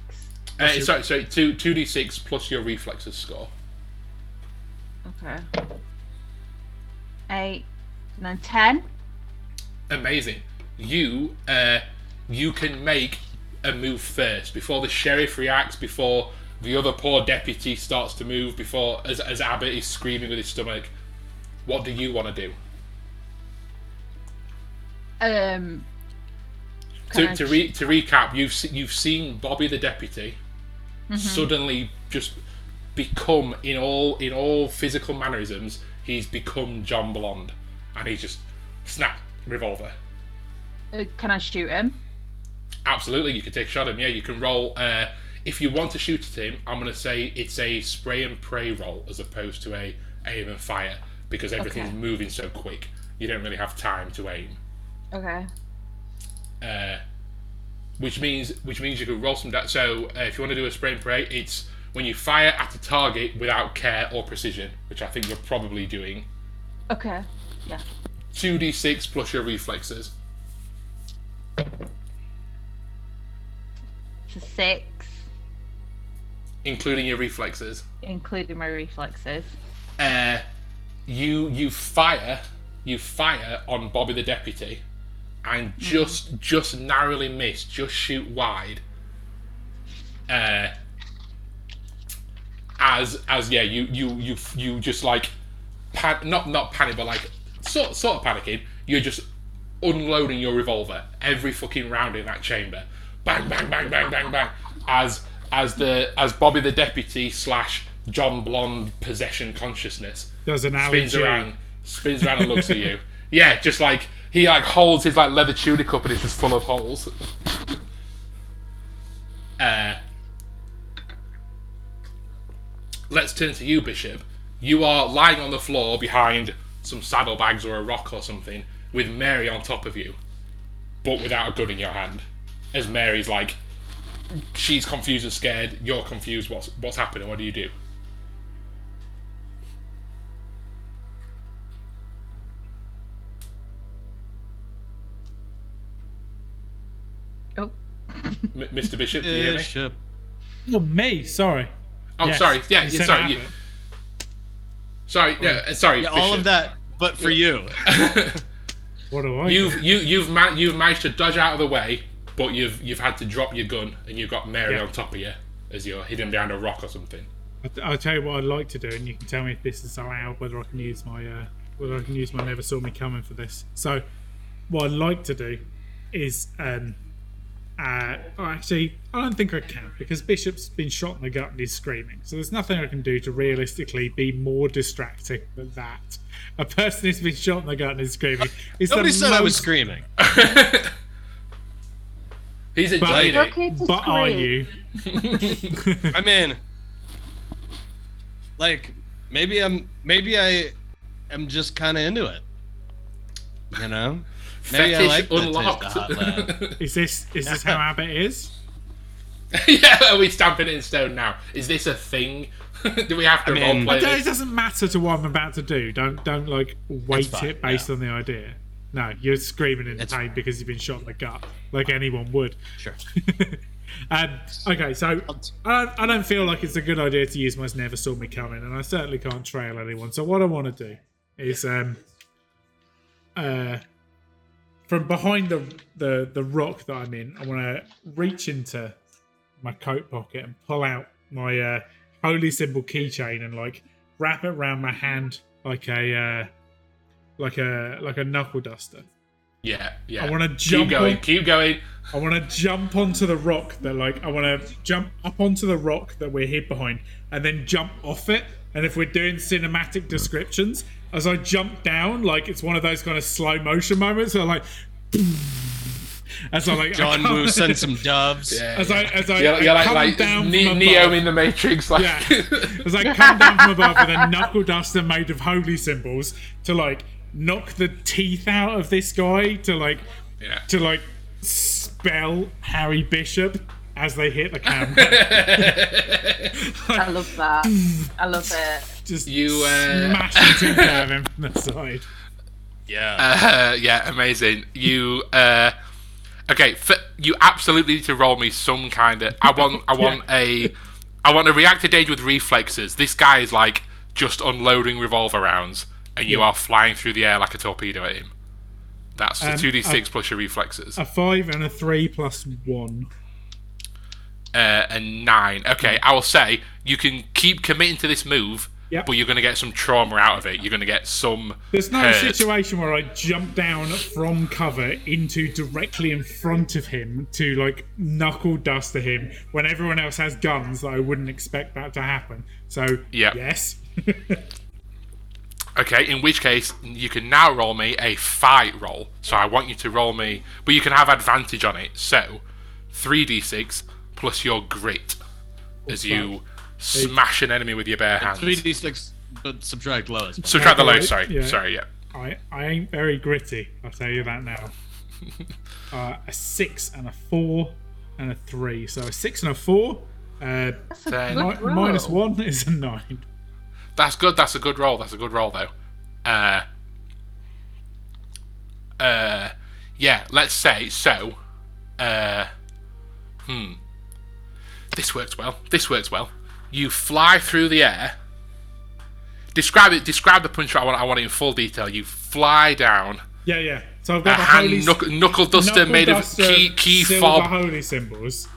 Uh, sorry, sorry, two two d six plus your reflexes score. Okay. Eight, nine, ten. Amazing. You uh, you can make a move first before the sheriff reacts, before the other poor deputy starts to move, before as as Abbott is screaming with his stomach. What do you want to do? Um. to, to, re, to recap, you've se- you've seen Bobby the deputy suddenly just become in all in all physical mannerisms. He's become John Blonde, and he's just snap revolver. uh, can I shoot him? Absolutely, you can take a shot at him. Yeah, you can roll. Uh, if you want to shoot at him, I'm going to say it's a spray and pray roll as opposed to a aim and fire because everything's Okay. moving so quick. You don't really have time to aim. Okay. uh, which means which means you can roll some. Da- so uh, if you want to do a spray and pray, it's when you fire at a target without care or precision, which I think you're probably doing. Okay. Yeah. Two d six plus your reflexes. So six, including your reflexes. including my reflexes. Uh, you you fire you fire on Bobby the deputy, and just just narrowly miss, just shoot wide. Uh, as as yeah, you you you you just like pan- not not panic, but like sort sort of panicking. You're just unloading your revolver every fucking round in that chamber. Bang bang bang bang bang bang. As as the as Bobby the deputy slash John Blonde possession consciousness an spins allergy. around, spins around and looks at you. Yeah, just like he like holds his like leather tunic up and it's just full of holes. Uh, let's turn to you, Bishop. You are lying on the floor behind some saddlebags or a rock or something, with Mary on top of you, but without a gun in your hand. As Mary's like, she's confused and scared. You're confused. What's what's happening? What do you do? Oh, M- Mr. Bishop, do you hear me? Bishop. Oh, me. Sorry. Oh, Yes, sorry. Yeah, you yeah said sorry. You, Abbott. sorry. Yeah, uh, sorry. Yeah, all of that, but for you. [LAUGHS] What do I? You've you you've ma- you've managed to dodge out of the way, but you've you've had to drop your gun and you've got Mary Yeah. on top of you as you're hidden behind a rock or something. I- I'll tell you what I'd like to do, and you can tell me if this is allowed, whether I can use my uh, whether I can use my never saw me coming for this. So, what I'd like to do is, um, uh, oh, actually, I don't think I can because Bishop's been shot in the gut and he's screaming. So there's nothing I can do to realistically be more distracting than that. A person who's been shot in the gut and is screaming is Nobody the said I was screaming. [LAUGHS] He's enjoying But- it. okay to But are scream. you? [LAUGHS] I mean, like maybe I'm maybe I am just kind of into it. You know, maybe I Fetish like the taste of unlocked. [LAUGHS] Is this is this how [LAUGHS] Abbott is? yeah, are we stamping it in stone now? Is this a thing? do we have to I mean- roleplay It doesn't matter to what I'm about to do. Don't don't like weight it based yeah. on the idea. No, you're screaming in It's pain because you've been shot in the gut, like anyone would. Sure. [LAUGHS] um, okay, so I don't, I don't feel like it's a good idea to use my never saw me coming, and I certainly can't trail anyone. So what I want to do is, um, uh, from behind the the the rock that I'm in, I want to reach into my coat pocket and pull out my uh, holy symbol keychain and like wrap it around my hand like a uh, like a like a knuckle duster. Yeah, yeah. I wanna keep jump going. on- Keep going. I want to jump onto the rock that like I want to jump up onto the rock that we're hid behind and then jump off it. And if we're doing cinematic descriptions, as I jump down, like it's one of those kind of slow motion moments. So like, [LAUGHS] as I like I John come- Woo sent some doves. Yeah, As yeah. I as I, You're, I you're like, come like down Ne- from Neo above. in the Matrix. Like, Yeah. As I come down from above with a knuckle duster made of holy symbols to like knock the teeth out of this guy to like yeah. to like spell Harry Bishop as they hit the camera. [LAUGHS] I love that. I love it. Just You, uh, smash into him from the side. Yeah. Uh, [LAUGHS] yeah, amazing. You uh, okay? F- you absolutely need to roll me some kind of. I want. I [LAUGHS] want a. I want a react to danger with reflexes. This guy is like just unloading revolver rounds, and you Yeah. are flying through the air like a torpedo at him. That's the Um, two d six uh, plus your reflexes. A five and a three plus one. uh, and nine. Okay, I will say you can keep committing to this move, Yep. but you're going to get some trauma out of it. You're going to get some. There's no hurt. situation where I jump down from cover into directly in front of him to like knuckle duster him when everyone else has guns. I wouldn't expect that to happen. So Yeah. yes. [LAUGHS] Okay, in which case you can now roll me a fight roll. So I want you to roll me, but you can have advantage on it. So, three d six plus your grit as you smash an enemy with your bare hands. Three d six, but subtract lowest. [LAUGHS] Subtract the low. Okay, Sorry, yeah. sorry. Yeah. I, I ain't very gritty, I'll tell you that now. [LAUGHS] uh, a six and a four and a three. So a six and a four. Uh, That's a Then- good mi- roll. minus one [LAUGHS] is a nine. That's good. That's a good roll. That's a good roll, though. Uh, uh, yeah. Let's say so. Uh, hmm. This works well. This works well. You fly through the air. Describe it. Describe the punch. I want. I want it in full detail. You fly down. Yeah, yeah. So I've A got the hand knuckle, knuckle duster knuckle made duster, of key key fob. holy symbols.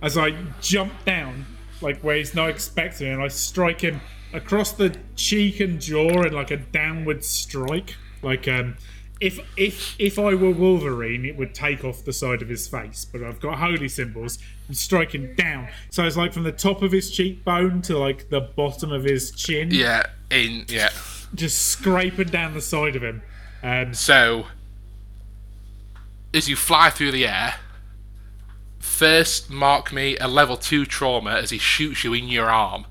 As I jump down, like where he's not expecting, and I strike him across the cheek and jaw in like a downward strike. Like um, if if if I were Wolverine, it would take off the side of his face. But I've got holy symbols. I'm striking down, so it's like from the top of his cheekbone to like the bottom of his chin, Yeah. In yeah. just scraping down the side of him. Um, So, as you fly through the air, first mark me a level two trauma as he shoots you in your arm,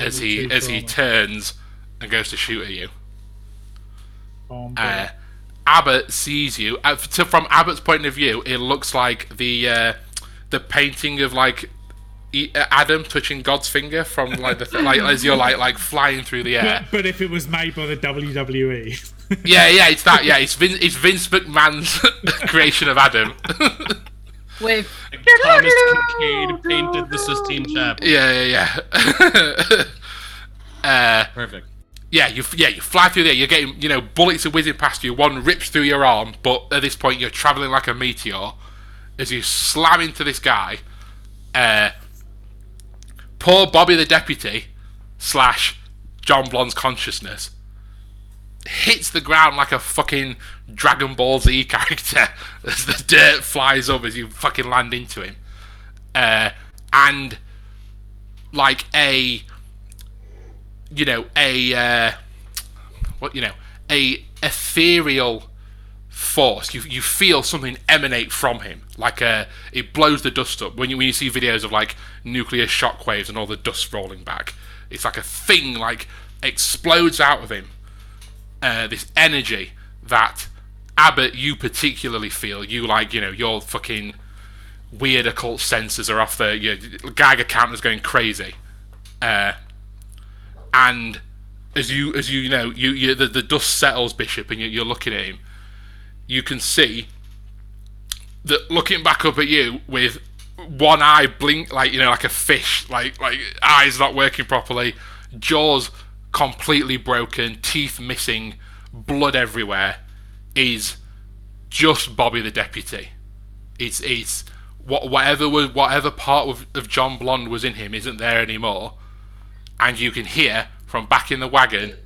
as he as he turns and goes to shoot at you. Uh, Abbott sees you. Uh, to, from Abbott's point of view, it looks like the uh, the painting of like E- uh, Adam touching God's finger from like the th- like as you're like like flying through the air. but, [LAUGHS] but if it was made by the WWE, Yeah, yeah, it's that. Yeah, it's Vin- it's Vince McMahon's [LAUGHS] creation of Adam. [LAUGHS] With Thomas Kinkade painted the Sistine Chapel. yeah, yeah, yeah. [LAUGHS] uh, Perfect. yeah, you yeah you fly through there. You're getting you know bullets are whizzing past you. One rips through your arm, but at this point you're traveling like a meteor as you slam into this guy. Uh, poor Bobby the deputy slash John Blonde's consciousness hits the ground like a fucking Dragon Ball Z [LAUGHS] character as the dirt flies up as you fucking land into him. Uh, and like a you know a uh, what you know a ethereal force. You you feel something emanate from him. Like uh it blows the dust up. When you when you see videos of like nuclear shockwaves and all the dust rolling back it's like a thing like explodes out of him uh, this energy that Abbott you particularly feel you like you know your fucking weird occult senses are off the your Geiger counter's going crazy. Uh, and as you as you, you know you, you the, the dust settles Bishop and you, you're looking at him. You can see that looking back up at you with one eye blink like you know like a fish like like eyes not working properly jaws completely broken teeth missing blood everywhere is just Bobby the deputy. It's it's what whatever was whatever part of, of John Blonde was in him isn't there anymore. And you can hear from back in the wagon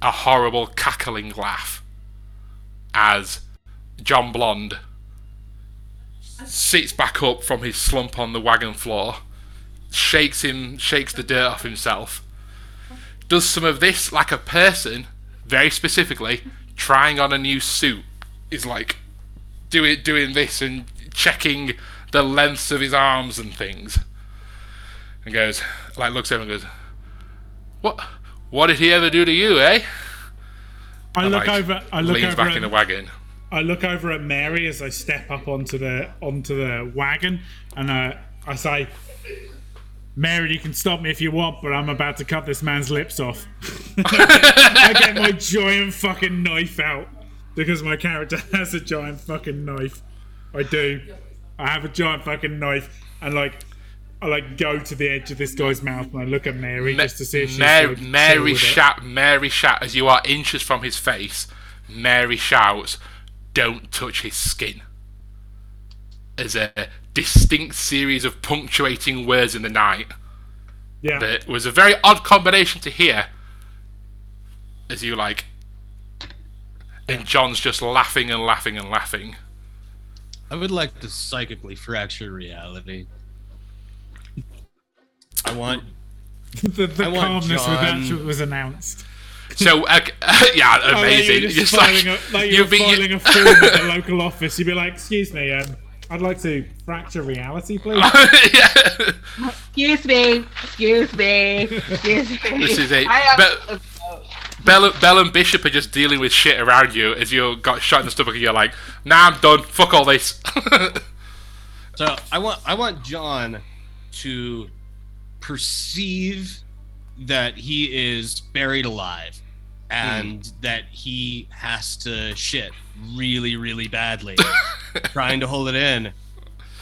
a horrible cackling laugh as John Blonde sits back up from his slump on the wagon floor, shakes him, shakes the dirt off himself, does some of this like a person, very specifically, trying on a new suit, is like doing doing this and checking the lengths of his arms and things, and goes like looks at him and goes, "What? What did he ever do to you, eh?" I And, look like, over. I look leans over. back in the At, wagon. I look over at Mary as I step up onto the onto the wagon, and uh, I say, "Mary, you can stop me if you want, but I'm about to cut this man's lips off." [LAUGHS] I get my giant fucking knife out because my character [LAUGHS] has a giant fucking knife. I do. I have a giant fucking knife, and like. I like go to the edge of this guy's mouth and I look at Mary just to see if she's Mary, like, Mary shout, Mary shout as you are inches from his face. Mary shouts, "Don't touch his skin." As a distinct series of punctuating words in the night Yeah. that was a very odd combination to hear. As you like, and John's just laughing and laughing and laughing. I would like to psychically fracture reality. I want [LAUGHS] the the I want calmness with John- that was announced. So uh, [LAUGHS] yeah, Oh, like amazing. you're Just just like, filing, a, like you've you're been- you- filing a [LAUGHS] form at the local office. You'd be like, "Excuse me, um, I'd like to fracture reality, [LAUGHS] please." yeah. excuse me, excuse me, excuse me. This is it. I am, But- Belle, Belle and Bishop are just dealing with shit around you as you got shot in the stomach and you're like, nah, I'm done. Fuck all this. [LAUGHS] so I want I want John to perceive that he is buried alive and that he has to shit really really badly [LAUGHS] trying to hold it in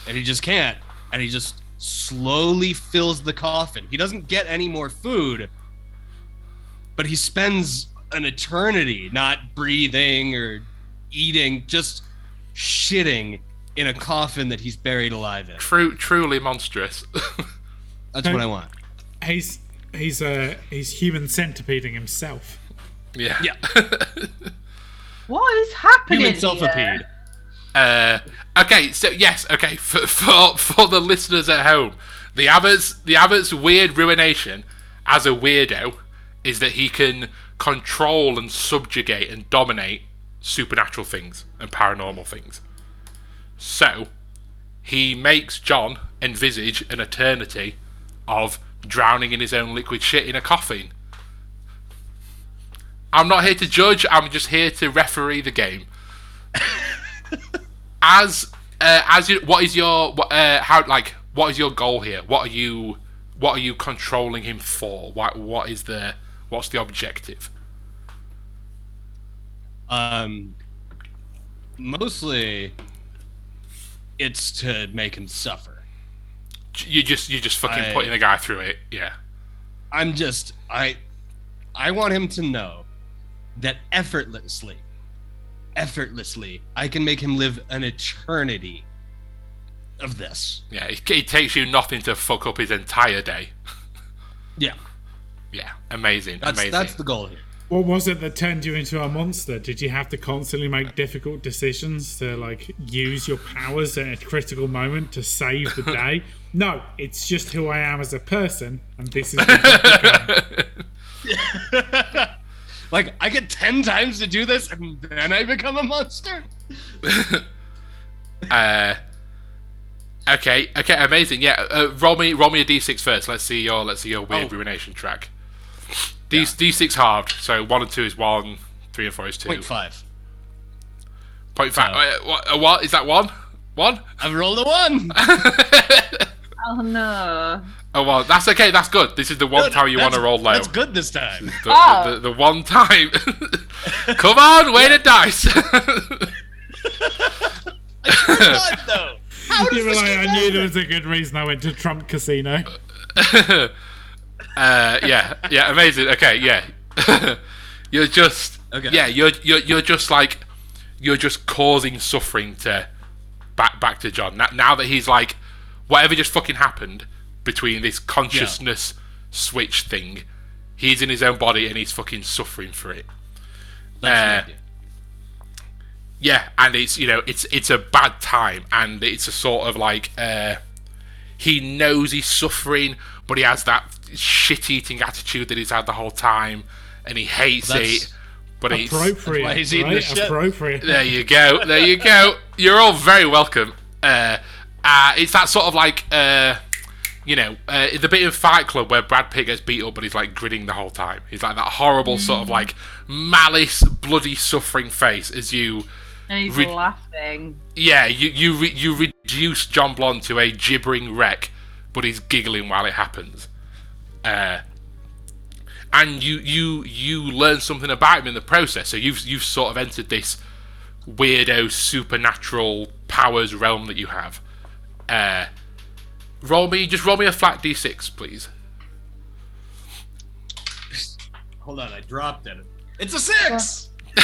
and he just can't. And he just slowly fills the coffin. He doesn't get any more food but he spends an eternity not breathing or eating just shitting in a coffin that he's buried alive in. True, truly monstrous. [LAUGHS] that's what i want. he's he's uh he's human centipeding himself. Yeah. Yeah. [LAUGHS] what is happening? human selfipede Uh, okay, so yes, okay, [LAUGHS] for, for for the listeners at home, the Abbott's the Abbott's weird ruination as a weirdo is that he can control and subjugate and dominate supernatural things and paranormal things. So, he makes John envisage an eternity of drowning in his own liquid shit in a coffin. I'm not here to judge, I'm just here to referee the game. [LAUGHS] as uh, as you, what is your what, uh, how like what is your goal here? What are you what are you controlling him for? What what is the what's the objective? Um, mostly, it's to make him suffer. You just you just fucking I- putting the guy through it. Yeah. I'm just I I want him to know that effortlessly effortlessly I can make him live an eternity of this. Yeah, it, it takes you nothing to fuck up his entire day. [LAUGHS] Yeah. Yeah, amazing, That's amazing. that's the goal here. What was it that turned you into a monster? Did you have to constantly make difficult decisions to like use your powers at a critical moment to save the [LAUGHS] day? no, it's just who I am as a person, and this is. [LAUGHS] What I've become. Like I get 10 times to do this and then I become a monster? [LAUGHS] Uh, okay, okay, amazing. Yeah, uh, roll me, roll me a d6 first. Let's see your, let's see your weird Oh. ruination track. D d6 halved. So one and two is one, three and four is two. Point five. Point five. uh, what, uh, what is that? One, one. I've rolled a one. [LAUGHS] Oh no. Oh well, that's okay. That's good. This is the one time you want to roll low. That's good this time. The, Oh. the, the, the one time. [LAUGHS] Come on, weigh the dice. [LAUGHS] God, though. How does You were this like, get I knew there was a good reason I went to Trump Casino. [LAUGHS] uh, yeah, yeah, amazing. Okay, yeah. you're just Okay. yeah, you're you're you're just like you're just causing suffering to back back to John. Now, now that he's like whatever just fucking happened between this consciousness switch thing, he's in his own body and he's fucking suffering for it. That's Uh, yeah and it's you know it's it's a bad time and it's a sort of like uh he knows he's suffering but he has that shit eating attitude that he's had the whole time and he hates That's it but it's Appropriate, why he's right? the. Appropriate. there you go there you go you're all very welcome uh uh it's that sort of like uh you know, uh, the bit in Fight Club where Brad Pitt gets beat up, but he's like grinning the whole time. He's like that horrible sort of like malice, bloody, suffering face as you And he's Re- laughing. yeah, you you re- you reduce John Blonde to a gibbering wreck, but he's giggling while it happens. Uh, and you you you learn something about him in the process. So you've you've sort of entered this weirdo supernatural powers realm that you have. Uh, roll me just roll me a flat d6, please. Hold on, I dropped it. It's a six. [LAUGHS]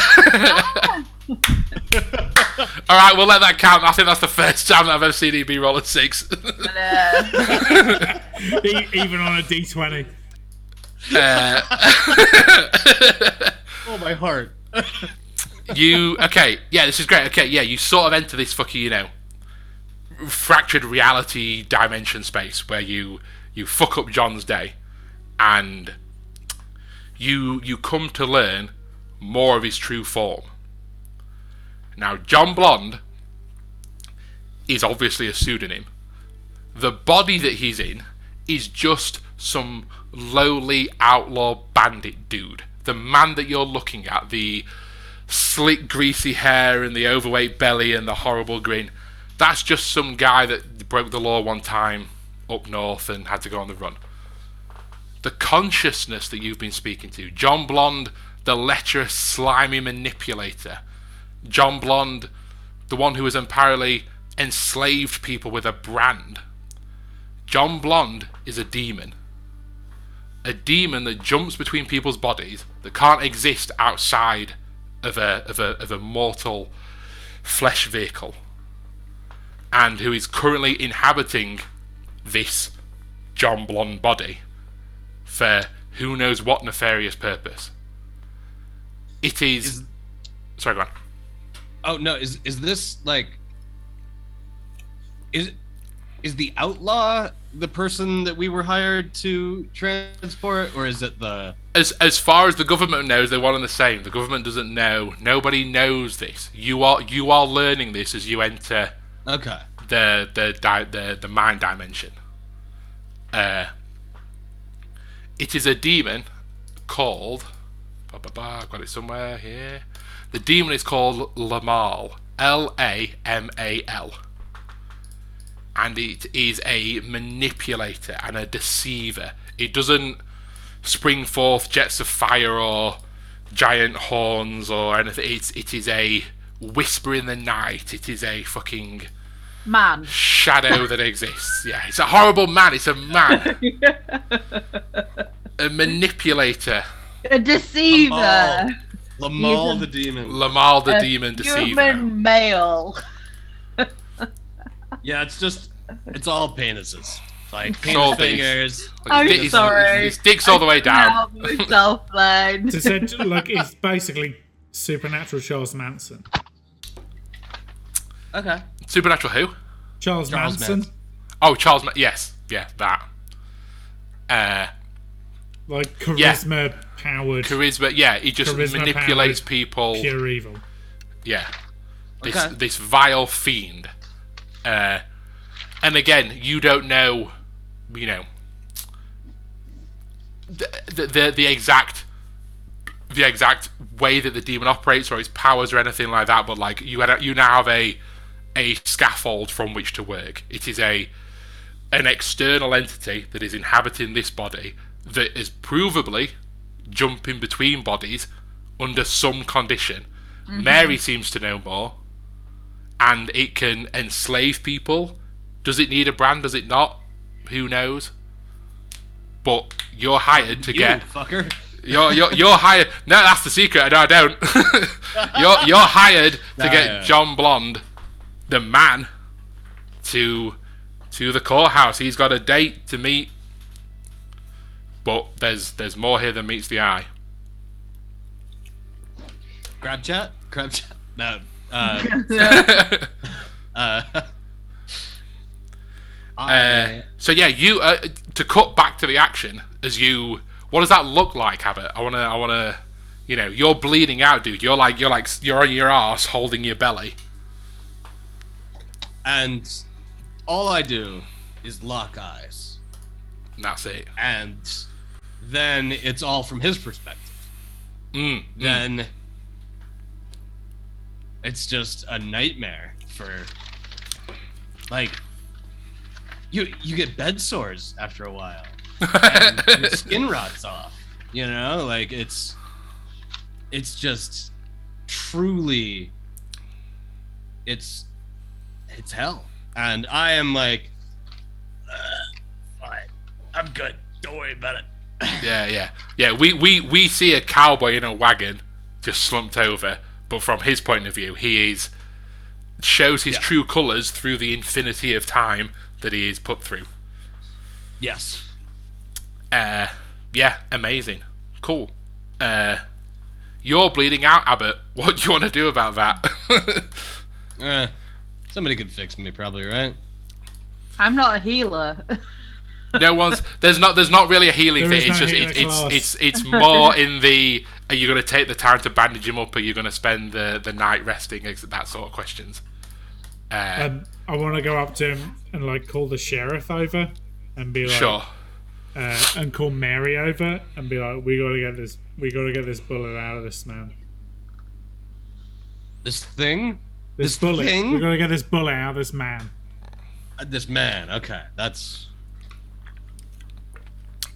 All right, we'll let that count. I think that's the first time that I've ever seen EB roll a six. And, uh, [LAUGHS] Even on a D20. [LAUGHS] Oh my heart. you okay yeah this is great okay yeah you sort of enter this fucking you know fractured reality dimension space where you you fuck up john's day and you you come to learn more of his true form. Now john blonde is obviously a pseudonym. The body that he's in is just some lowly outlaw bandit dude. The man that you're looking at, the slick, greasy hair and the overweight belly and the horrible grin, that's just some guy that broke the law one time up north and had to go on the run. The consciousness that you've been speaking to, John Blonde, the lecherous, slimy manipulator, John Blonde, the one who has apparently enslaved people with a brand. John Blonde is a demon. A demon that jumps between people's bodies that can't exist outside of a of a of a mortal flesh vehicle. And who is currently inhabiting this John Blonde body for who knows what nefarious purpose. It is, Is- sorry, go on. Oh no, is is this like is is the outlaw the person that we were hired to transport or is it the as as far as the government knows, they're one and the same. The government doesn't know. Nobody knows this. You are you are learning this as you enter Okay. the the di- the the mind dimension. Uh, it is a demon called. Ba, ba, ba, I've got it somewhere here. The demon is called Lamal. L A M A L. And it is a manipulator and a deceiver. It doesn't spring forth jets of fire or giant horns or anything. It's it is a whisper in the night. It is a fucking Man. shadow that exists. Yeah, it's a horrible man. It's a man. [LAUGHS] a manipulator. A deceiver. Lamal. Lamal He's a- the demon. Lamal the A demon deceiver. Human male. [LAUGHS] Yeah, it's just it's all penises. Like all penis these. fingers. I'm His dick- his- sorry. His dick's all the way down. Help myself. It's essentially like it's basically supernatural Charles Manson. Okay. Supernatural who? Charles, Charles Manson, Manson. Oh, Charles. Ma- yes, yeah, that. Uh, like charisma powered charisma. Yeah, he just manipulates people. pure evil. Yeah. This Okay. this vile fiend. Uh, and again, you don't know, you know, the, the the the exact the exact way that the demon operates or its powers or anything like that. But like you had, a, you now have a a scaffold from which to work. It is a an external entity that is inhabiting this body that is provably jumping between bodies under some condition. Mm-hmm. Mary seems to know more, and it can enslave people. Does it need a brand? Does it not? Who knows? But you're hired to You get fucker. you're you're you're hired. No, that's the secret. No, I don't. [LAUGHS] you're you're hired to Nah, get yeah. John Blonde, the man, to to the courthouse. He's got a date to meet. But there's there's more here than meets the eye. Grab chat? Grab chat? No. Uh, [LAUGHS] uh, Uh, so yeah, you uh, to cut back to the action as you. What does that look like, Abbott? I wanna, I wanna, you know, you're bleeding out, dude. You're like, you're like, you're on your ass holding your belly. And all I do is lock eyes. Not it. And then it's all from his perspective. Mm, mm. Then it's just a nightmare for like you you get bed sores after a while. and [LAUGHS] your skin rots off. You know, like it's it's just truly it's it's hell. And I am like "Uh, fine. I'm good. Don't worry about it. [LAUGHS] Yeah, yeah, yeah. We, we we see a cowboy in a wagon just slumped over, but from his point of view, he is shows his Yeah. true colours through the infinity of time that he is put through. Yes. Uh, yeah, amazing, cool. Uh, you're bleeding out, Abbott. [LAUGHS] What do you want to do about that? Eh, [LAUGHS] somebody could fix me probably, right? I'm not a healer. [LAUGHS] no one's there's not there's not really a healing There thing. It's no just healer it's, it's it's it's [LAUGHS] more in the are you going to take the time to bandage him up? Or are you going to spend the the night resting? Ex- That sort of questions. Uh, Um, I want to go up to him and like call the sheriff over and be like, sure. uh, and call Mary over and be like, we gotta get this, we gotta get this bullet out of this man. This thing, This, This bullet, thing? we gotta get this bullet out of this man. Uh, this man. Okay, that's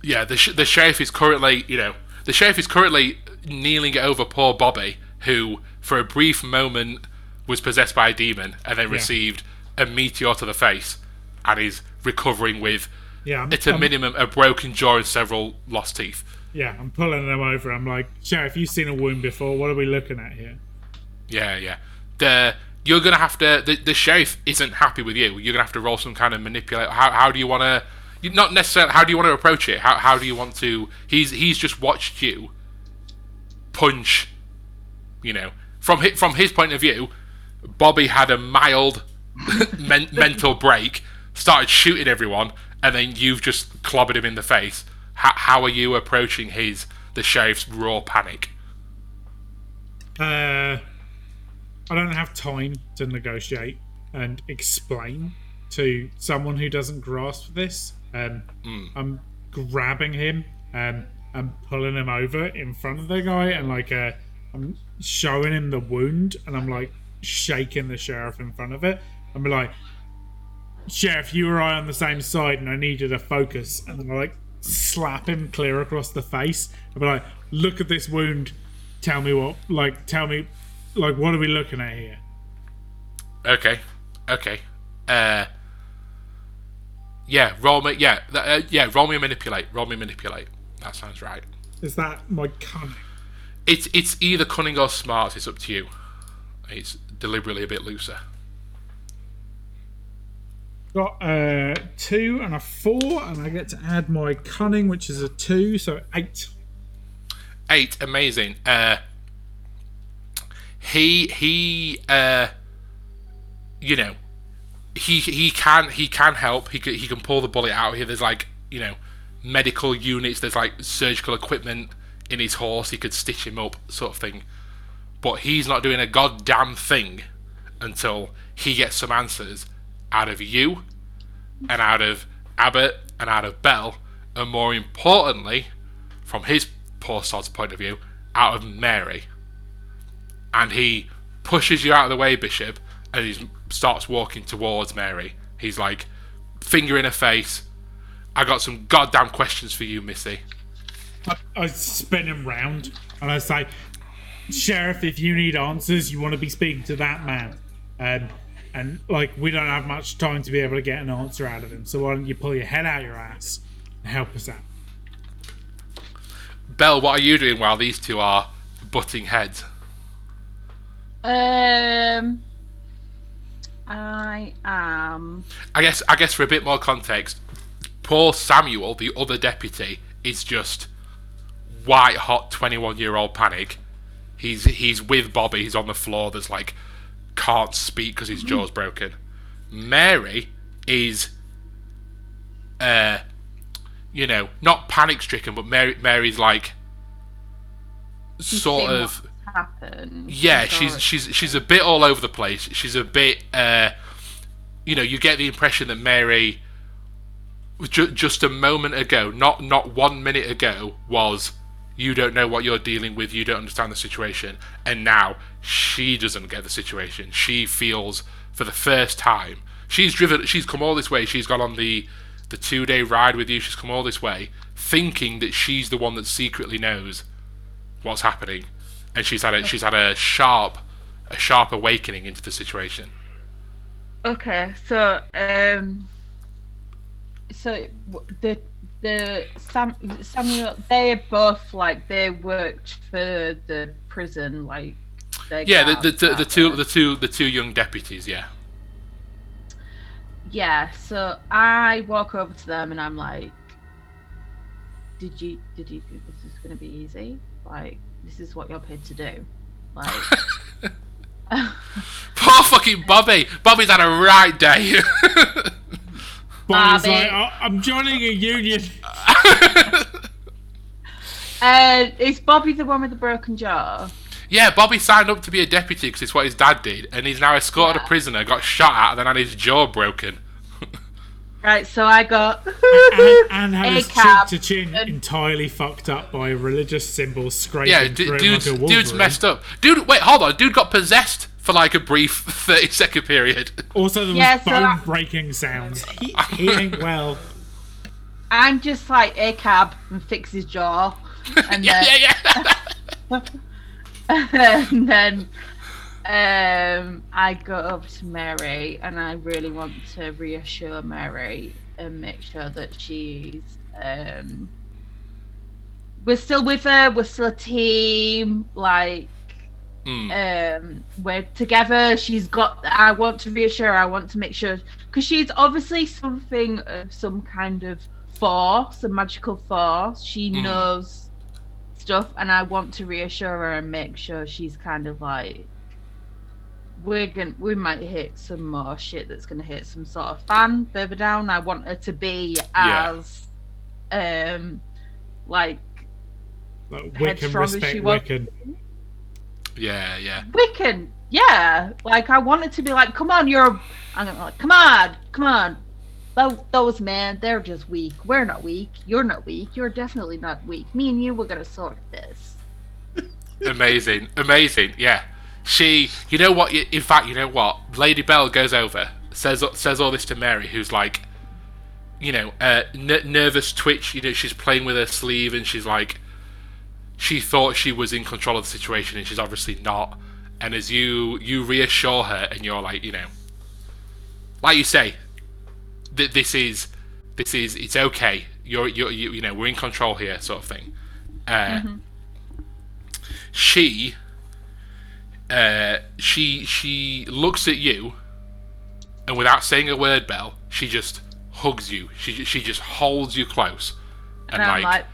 Yeah, the sh- the sheriff is currently you know the sheriff is currently kneeling over poor Bobby, who for a brief moment was possessed by a demon and then Yeah. received a meteor to the face, and is recovering with Yeah, I'm, at a I'm- minimum a broken jaw and several lost teeth. yeah, I'm pulling them over. I'm like, sheriff, you've seen a wound before. What are we looking at here? Yeah, yeah. The you're gonna have to. The, the sheriff isn't happy with you. You're gonna have to roll some kind of manipulate. How, how do you want to? Not necessarily. How do you want to approach it? How, how do you want to? He's he's just watched you punch. You know, from his, from his point of view, Bobby had a mild [LAUGHS] men, mental break, started shooting everyone, and then you've just clobbered him in the face. How, how are you approaching his the sheriff's raw panic? Uh, I don't have time to negotiate. and explain to someone who doesn't grasp this. Um, I'm grabbing him um, and pulling him over in front of the guy, and like uh, I'm showing him the wound, and I'm like shaking the sheriff in front of it. I'm like, Sheriff, you I on the same side, and I need you to focus. And then I like slap him clear across the face. Be like, look at this wound. Tell me what, like, tell me, like, what are we looking at here? Okay. Okay. Uh. Yeah. Roll me. Yeah. Uh, yeah. Roll me a manipulate. Roll me manipulate. That sounds right. Is that my cunning? It's it's either cunning or smart. It's up to you. It's deliberately a bit looser. Got a two and a four, and I get to add my cunning, which is a two, so eight. Eight. Amazing. Uh. He he. Uh. You know. He he can he can help. He can, he can pull the bullet out here. There's like you know medical units. There's like surgical equipment in his horse. He could stitch him up, sort of thing. But he's not doing a goddamn thing until he gets some answers out of you, and out of Abbott, and out of Belle, and more importantly, from his poor sod's point of view, out of Mary. And he pushes you out of the way, Bishop, and he starts walking towards Mary. He's like, finger in her face. I got some goddamn questions for you, Missy. I, I spin him round, and I say, Sheriff, if you need answers, you want to be speaking to that man. Um, and, like, we don't have much time to be able to get an answer out of him, so why don't you pull your head out your ass and help us out? Belle, what are you doing while these two are butting heads? Um, I am. I guess I guess for a bit more context, poor Samuel, the other deputy, is just white hot twenty one year old panic. He's he's with Bobby, he's on the floor, there's like can't speak because his jaw's broken. Mary is uh you know, not panic stricken, but Mary Mary's like sort of happened. yeah, she's she's she's a bit all over the place. She's a bit, uh, you know, you get the impression that Mary, ju- just a moment ago, not not one minute ago, was you don't know what you're dealing with, you don't understand the situation, and now she doesn't get the situation. She feels for the first time she's driven, she's come all this way. She's gone on the the two day ride with you. She's come all this way, thinking that she's the one that secretly knows what's happening, and she's had a she's had a sharp a sharp awakening into the situation. Okay, so um, so the the Sam Samuel they both like they worked for the prison like Yeah, the the, the, the two the two the two young deputies. Yeah, yeah. So I walk over to them and I'm like, "Did you did you think this is gonna be easy? Like this is what you're paid to do? Like." [LAUGHS] poor fucking Bobby. Bobby's had a right day. [LAUGHS] Bobby's Bobby. like, oh, I'm joining a union. [LAUGHS] uh, is Bobby the one with the broken jaw? yeah, Bobby signed up to be a deputy because it's what his dad did, and he's now escorted Yeah. a prisoner, got shot at, and then had his jaw broken. Right, so I got [LAUGHS] and, and had his A-cab. cheek to chin entirely fucked up by religious symbol scraping Yeah, through d- him dude's, like a dude's messed up. Dude, wait, hold on. Dude got possessed for like a brief [LAUGHS] 30 second period. Also, there was Yeah, so bone breaking sounds. [LAUGHS] He, he ain't well. I'm just like a cab and fix his jaw, and yeah, then yeah, yeah. and then um, I go up to Mary, and I really want to reassure Mary and make sure that she's um, we're still with her, we're still a team, like. Hmm. Um, we're together. She's got. I want to reassure. her, I want to make sure because she's obviously something of some kind of force, a magical force. She Mhm. knows stuff, and I want to reassure her and make sure she's kind of like we're gonna we might hit some more shit that's gonna hit some sort of fan further down. I want her to be Yeah. as um like Like Headstrong Wiccan, as she was. Wiccan. Yeah, yeah. we can, yeah. Like I wanted to be like, come on, you're. I'm like, come on, come on. Tho- Those men, they're just weak. We're not weak. You're not weak. You're definitely not weak. Me and you, we're gonna sort this. amazing, amazing. Yeah, she. You know what? In fact, you know what? Lady Belle goes over, says says all this to Mary, who's like, you know, uh, n- nervous twitch. You know, she's playing with her sleeve, and she's like, she thought she was in control of the situation, and she's obviously not. And as you you reassure her, and you're like, you know, like you say, that this is this is it's okay. You're you're you, you know we're in control here, sort of thing. Uh, She uh, she she looks at you, and without saying a word, Belle, she just hugs you. She she just holds you close, and, And like, like,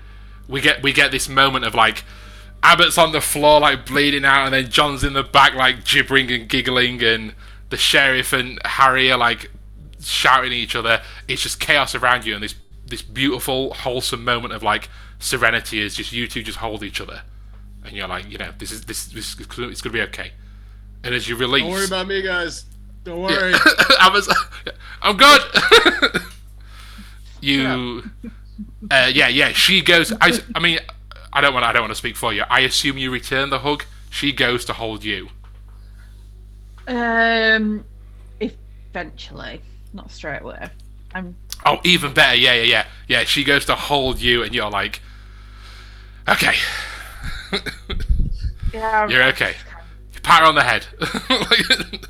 we get we get this moment of like Abbott's on the floor like bleeding out, and then John's in the back like gibbering and giggling, and the sheriff and Harry are like shouting at each other. It's just chaos around you, and this this beautiful wholesome moment of like serenity is just you two just hold each other, and you're like, you know, this is this, this is it's gonna be okay. And as you release, Don't worry about me, guys. Don't worry. [LAUGHS] Abbott's, I'm good. [LAUGHS] you, uh, yeah, yeah. She goes. I, I mean, I don't want. I don't want to speak for you. I assume you return the hug. She goes to hold you. um, eventually, not straight away. I'm. Oh, even better. Yeah, yeah, yeah, yeah. She goes to hold you, and you're like, okay, [COUGHS] Yeah. you're okay. Pat her on the head. [LAUGHS]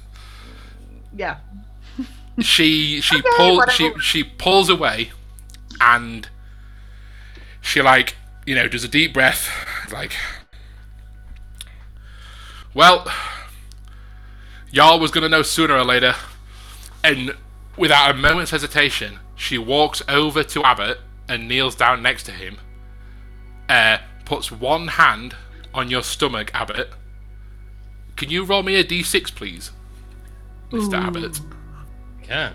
Yeah. [LAUGHS] she she Okay, pulls she she pulls away and she like you know does a deep breath like well y'all was gonna know sooner or later and without a moment's hesitation she walks over to abbott and kneels down next to him uh puts one hand on your stomach abbott can you roll me a d6 please mr abbott Can.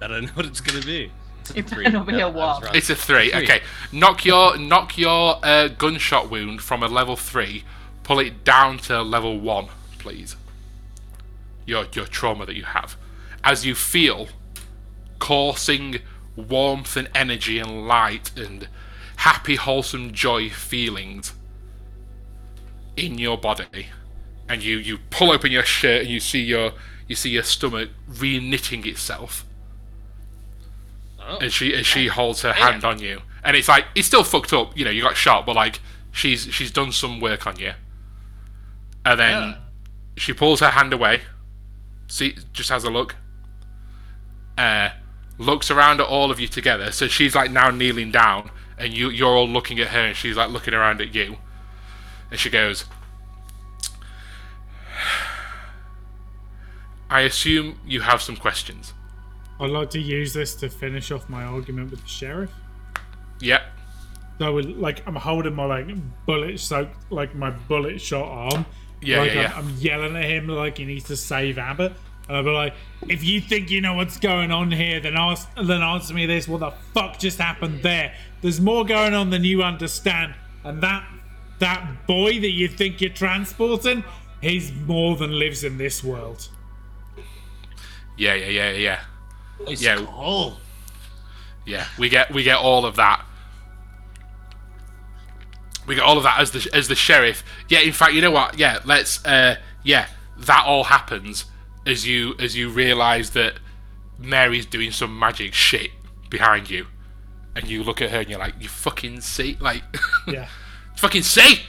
I don't know what it's gonna be. It's a three. better not be No, a I was one. wrong. It's a three. Three. Okay, knock your knock your uh, gunshot wound from a level three. Pull it down to level one, please. Your your trauma that you have, as you feel coursing warmth and energy and light and happy, wholesome joy feelings in your body, and you you pull open your shirt and you see your you see your stomach re-knitting itself Oh. and she and she holds her hand on you, and it's like it's still fucked up. You know, you got shot, but like she's she's done some work on you, and then Yeah. she pulls her hand away. See, just has a look. Uh, looks around at all of you together. So she's like now kneeling down, and you you're all looking at her, and she's like looking around at you, and she goes. I assume you have some questions. I'd like to use this to finish off my argument with the sheriff. Yep. So, like, I'm holding my like bullet soaked, like my bullet shot arm. Yeah, like, yeah, I'm, yeah. I'm yelling at him like he needs to save Abbott. And I'll be like, if you think you know what's going on here, then ask, then answer me this: What the fuck just happened there? There's more going on than you understand. And that that boy that you think you're transporting, he's more than lives in this world. Yeah, yeah, yeah, yeah. Nice Yeah. call. Yeah, we get we get all of that. We get all of that as the as the sheriff. Yeah, in fact, you know what? Yeah, let's. Uh, yeah, that all happens as you as you realise that Mary's doing some magic shit behind you, and you look at her and you're like, you fucking see, like, [LAUGHS] Yeah. fucking see,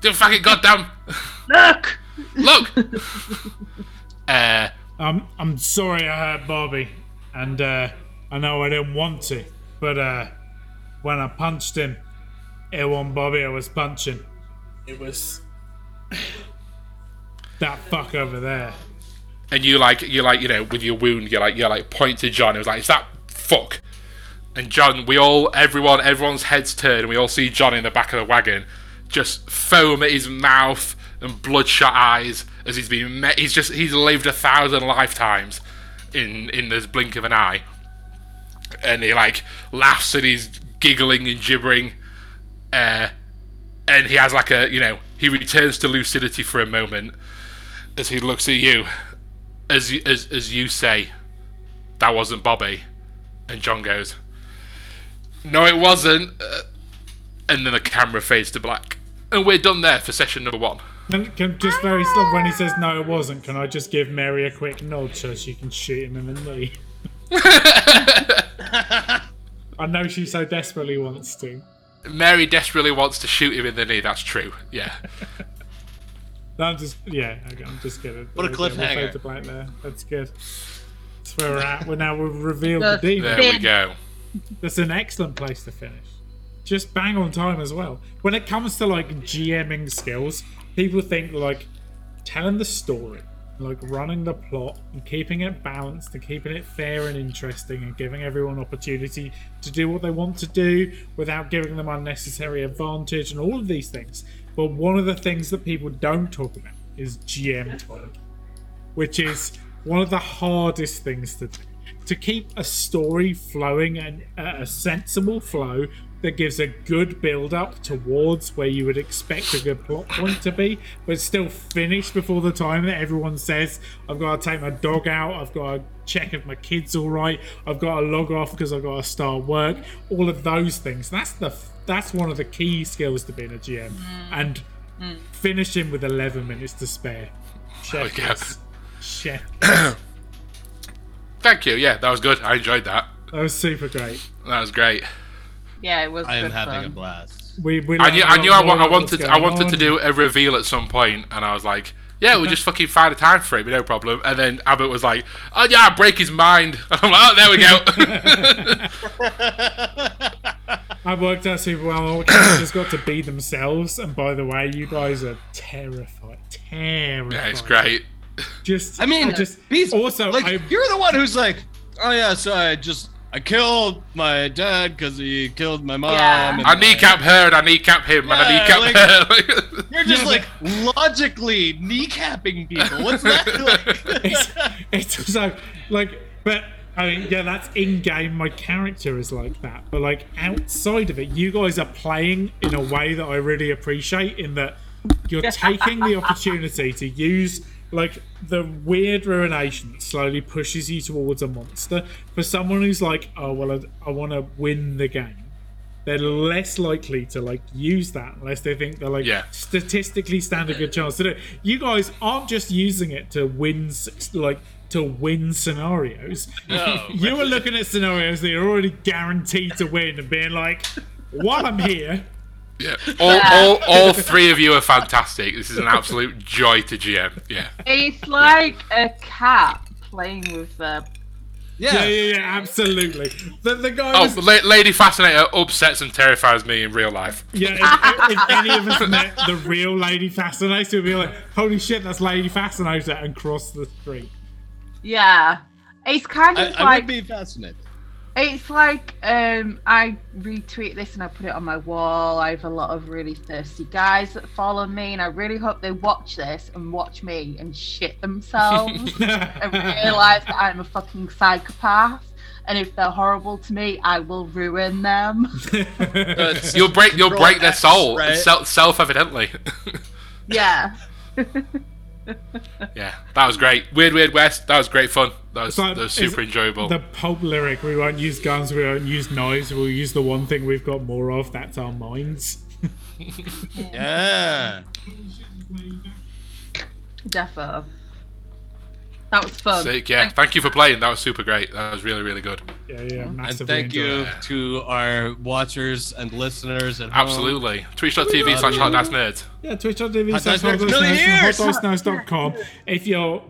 do fucking goddamn [LAUGHS] Look. look. [LAUGHS] uh, I'm I'm sorry I hurt Bobby, and uh, I know I didn't want to, but uh, when I punched him, it wasn't Bobby I was punching. It was that fuck over there. and you like you like you know with your wound you're like you're like point to John. It was like it's that fuck. And John, we all everyone everyone's heads turn and we all see John in the back of the wagon, just foam at his mouth and bloodshot eyes as he's been met. He's just he's lived a thousand lifetimes in in this blink of an eye. And he like laughs and he's giggling and gibbering. Uh, and he has like a you know he returns to lucidity for a moment as he looks at you, as as as you say, "That wasn't Bobby," and John goes, "No, it wasn't," uh, and then the camera fades to black, and we're done there for session number one. Can, can just very slow when he says no, it wasn't. Can I just give Mary a quick nod so she can shoot him in the knee? [LAUGHS] I know she so desperately wants to. Mary desperately wants to shoot him in the knee. That's true. Yeah. No, [LAUGHS] I'm just yeah. Okay, I'm just kidding. What a We'll cliffhanger. fade to black there. That's good. That's where we're at. We're now we've revealed The the demon. There we go. That's an excellent place to finish. Just bang on time as well. When it comes to like GMing skills, people think like telling the story, like running the plot and keeping it balanced and keeping it fair and interesting and giving everyone opportunity to do what they want to do without giving them unnecessary advantage and all of these things. But one of the things that people don't talk about is GM time which is one of the hardest things to do. To keep a story flowing and uh, a sensible flow that gives a good build up towards where you would expect a good plot point to be, but still finish before the time that everyone says, I've got to take my dog out, I've got to check if my kid's all right, I've got to log off because I've got to start work, all of those things. That's the that's one of the key skills to being a GM. And finishing with 11 minutes to spare. Chef yeah. kiss. Chef. [CLEARS THROAT] Thank you. Yeah, that was good. I enjoyed that. That was super great. That was great. Yeah, it was. I am having fun. a blast. We, we I knew, a I lot knew I, wa- I wanted, I going wanted to do a reveal at some point, and I was like, "Yeah, we'll just fucking find a time for it, no problem." And then Abbott was like, "Oh yeah, break his mind." And [LAUGHS] I'm like, "Oh, there we go." [LAUGHS] I worked out super well. All characters just got to be themselves, and by the way, you guys are terrified. Terrified. yeah, it's great. Just, I mean, just he's also, like I, you're the one who's like, oh yeah, so I just I killed my dad because he killed my mom. Yeah. and I my- kneecap her, and I kneecap him, and I Yeah, kneecap like- her. [LAUGHS] You're just Yeah, like logically kneecapping people. What's that [LAUGHS] like? it's, it's also like, but I mean, yeah, that's in game. My character is like that, but like outside of it, you guys are playing in a way that I really appreciate. In that you're [LAUGHS] taking the opportunity to use like the weird ruination that slowly pushes you towards a monster. For someone who's like, oh well, I, I want to win the game. They're less likely to like use that unless they think they're like Yeah. statistically stand a good chance to do it. You guys aren't just using it to win, like to win scenarios. No. [LAUGHS] you were looking at scenarios that you're already guaranteed to win and being like, while I'm here, yeah. all, all, all three of you are fantastic. This is an absolute joy to GM. Yeah. It's like a cat playing with the. yeah, yeah, yeah, absolutely. The, the guy Oh, was, La- Lady Fascinator upsets and terrifies me in real life. yeah. If, if any of us met the real Lady Fascinator, we'd be like, holy shit, that's Lady Fascinator, and cross the street. Yeah, it's kind of I like would be fascinated. It's like um, I retweet this and I put it on my wall. I have a lot of really thirsty guys that follow me, and I really hope they watch this and watch me and shit themselves [LAUGHS] and realize that I'm a fucking psychopath. And if they're horrible to me, I will ruin them. [LAUGHS] You'll break, you'll break their soul, right? self-evidently. yeah. [LAUGHS] [LAUGHS] yeah, that was great. Weird, weird West. That was great fun. That was, So, that was super enjoyable. The pulp lyric: "We won't use guns, we won't use knives, we'll use the one thing we've got more of. That's our minds." [LAUGHS] yeah. Defo. That was fun. Sick, yeah. Thank you for playing. That was super great. That was really, really good. Yeah, yeah, And thank you it. to our watchers and listeners at. Absolutely. Twitch.tv slash hot dice nerds. Yeah, twitch.tv Hot slash Dice Nerds, million years! hotdicenerds.com. If you're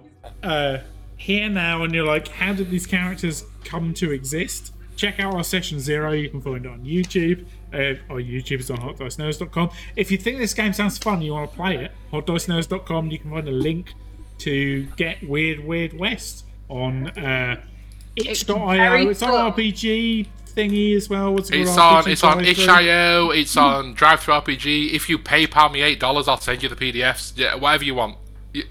uh, here now and you're like, how did these characters come to exist? Check out our session zero. You can find it on YouTube. Uh, our YouTube is on hotdicenerds.com. If you think this game sounds fun, you want to play it, hotdicenerds.com. You can find a link to get Weird Weird West on uh, itch.io. It's on. RPG thingy as well. What's it It's on RPG it's on itch.io, it's on DriveThruRPG. If you PayPal me eight dollars, I'll send you the PDFs. Yeah, whatever you want. [LAUGHS] You-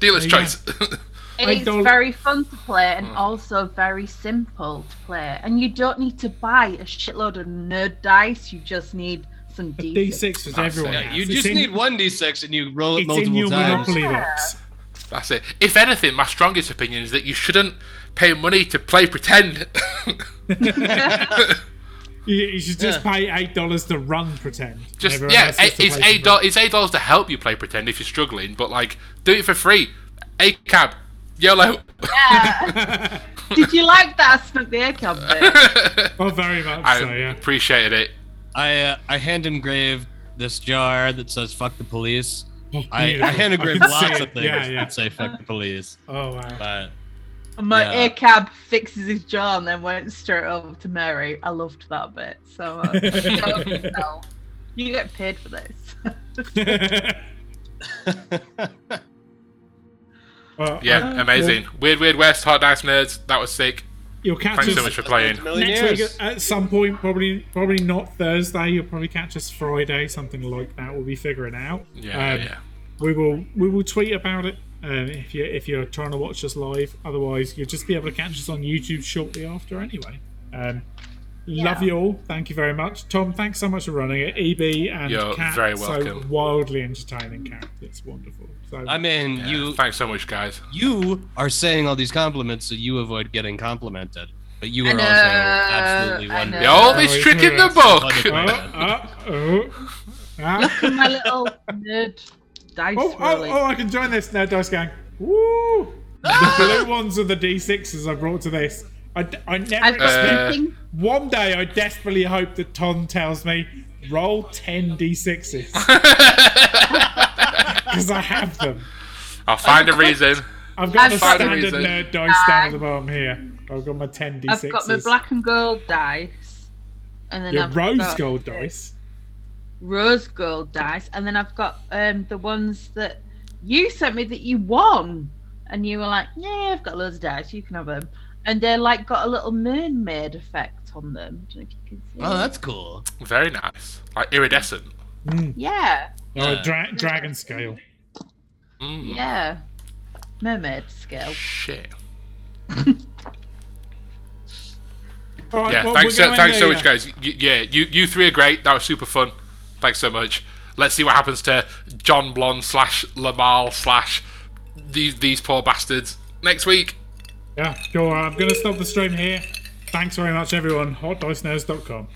Dealer's Yeah. choice. [LAUGHS] It's very fun to play and Hmm. also very simple to play. And you don't need to buy a shitload of nerd dice. You just need Some D6. D6 was everyone. Yeah, you It's just in- need one d6 and you roll it It's in multiple your times. Monopoly box. That's it. If anything, my strongest opinion is that you shouldn't pay money to play pretend. [LAUGHS] You, you should just pay eight dollars to run pretend. Just Everyone yeah, else it's eight for dollars. It's eight dollars to help you play pretend if you're struggling, but like do it for free. A cab, YOLO. Did you like that? I snuck the air cab bit. [LAUGHS] Oh, very much I so. Yeah. appreciated it. I uh, I hand engraved this jar that says "fuck the police." I, I Beautiful. hand engraved can see lots it. of things Yeah, yeah. that say "fuck the police," [LAUGHS] Oh wow. but my Yeah. air cab fixes his jaw and then went straight over to Mary. I loved that bit. So uh, go for yourself. you get paid for this. [LAUGHS] Well, Yeah, uh, amazing. Weird Weird West, Hot Dice Nerds. That was sick. You'll catch Thanks us so much for playing. next week at some point. Probably, probably not Thursday. You'll probably catch us Friday, something like that. We'll be figuring out. Yeah, Um, yeah. We will, we will tweet about it um, if you if you're trying to watch us live. Otherwise, you'll just be able to catch us on YouTube shortly after. Anyway. Um, Love you all. Thank you very much, Tom. Thanks so much for running it. EB and You're Kat, very so wildly entertaining characters. Wonderful. So I mean, Yeah, you Thanks so much, guys. you are saying all these compliments so you avoid getting complimented, but you are also absolutely I wonderful. know. The oldest Oh, trick in the book. oh, oh, oh. [LAUGHS] Ah. Look at my little [LAUGHS] nerd dice Oh, oh, rolling. oh, I can join this now, Dice Gang. Woo! The blue ones are the D6s I brought to this. I never I've got expect. Uh. One day I desperately hope that Tom tells me, roll 10 D6s. [LAUGHS] Because I have them. I'll find a reason. I've got the I've got- standard nerd dice down at the bottom here. I've got my 10 D6s. I've got my black and gold dice. And then Your I've rose got gold dice. Rose gold dice. And then I've got um the ones that you sent me that you won. And you were like, Yeah, I've got loads of dice, you can have them. And they're like got a little mermaid effect on them. Don't know if you can see. Oh, that's cool. Very nice. Like iridescent. yeah. Oh, Yeah. dra- dragon scale. Mm, Yeah. Mermaid scale. Shit. [LAUGHS] All right, Yeah, well, thanks, we're so, going thanks so there, much, guys. Y- yeah, you you three are great. That was super fun. Thanks so much. Let's see what happens to John Blonde slash Lamal slash these these poor bastards next week. Yeah, cool. I'm going to stop the stream here. Thanks very much, everyone. HotDiceNerds.com.